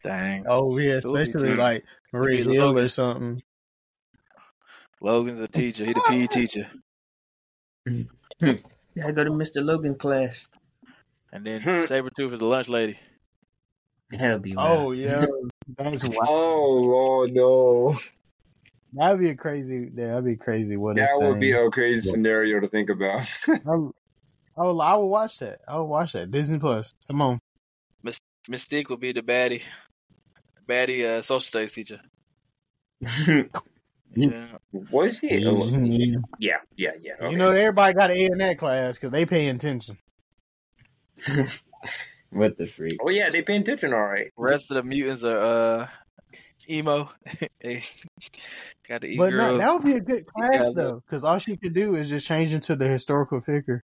Speaker 4: Dang.
Speaker 1: Oh yeah,
Speaker 4: It would be
Speaker 1: especially like Marie
Speaker 4: It'd
Speaker 1: Hill
Speaker 4: Logan.
Speaker 1: or something.
Speaker 4: Logan's a teacher. He the PE teacher.
Speaker 2: Yeah, I go to Mr. Logan class.
Speaker 4: And then
Speaker 3: Hmm.
Speaker 4: Sabretooth is the lunch lady.
Speaker 2: That'll be
Speaker 1: Oh
Speaker 2: wild.
Speaker 1: yeah, that's wild.
Speaker 3: Oh Lord, no!
Speaker 1: That'd be a crazy. Yeah, that'd be crazy. What
Speaker 3: That
Speaker 1: if
Speaker 3: would be a crazy scenario to think about.
Speaker 1: Oh, oh, I will watch that. I will watch that. Disney Plus. Come on.
Speaker 4: Mystique would be the baddie. Baddie uh, social studies teacher. Yeah.
Speaker 3: Was he? Oh,
Speaker 1: Mhm.
Speaker 3: yeah, yeah, yeah. Okay.
Speaker 1: You know, everybody got an A in that class because they pay attention.
Speaker 2: what the freak?
Speaker 3: oh yeah, they pay attention, all right.
Speaker 4: Rest of the mutants are uh, emo. They got the
Speaker 1: But no, that would be a good class
Speaker 4: look.
Speaker 1: though, because all she could do is just change into the historical figure,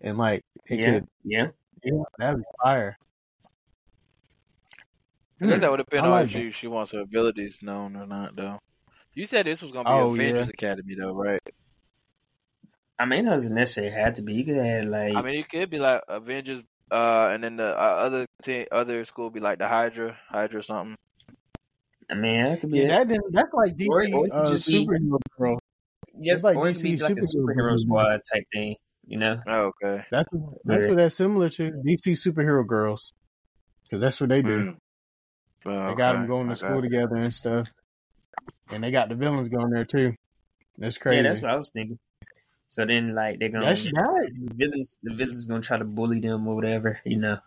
Speaker 1: and like it
Speaker 2: Yeah,
Speaker 1: could,
Speaker 2: yeah.
Speaker 1: yeah, that'd be fire.
Speaker 4: I guess that would depend
Speaker 1: I
Speaker 4: on
Speaker 1: like
Speaker 4: if she, she wants her abilities known or not, though. You said this was gonna be
Speaker 1: Oh,
Speaker 4: Avengers
Speaker 1: yeah.
Speaker 4: Academy, though, right?
Speaker 2: I mean, it doesn't necessarily have to be. You could have like,
Speaker 4: I mean, it could be like Avengers, uh, and then the uh, other team, other school be like the Hydra, Hydra something.
Speaker 2: I mean, that could be.
Speaker 1: Yeah, that didn't, that's like DC
Speaker 2: Or- or
Speaker 1: uh, superhero girl.
Speaker 2: Yeah,
Speaker 1: it's like
Speaker 2: or it'd be
Speaker 1: DC
Speaker 2: like a
Speaker 1: superhero
Speaker 2: superhero squad type thing. You know?
Speaker 4: Oh, okay.
Speaker 1: That's what, that's what that's similar to DC superhero girls, because that's what they do.
Speaker 3: Mm.
Speaker 4: Oh,
Speaker 1: They got
Speaker 4: okay.
Speaker 1: them going to
Speaker 4: Okay.
Speaker 1: school together and stuff, and they got the villains going there too. That's crazy.
Speaker 2: Yeah, that's what I was thinking. So then, like, they're gonna
Speaker 1: That's right.
Speaker 2: the villains. The villains gonna try to bully them or whatever. You know?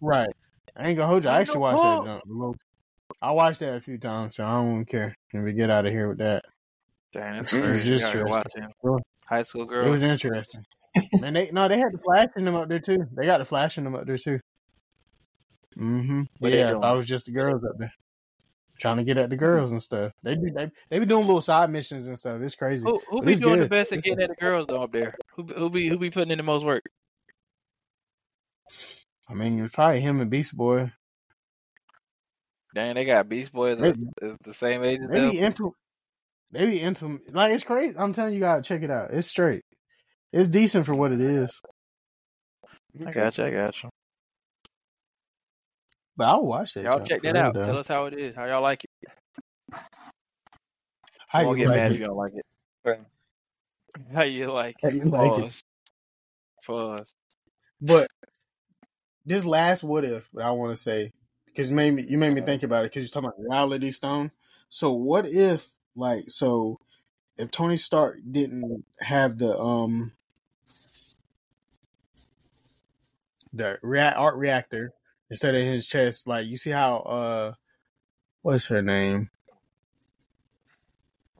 Speaker 1: Right. I ain't gonna hold you. I
Speaker 4: You
Speaker 1: actually watched
Speaker 4: what?
Speaker 1: that. Jump. I watched that a few times, so I don't care. Can we get out of here with that?
Speaker 4: Damn, that's
Speaker 3: It's
Speaker 4: crazy.
Speaker 1: just
Speaker 4: You gotta
Speaker 1: interesting.
Speaker 4: watch him. High school girl.
Speaker 1: It was interesting. and they no, they had the flashing them up there too. They got the flashing them up there too. Mm-hmm.
Speaker 4: What
Speaker 1: Yeah, I thought it was just the girls up there. Trying to get at the girls and stuff. They be they, they be doing little side missions and stuff. It's crazy.
Speaker 4: Who who
Speaker 1: But
Speaker 4: be
Speaker 1: it's
Speaker 4: doing the best at
Speaker 1: It's
Speaker 4: getting at the girls though up there? Who be- who be who be putting in the most work?
Speaker 1: I mean, it's probably him and Beast Boy.
Speaker 4: Dang, they got Beast Boys
Speaker 1: They,
Speaker 4: is the same age as
Speaker 1: they
Speaker 4: them.
Speaker 1: be into they be into like it's crazy. I'm telling you, you gotta check it out. It's straight. It's decent for what it is.
Speaker 4: I got you. I got you.
Speaker 1: But I'll watch that.
Speaker 4: Y'all check that out.
Speaker 1: though.
Speaker 4: Tell us how it is. How y'all like it.
Speaker 1: How
Speaker 4: Won't
Speaker 1: you
Speaker 4: get
Speaker 1: like
Speaker 4: mad
Speaker 1: it?
Speaker 4: if you don't like it.
Speaker 3: Right.
Speaker 4: How you like
Speaker 1: How
Speaker 4: it?
Speaker 1: you like it?
Speaker 4: Pause. Pause.
Speaker 1: But this last what if I want to say because you made me you made me think about it because you're talking about reality stone. So what if like so if Tony Stark didn't have the um the rea- arc reactor instead of his chest, like you see how uh what's her name?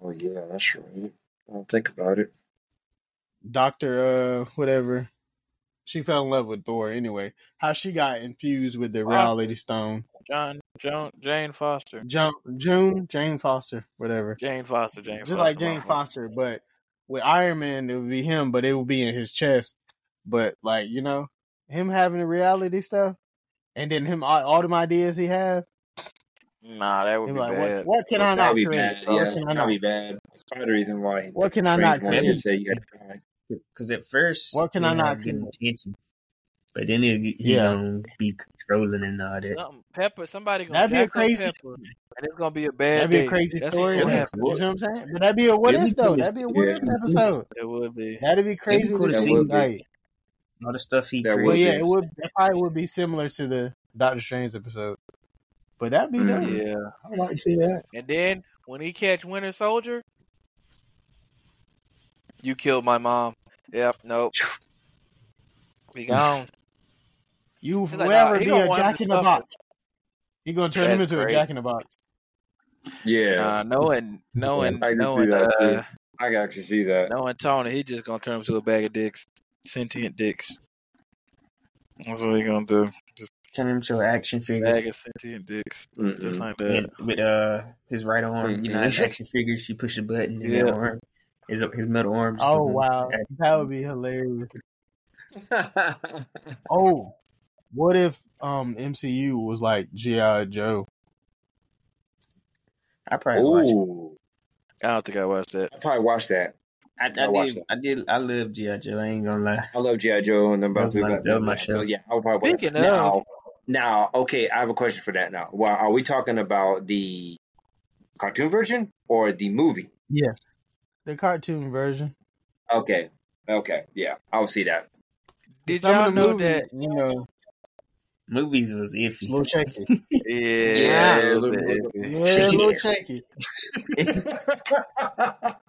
Speaker 3: Oh yeah, that's right. I don't think about it.
Speaker 1: Doctor uh whatever. She fell in love with Thor anyway. How she got infused with the reality stone.
Speaker 4: John, Joan, Jane Foster,
Speaker 1: June, June, Jane Foster, whatever.
Speaker 4: Jane Foster, Jane
Speaker 1: Just
Speaker 4: Foster,
Speaker 1: like Jane
Speaker 4: fault.
Speaker 1: Foster, but with Iron Man, it would be him, but it would be in his chest. But like you know, him having the reality stuff, and then him all, all them ideas he have.
Speaker 4: Nah, that would be
Speaker 1: like,
Speaker 4: bad.
Speaker 1: what, what can I not
Speaker 3: That'd be
Speaker 1: create?
Speaker 3: bad.
Speaker 1: What can I
Speaker 3: that'd
Speaker 1: not?
Speaker 3: be bad. That's part of the reason why. he.
Speaker 1: What can I not
Speaker 3: Strange one
Speaker 1: create?
Speaker 3: did say you had to die.
Speaker 2: Because at first,
Speaker 1: What can I not
Speaker 2: have good
Speaker 1: create?
Speaker 2: but then he, he
Speaker 1: Yeah.
Speaker 2: gonna be controlling and all that.
Speaker 4: Something, Pepper, somebody gonna
Speaker 1: That'd be a crazy.
Speaker 4: Pepper, and it's gonna be a bad
Speaker 1: That'd be a crazy
Speaker 4: That's
Speaker 1: story.
Speaker 4: what's
Speaker 2: That'd be cool.
Speaker 1: You know what I'm saying? But that'd be a what
Speaker 2: It'd
Speaker 1: if though. That'd be a what if
Speaker 3: Yeah.
Speaker 1: episode.
Speaker 4: It would be.
Speaker 1: That'd be crazy to
Speaker 2: to
Speaker 1: see.
Speaker 3: see.
Speaker 1: Like,
Speaker 2: All the stuff he
Speaker 3: That would
Speaker 1: well, yeah, it would. That probably would be similar to the Doctor Strange episode. But that'd be dope.
Speaker 4: Yeah.
Speaker 1: I would like to see that.
Speaker 4: And then when he catch Winter Soldier, you killed my mom. Yep. Nope. Be gone.
Speaker 1: You
Speaker 4: He's like,
Speaker 1: forever
Speaker 4: nah,
Speaker 1: be a jack in the box. You gonna turn him into
Speaker 4: great.
Speaker 1: a jack in the box.
Speaker 3: Yeah,
Speaker 4: Nah, knowing, knowing,
Speaker 3: I can see
Speaker 4: knowing, uh,
Speaker 3: I can actually see that.
Speaker 4: knowing Tony, he just gonna turn him to a bag of dicks, sentient dicks. That's what he gonna do. Just
Speaker 2: Turn him into an action figure.
Speaker 4: bag of sentient dicks, just
Speaker 3: Mm-mm.
Speaker 4: like that.
Speaker 2: And with uh his right arm, you know, action figures, you push a button and
Speaker 4: Yeah.
Speaker 2: that arm, his his metal arm. just
Speaker 1: Oh
Speaker 2: become
Speaker 1: wow,
Speaker 2: action
Speaker 1: that would be hilarious. Oh, what if um MCU was like GI Joe?
Speaker 2: I probably watch it.
Speaker 4: I don't think I watched that.
Speaker 3: I probably watched that.
Speaker 2: I,
Speaker 3: I
Speaker 2: I
Speaker 3: watched
Speaker 2: did. I did. I love GI Joe. I ain't gonna lie.
Speaker 3: I love GI Joe and them
Speaker 2: That was
Speaker 3: about
Speaker 2: my- that was my
Speaker 3: So
Speaker 2: show.
Speaker 3: yeah, I'll probably watch
Speaker 4: Speaking
Speaker 3: it.
Speaker 4: of-
Speaker 3: now. Now, okay, I have a question for that. Now, well, are we talking about the cartoon version or the movie?
Speaker 1: Yeah, the cartoon version.
Speaker 3: Okay, okay, yeah, I'll see that.
Speaker 4: Did
Speaker 1: Some
Speaker 4: y'all know
Speaker 1: movies,
Speaker 4: that?
Speaker 1: You know,
Speaker 2: Movies was iffy.
Speaker 1: a little shaky.
Speaker 4: Yeah,
Speaker 3: Yeah,
Speaker 4: a
Speaker 3: a
Speaker 4: little
Speaker 3: little-
Speaker 1: Yeah, a little shaky.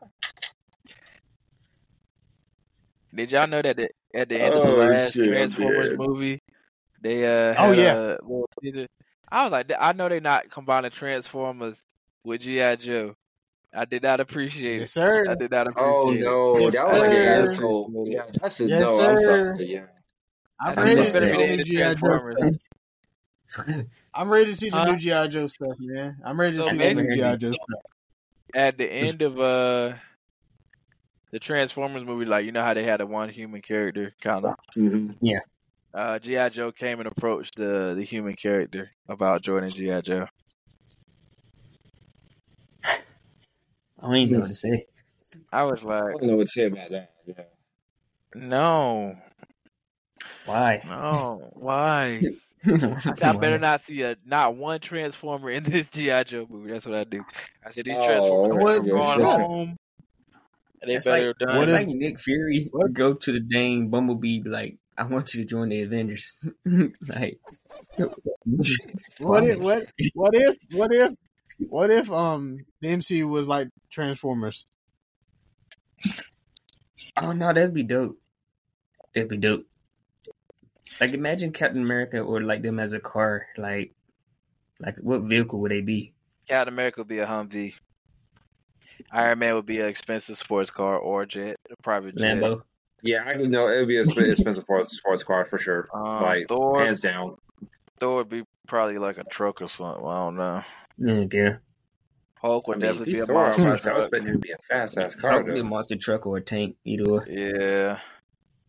Speaker 4: Did y'all know that the, at the end of the
Speaker 3: Oh,
Speaker 4: last
Speaker 3: shit,
Speaker 4: Transformers movie, they uh
Speaker 1: Oh, yeah.
Speaker 4: a little teaser? I was like, I know they're not combining Transformers with GI Joe. I did not appreciate
Speaker 1: Yes,
Speaker 4: it.
Speaker 1: sir.
Speaker 4: I did not appreciate
Speaker 3: oh
Speaker 4: it.
Speaker 3: Oh no,
Speaker 1: Yes,
Speaker 3: that was like an
Speaker 1: sir.
Speaker 3: insult. Yeah, that's a
Speaker 1: Yes,
Speaker 3: no. I'm sorry. Yeah,
Speaker 1: I'm
Speaker 4: I
Speaker 1: ready
Speaker 4: said,
Speaker 1: to see the
Speaker 4: the
Speaker 1: new GI Joe. I'm ready to see the
Speaker 4: Huh?
Speaker 1: new GI Joe stuff, man. I'm ready to
Speaker 4: So
Speaker 1: see the new GI Joe stuff.
Speaker 4: At the end of uh the Transformers movie, like you know how they had a one human character kind of.
Speaker 3: hmm
Speaker 4: Uh, GI Joe came and approached the the human character about joining GI Joe.
Speaker 2: I don't even know what to say.
Speaker 4: I was like, I
Speaker 3: don't know what to say about that. Yeah.
Speaker 4: no,
Speaker 2: Why?
Speaker 4: no, why? I better not see a not one Transformer in this GI Joe movie. That's what I do. I said these
Speaker 3: Oh,
Speaker 4: Transformers
Speaker 1: What-
Speaker 4: are going home. And they
Speaker 2: It's
Speaker 4: better
Speaker 2: like,
Speaker 4: done.
Speaker 1: What
Speaker 2: it's
Speaker 1: if-
Speaker 2: like Nick Fury
Speaker 1: what-
Speaker 2: go to the dang Bumblebee, like, I want you to join the Avengers. like,
Speaker 1: What if what what if what if what if um the MCU was like Transformers?
Speaker 2: Oh no, that'd be dope. That'd be dope. Like, imagine Captain America or like them as a car. Like, like what vehicle would they be?
Speaker 4: Captain America would be a Humvee. Iron Man would be an expensive sports car or a jet, a private jet.
Speaker 2: Lambo.
Speaker 3: Yeah, I know it would be a sp- expensive sports sports car for sure.
Speaker 4: Um,
Speaker 3: like
Speaker 4: Thor,
Speaker 3: hands down.
Speaker 4: Thor would be probably like a truck or something. I don't know.
Speaker 2: Mm, yeah.
Speaker 4: Hulk
Speaker 3: I
Speaker 4: would
Speaker 3: mean,
Speaker 4: definitely be a
Speaker 3: he's Thor, I was,
Speaker 4: monster
Speaker 3: I expecting him to be a fast ass car.
Speaker 2: Probably a monster truck or a tank, either or.
Speaker 4: Yeah,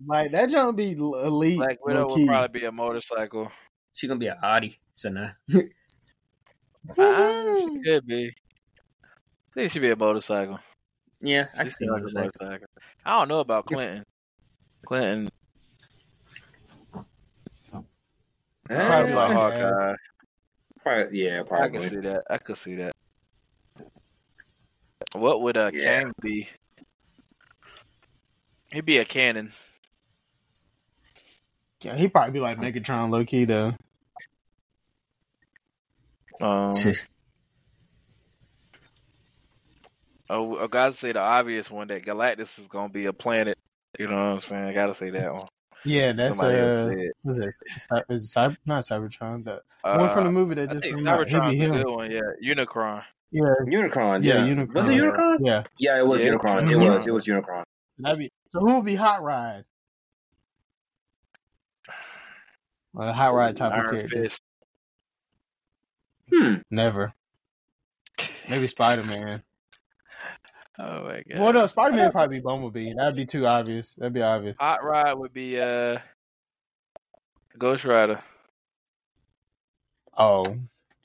Speaker 1: Like that jump be elite,
Speaker 4: Black Widow would probably be a motorcycle.
Speaker 2: She gonna be an Audi, so nah.
Speaker 4: Ah, she could be. I think she be a motorcycle.
Speaker 2: yeah, I see
Speaker 4: seems like a
Speaker 2: motorcycle.
Speaker 4: motorcycle. I don't know about Clinton. Clinton probably like
Speaker 1: Yeah.
Speaker 4: Hawkeye.
Speaker 3: probably, yeah, probably.
Speaker 4: I can see that. I could see that. What would a
Speaker 3: Yeah.
Speaker 4: Kang be? He'd be a cannon.
Speaker 1: Yeah, he'd probably be like Megatron low key though.
Speaker 4: Um, oh, I gotta say the obvious one that Galactus is gonna be a planet. You know what I'm saying? I gotta say that one.
Speaker 1: Yeah, that's
Speaker 4: Somebody
Speaker 1: uh,
Speaker 4: else said.
Speaker 1: what's it? Cy- Is it Cyber, not Cybertron, the one from the
Speaker 4: Uh,
Speaker 1: movie that
Speaker 4: I
Speaker 1: just
Speaker 4: think
Speaker 1: came out. It'd be
Speaker 4: Cybertron's a good one. Yeah, Unicron.
Speaker 1: Yeah,
Speaker 3: Unicron.
Speaker 1: yeah,
Speaker 3: Yeah,
Speaker 1: Unicron.
Speaker 3: Was it Unicron?
Speaker 1: Yeah,
Speaker 3: Yeah, it was
Speaker 4: Yeah.
Speaker 3: Unicron. It
Speaker 1: Mhm.
Speaker 3: was. It was Unicron.
Speaker 1: that'd be. So who would be Hot Rod? Well, a Hot Rod type of
Speaker 4: Iron
Speaker 1: character.
Speaker 4: Fist.
Speaker 3: Hmm.
Speaker 1: Never. Maybe Spider Man.
Speaker 4: Oh my god.
Speaker 1: Well, no, Spider Man would probably be Bumblebee. That'd be too obvious. That'd be obvious.
Speaker 4: Hot Rod would be uh Ghost Rider.
Speaker 1: Oh,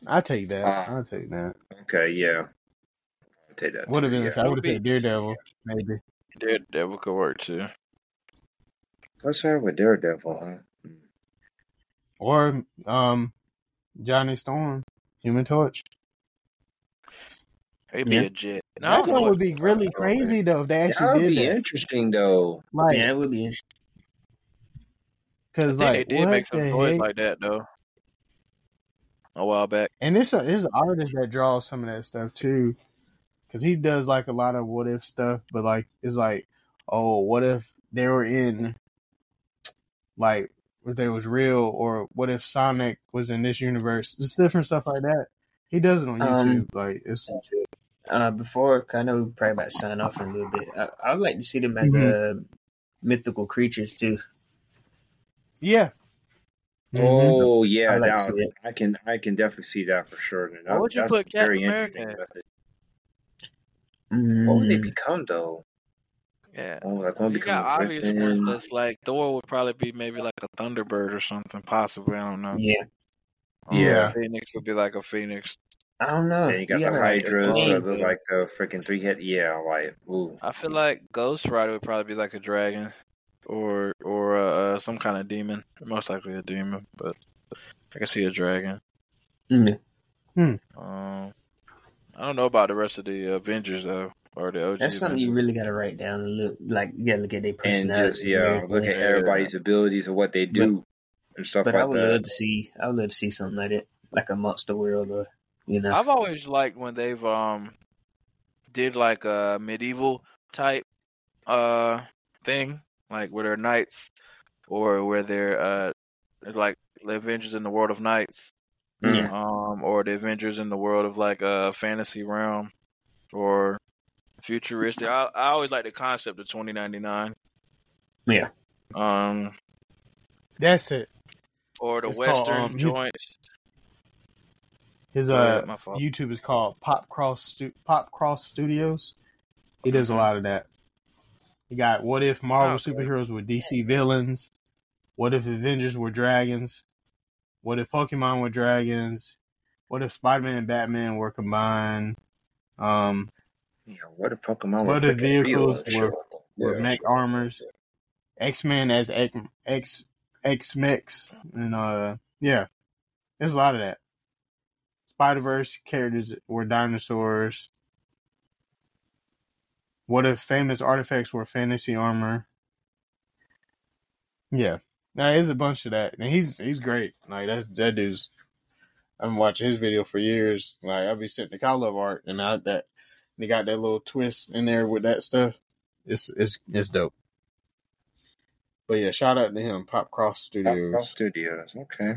Speaker 1: I take that.
Speaker 3: Ah.
Speaker 1: I'll take that.
Speaker 3: Okay. Yeah. I'll take that.
Speaker 1: Would have been.
Speaker 3: Yeah.
Speaker 1: I would have
Speaker 4: Would
Speaker 1: said Daredevil. Maybe.
Speaker 4: Daredevil could work too.
Speaker 3: Let's start with Daredevil, huh?
Speaker 1: Or um, Johnny Storm, Human Torch.
Speaker 4: He'd be
Speaker 2: Yeah.
Speaker 4: a jet. And
Speaker 1: That one would be really crazy though if they
Speaker 3: That
Speaker 1: actually
Speaker 3: would
Speaker 1: did
Speaker 3: be
Speaker 1: that.
Speaker 3: interesting, though.
Speaker 1: Like,
Speaker 2: yeah, it would be interesting.
Speaker 4: I
Speaker 1: cause
Speaker 4: think
Speaker 1: like
Speaker 4: they did make some toys
Speaker 1: heck?
Speaker 4: like that though. A while back.
Speaker 1: And it's a it's an artist that draws some of that stuff too, because he does like a lot of what if stuff. But like it's like, oh, what if they were in, like, if they was real, or what if Sonic was in this universe? Just different stuff like that. He does it on YouTube.
Speaker 2: Um,
Speaker 1: like it's
Speaker 2: Uh, before, 'cause I know we probably about to sign off in a little bit. I, I would like to see them as uh, mythical creatures too.
Speaker 1: yeah. Mhm.
Speaker 3: Oh yeah,
Speaker 2: I like
Speaker 3: that-
Speaker 2: to see it.
Speaker 3: I can I can definitely see that for sure. And
Speaker 4: What would you
Speaker 3: that's
Speaker 4: put Captain America
Speaker 3: interesting
Speaker 4: in?
Speaker 3: method. What would they
Speaker 2: Mm,
Speaker 3: become though?
Speaker 4: Yeah.
Speaker 3: Oh, like one
Speaker 4: You got obvious
Speaker 3: griffin.
Speaker 4: ones that's like Thor would probably be maybe like a Thunderbird or something, possibly. I don't know.
Speaker 2: yeah,
Speaker 4: Um,
Speaker 3: Yeah.
Speaker 4: Phoenix would be like a Phoenix.
Speaker 2: I don't know.
Speaker 3: And you got the
Speaker 2: gotta, like,
Speaker 3: Hydras
Speaker 4: Thor,
Speaker 3: look like the freaking three head. Yeah, like ooh.
Speaker 4: I feel like Ghost Rider would probably be like a dragon, or or uh, uh, some kind of demon. Most likely a demon, but I can see a dragon.
Speaker 2: Mm,
Speaker 4: Um, I don't know about the rest of the Avengers though, or the OG.
Speaker 2: That's something you really got to write down and look like. You got to look at their
Speaker 3: and
Speaker 2: personality.
Speaker 3: just yeah,
Speaker 2: and
Speaker 3: look at
Speaker 2: everything.
Speaker 3: everybody's abilities and what they do and stuff
Speaker 2: But I would
Speaker 3: that.
Speaker 2: love to see. I would love to see something like that, like a monster world, or you know.
Speaker 4: I've always liked when they've um did like a medieval type uh thing, like where they're knights, or where they're uh like the Avengers in the world of knights,
Speaker 2: Yeah.
Speaker 4: um, or the Avengers in the world of like a fantasy realm, or futuristic. I I always like the concept of twenty ninety nine.
Speaker 2: Yeah.
Speaker 4: Um,
Speaker 1: That's it.
Speaker 4: or the
Speaker 1: It's called,
Speaker 4: western
Speaker 1: um,
Speaker 4: joints.
Speaker 1: His
Speaker 4: Go ahead,
Speaker 1: uh
Speaker 4: my fault.
Speaker 1: YouTube is called Pop Cross Stu- Pop Cross Studios. He does a lot of that. He got what if Marvel
Speaker 4: Okay.
Speaker 1: superheroes were DC villains? What if Avengers were dragons? What if Pokemon were dragons? What if Spider Man and Batman were combined? Um,
Speaker 3: Yeah, what if Pokemon
Speaker 1: What if vehicles
Speaker 3: real?
Speaker 1: were-
Speaker 3: Sure.
Speaker 1: were
Speaker 3: Yeah.
Speaker 1: mech armors? X Men as X X X Mex, and uh, yeah, there's a lot of that. Spider Verse characters were dinosaurs. What if famous artifacts were fantasy armor? Yeah, now there's a bunch of that, and he's he's great. Like that that dude's. I've been watching his video for years. Like I'll be sitting, I love art, and I that they got that little twist in there with that stuff. It's it's it's dope. But yeah, shout out to him, Pop Cross
Speaker 3: Pop
Speaker 1: Studios.
Speaker 3: Cross Studios. Okay.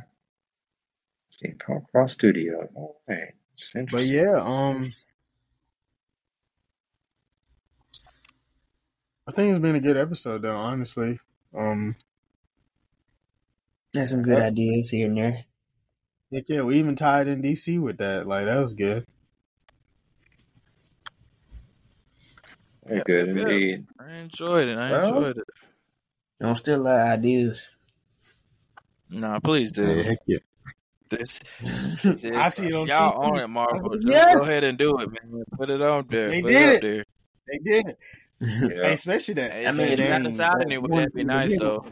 Speaker 3: See, Pop Cross Studio. All right.
Speaker 1: But yeah, um, I think it's been a good episode though. Honestly, um,
Speaker 2: There's some good ideas here and there.
Speaker 1: heck yeah, we even tied in DC with that. Like that was good.
Speaker 3: Very good
Speaker 4: Yeah.
Speaker 3: indeed.
Speaker 4: I enjoyed it. I
Speaker 3: Well,
Speaker 4: enjoyed it.
Speaker 2: I'm still a lot of ideas.
Speaker 4: Nah, please do.
Speaker 1: Yeah, heck yeah.
Speaker 4: This,
Speaker 1: I see it on
Speaker 4: y'all
Speaker 1: TV.
Speaker 4: on it, Marvel. Just
Speaker 1: Yes.
Speaker 4: go ahead and do it, man. Put it on there.
Speaker 1: They
Speaker 4: Put
Speaker 1: did
Speaker 4: it
Speaker 1: it.
Speaker 4: there.
Speaker 1: They did it,
Speaker 3: Yeah.
Speaker 1: Hey, especially that.
Speaker 2: I mean,
Speaker 4: it's
Speaker 2: it's
Speaker 4: not
Speaker 2: not-
Speaker 4: inside of it, would that be nice though?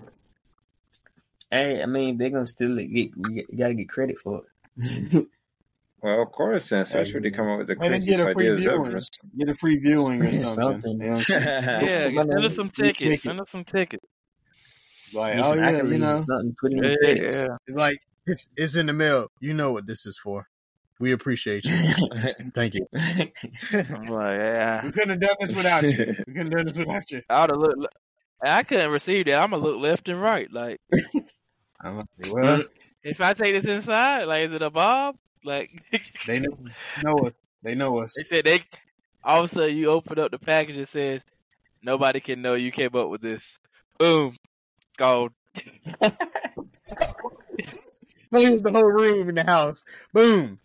Speaker 2: hey, I mean, they're gonna still get. You gotta get credit for it.
Speaker 3: Well, of course, then, especially when they come up with the
Speaker 1: Hey, they
Speaker 3: craziest
Speaker 1: get a free
Speaker 3: ideas
Speaker 1: viewing. Get a free viewing or something.
Speaker 2: Something.
Speaker 1: You know what I'm saying?
Speaker 4: Yeah, send us some tickets.
Speaker 1: ticket.
Speaker 4: Send us some tickets.
Speaker 1: Like, oh yeah, you know,
Speaker 2: something put in
Speaker 4: Yeah, yeah.
Speaker 1: like it's it's in the mail. You know what this is for. We appreciate you. Thank you.
Speaker 4: I'm like, yeah.
Speaker 1: We couldn't have done this without you. We couldn't have done this without you.
Speaker 4: I would have looked. I couldn't receive that. I'm gonna look left and right. Like,
Speaker 1: I'm like, well,
Speaker 4: if I take this inside, like, is it a bob? Like,
Speaker 1: they know, know us. They know us.
Speaker 4: they said they. All of a sudden, you open up the package. It says, "Nobody can know you came up with this." Boom, gold.
Speaker 1: Cleans the whole room in the house. Boom.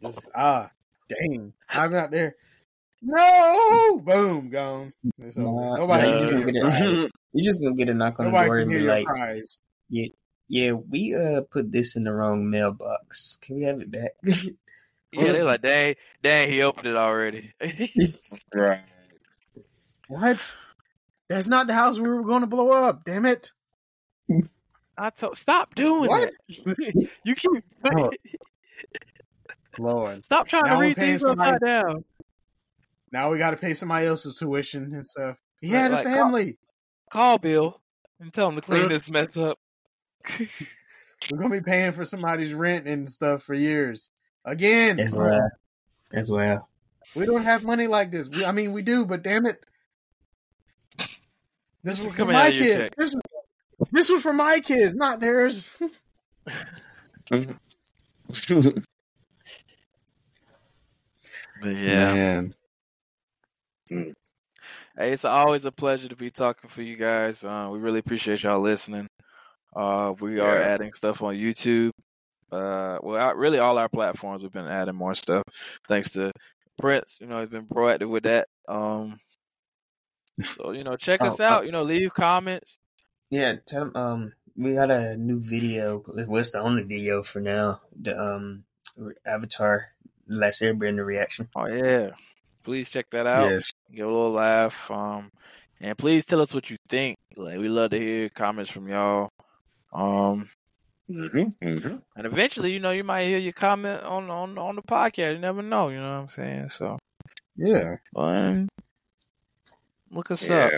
Speaker 1: Just ah, dang. I'm out there. No, boom, gone.
Speaker 2: Nah,
Speaker 1: Nobody
Speaker 2: nah, you
Speaker 1: can
Speaker 2: just
Speaker 1: hear
Speaker 2: gonna get
Speaker 1: prize.
Speaker 2: it. You just gonna get a knock on the door and be like,
Speaker 1: prize.
Speaker 2: "Yeah, yeah, we uh put this in the wrong mailbox. Can we have it back?"
Speaker 4: Yeah, they're like, "Dang, dang, he opened it already."
Speaker 3: right.
Speaker 1: What? That's not the house we were going to blow up. Damn it!
Speaker 4: I told, stop doing
Speaker 1: What?
Speaker 4: that. you keep.
Speaker 1: Oh. Lord.
Speaker 4: Stop trying
Speaker 1: Now
Speaker 4: to read things
Speaker 1: somebody-
Speaker 4: upside down.
Speaker 1: Now we got to pay somebody else's tuition and stuff. He
Speaker 4: Like-
Speaker 1: had a
Speaker 4: like,
Speaker 1: family.
Speaker 4: Call Bill and tell him to clean this mess up.
Speaker 1: We're gonna be paying for somebody's rent and stuff for years again.
Speaker 2: As well. As well.
Speaker 1: We don't have money like this. We, I mean, we do, but damn it, this was for
Speaker 4: coming
Speaker 1: my
Speaker 4: out of your
Speaker 1: kids.
Speaker 4: check.
Speaker 1: This, this was for my kids, not theirs.
Speaker 4: But yeah.
Speaker 3: Man.
Speaker 4: Hey, it's always a pleasure to be talking for you guys. Uh, we really appreciate y'all listening. Uh, we are adding stuff on YouTube. Uh, well, out- really all our platforms. We've been adding more stuff thanks to Prince. You know, he's been proactive with that. Um, so you know, check us
Speaker 2: Oh,
Speaker 4: out. You know, leave comments.
Speaker 2: Yeah, tell 'em, um we got a new video. Well, it's the only video for now. The um Avatar Last Airbender reaction.
Speaker 4: Oh yeah, please check that out.
Speaker 1: Yes.
Speaker 4: Give a little laugh. Um, and please tell us what you think. Like we love to hear comments from y'all. Um,
Speaker 3: hmm hmm
Speaker 4: and eventually, you know, you might hear your comment on on on the podcast. You never know. You know what I'm saying? So,
Speaker 1: Yeah.
Speaker 4: um, look us up.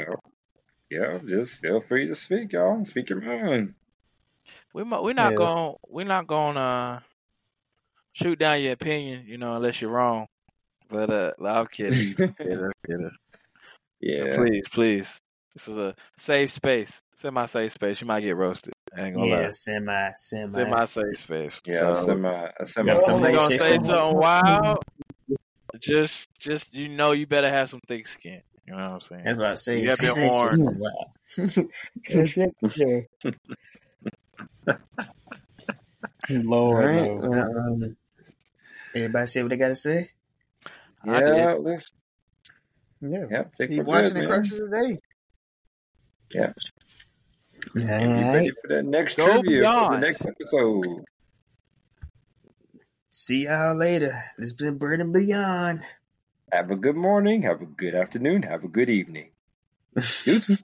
Speaker 3: Yeah. Yeah, just feel free to speak, y'all. Speak your mind.
Speaker 4: We might, we're not
Speaker 1: Yeah.
Speaker 4: going we're not going to uh, shoot down your opinion. You know, unless you're wrong. But uh, I'm kidding. kidding, I'm kidding.
Speaker 3: yeah.
Speaker 4: Please, please. This is a safe space, semi-safe space. You might get roasted. I ain't gonna
Speaker 2: Yeah,
Speaker 4: lie.
Speaker 2: semi, semi.
Speaker 4: Semi-safe space.
Speaker 3: Yeah,
Speaker 4: so,
Speaker 3: semi, a semi.
Speaker 2: Yeah,
Speaker 4: if
Speaker 2: somebody
Speaker 4: somebody gonna
Speaker 2: say
Speaker 4: say
Speaker 2: something.
Speaker 4: something wild, just, just you know, you better have some thick skin. You know what I'm saying?
Speaker 2: That's what I say.
Speaker 4: You gotta be
Speaker 2: It's just
Speaker 4: warned.
Speaker 2: wow. All
Speaker 1: Lord,
Speaker 2: right.
Speaker 1: no.
Speaker 2: Um, everybody say what they gotta say.
Speaker 4: I did.
Speaker 3: Yeah, let's
Speaker 1: Yeah.
Speaker 3: yeah, take
Speaker 1: Keep watching
Speaker 3: good,
Speaker 1: the
Speaker 3: man.
Speaker 1: crutches today.
Speaker 3: Yeah.
Speaker 2: All
Speaker 3: And be
Speaker 2: right.
Speaker 3: ready for that next
Speaker 4: Go
Speaker 3: trivia for the next episode.
Speaker 2: See y'all later. This has been Blerd and Beyond.
Speaker 3: Have a good morning, have a good afternoon, have a good evening.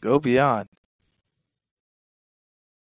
Speaker 4: Go beyond.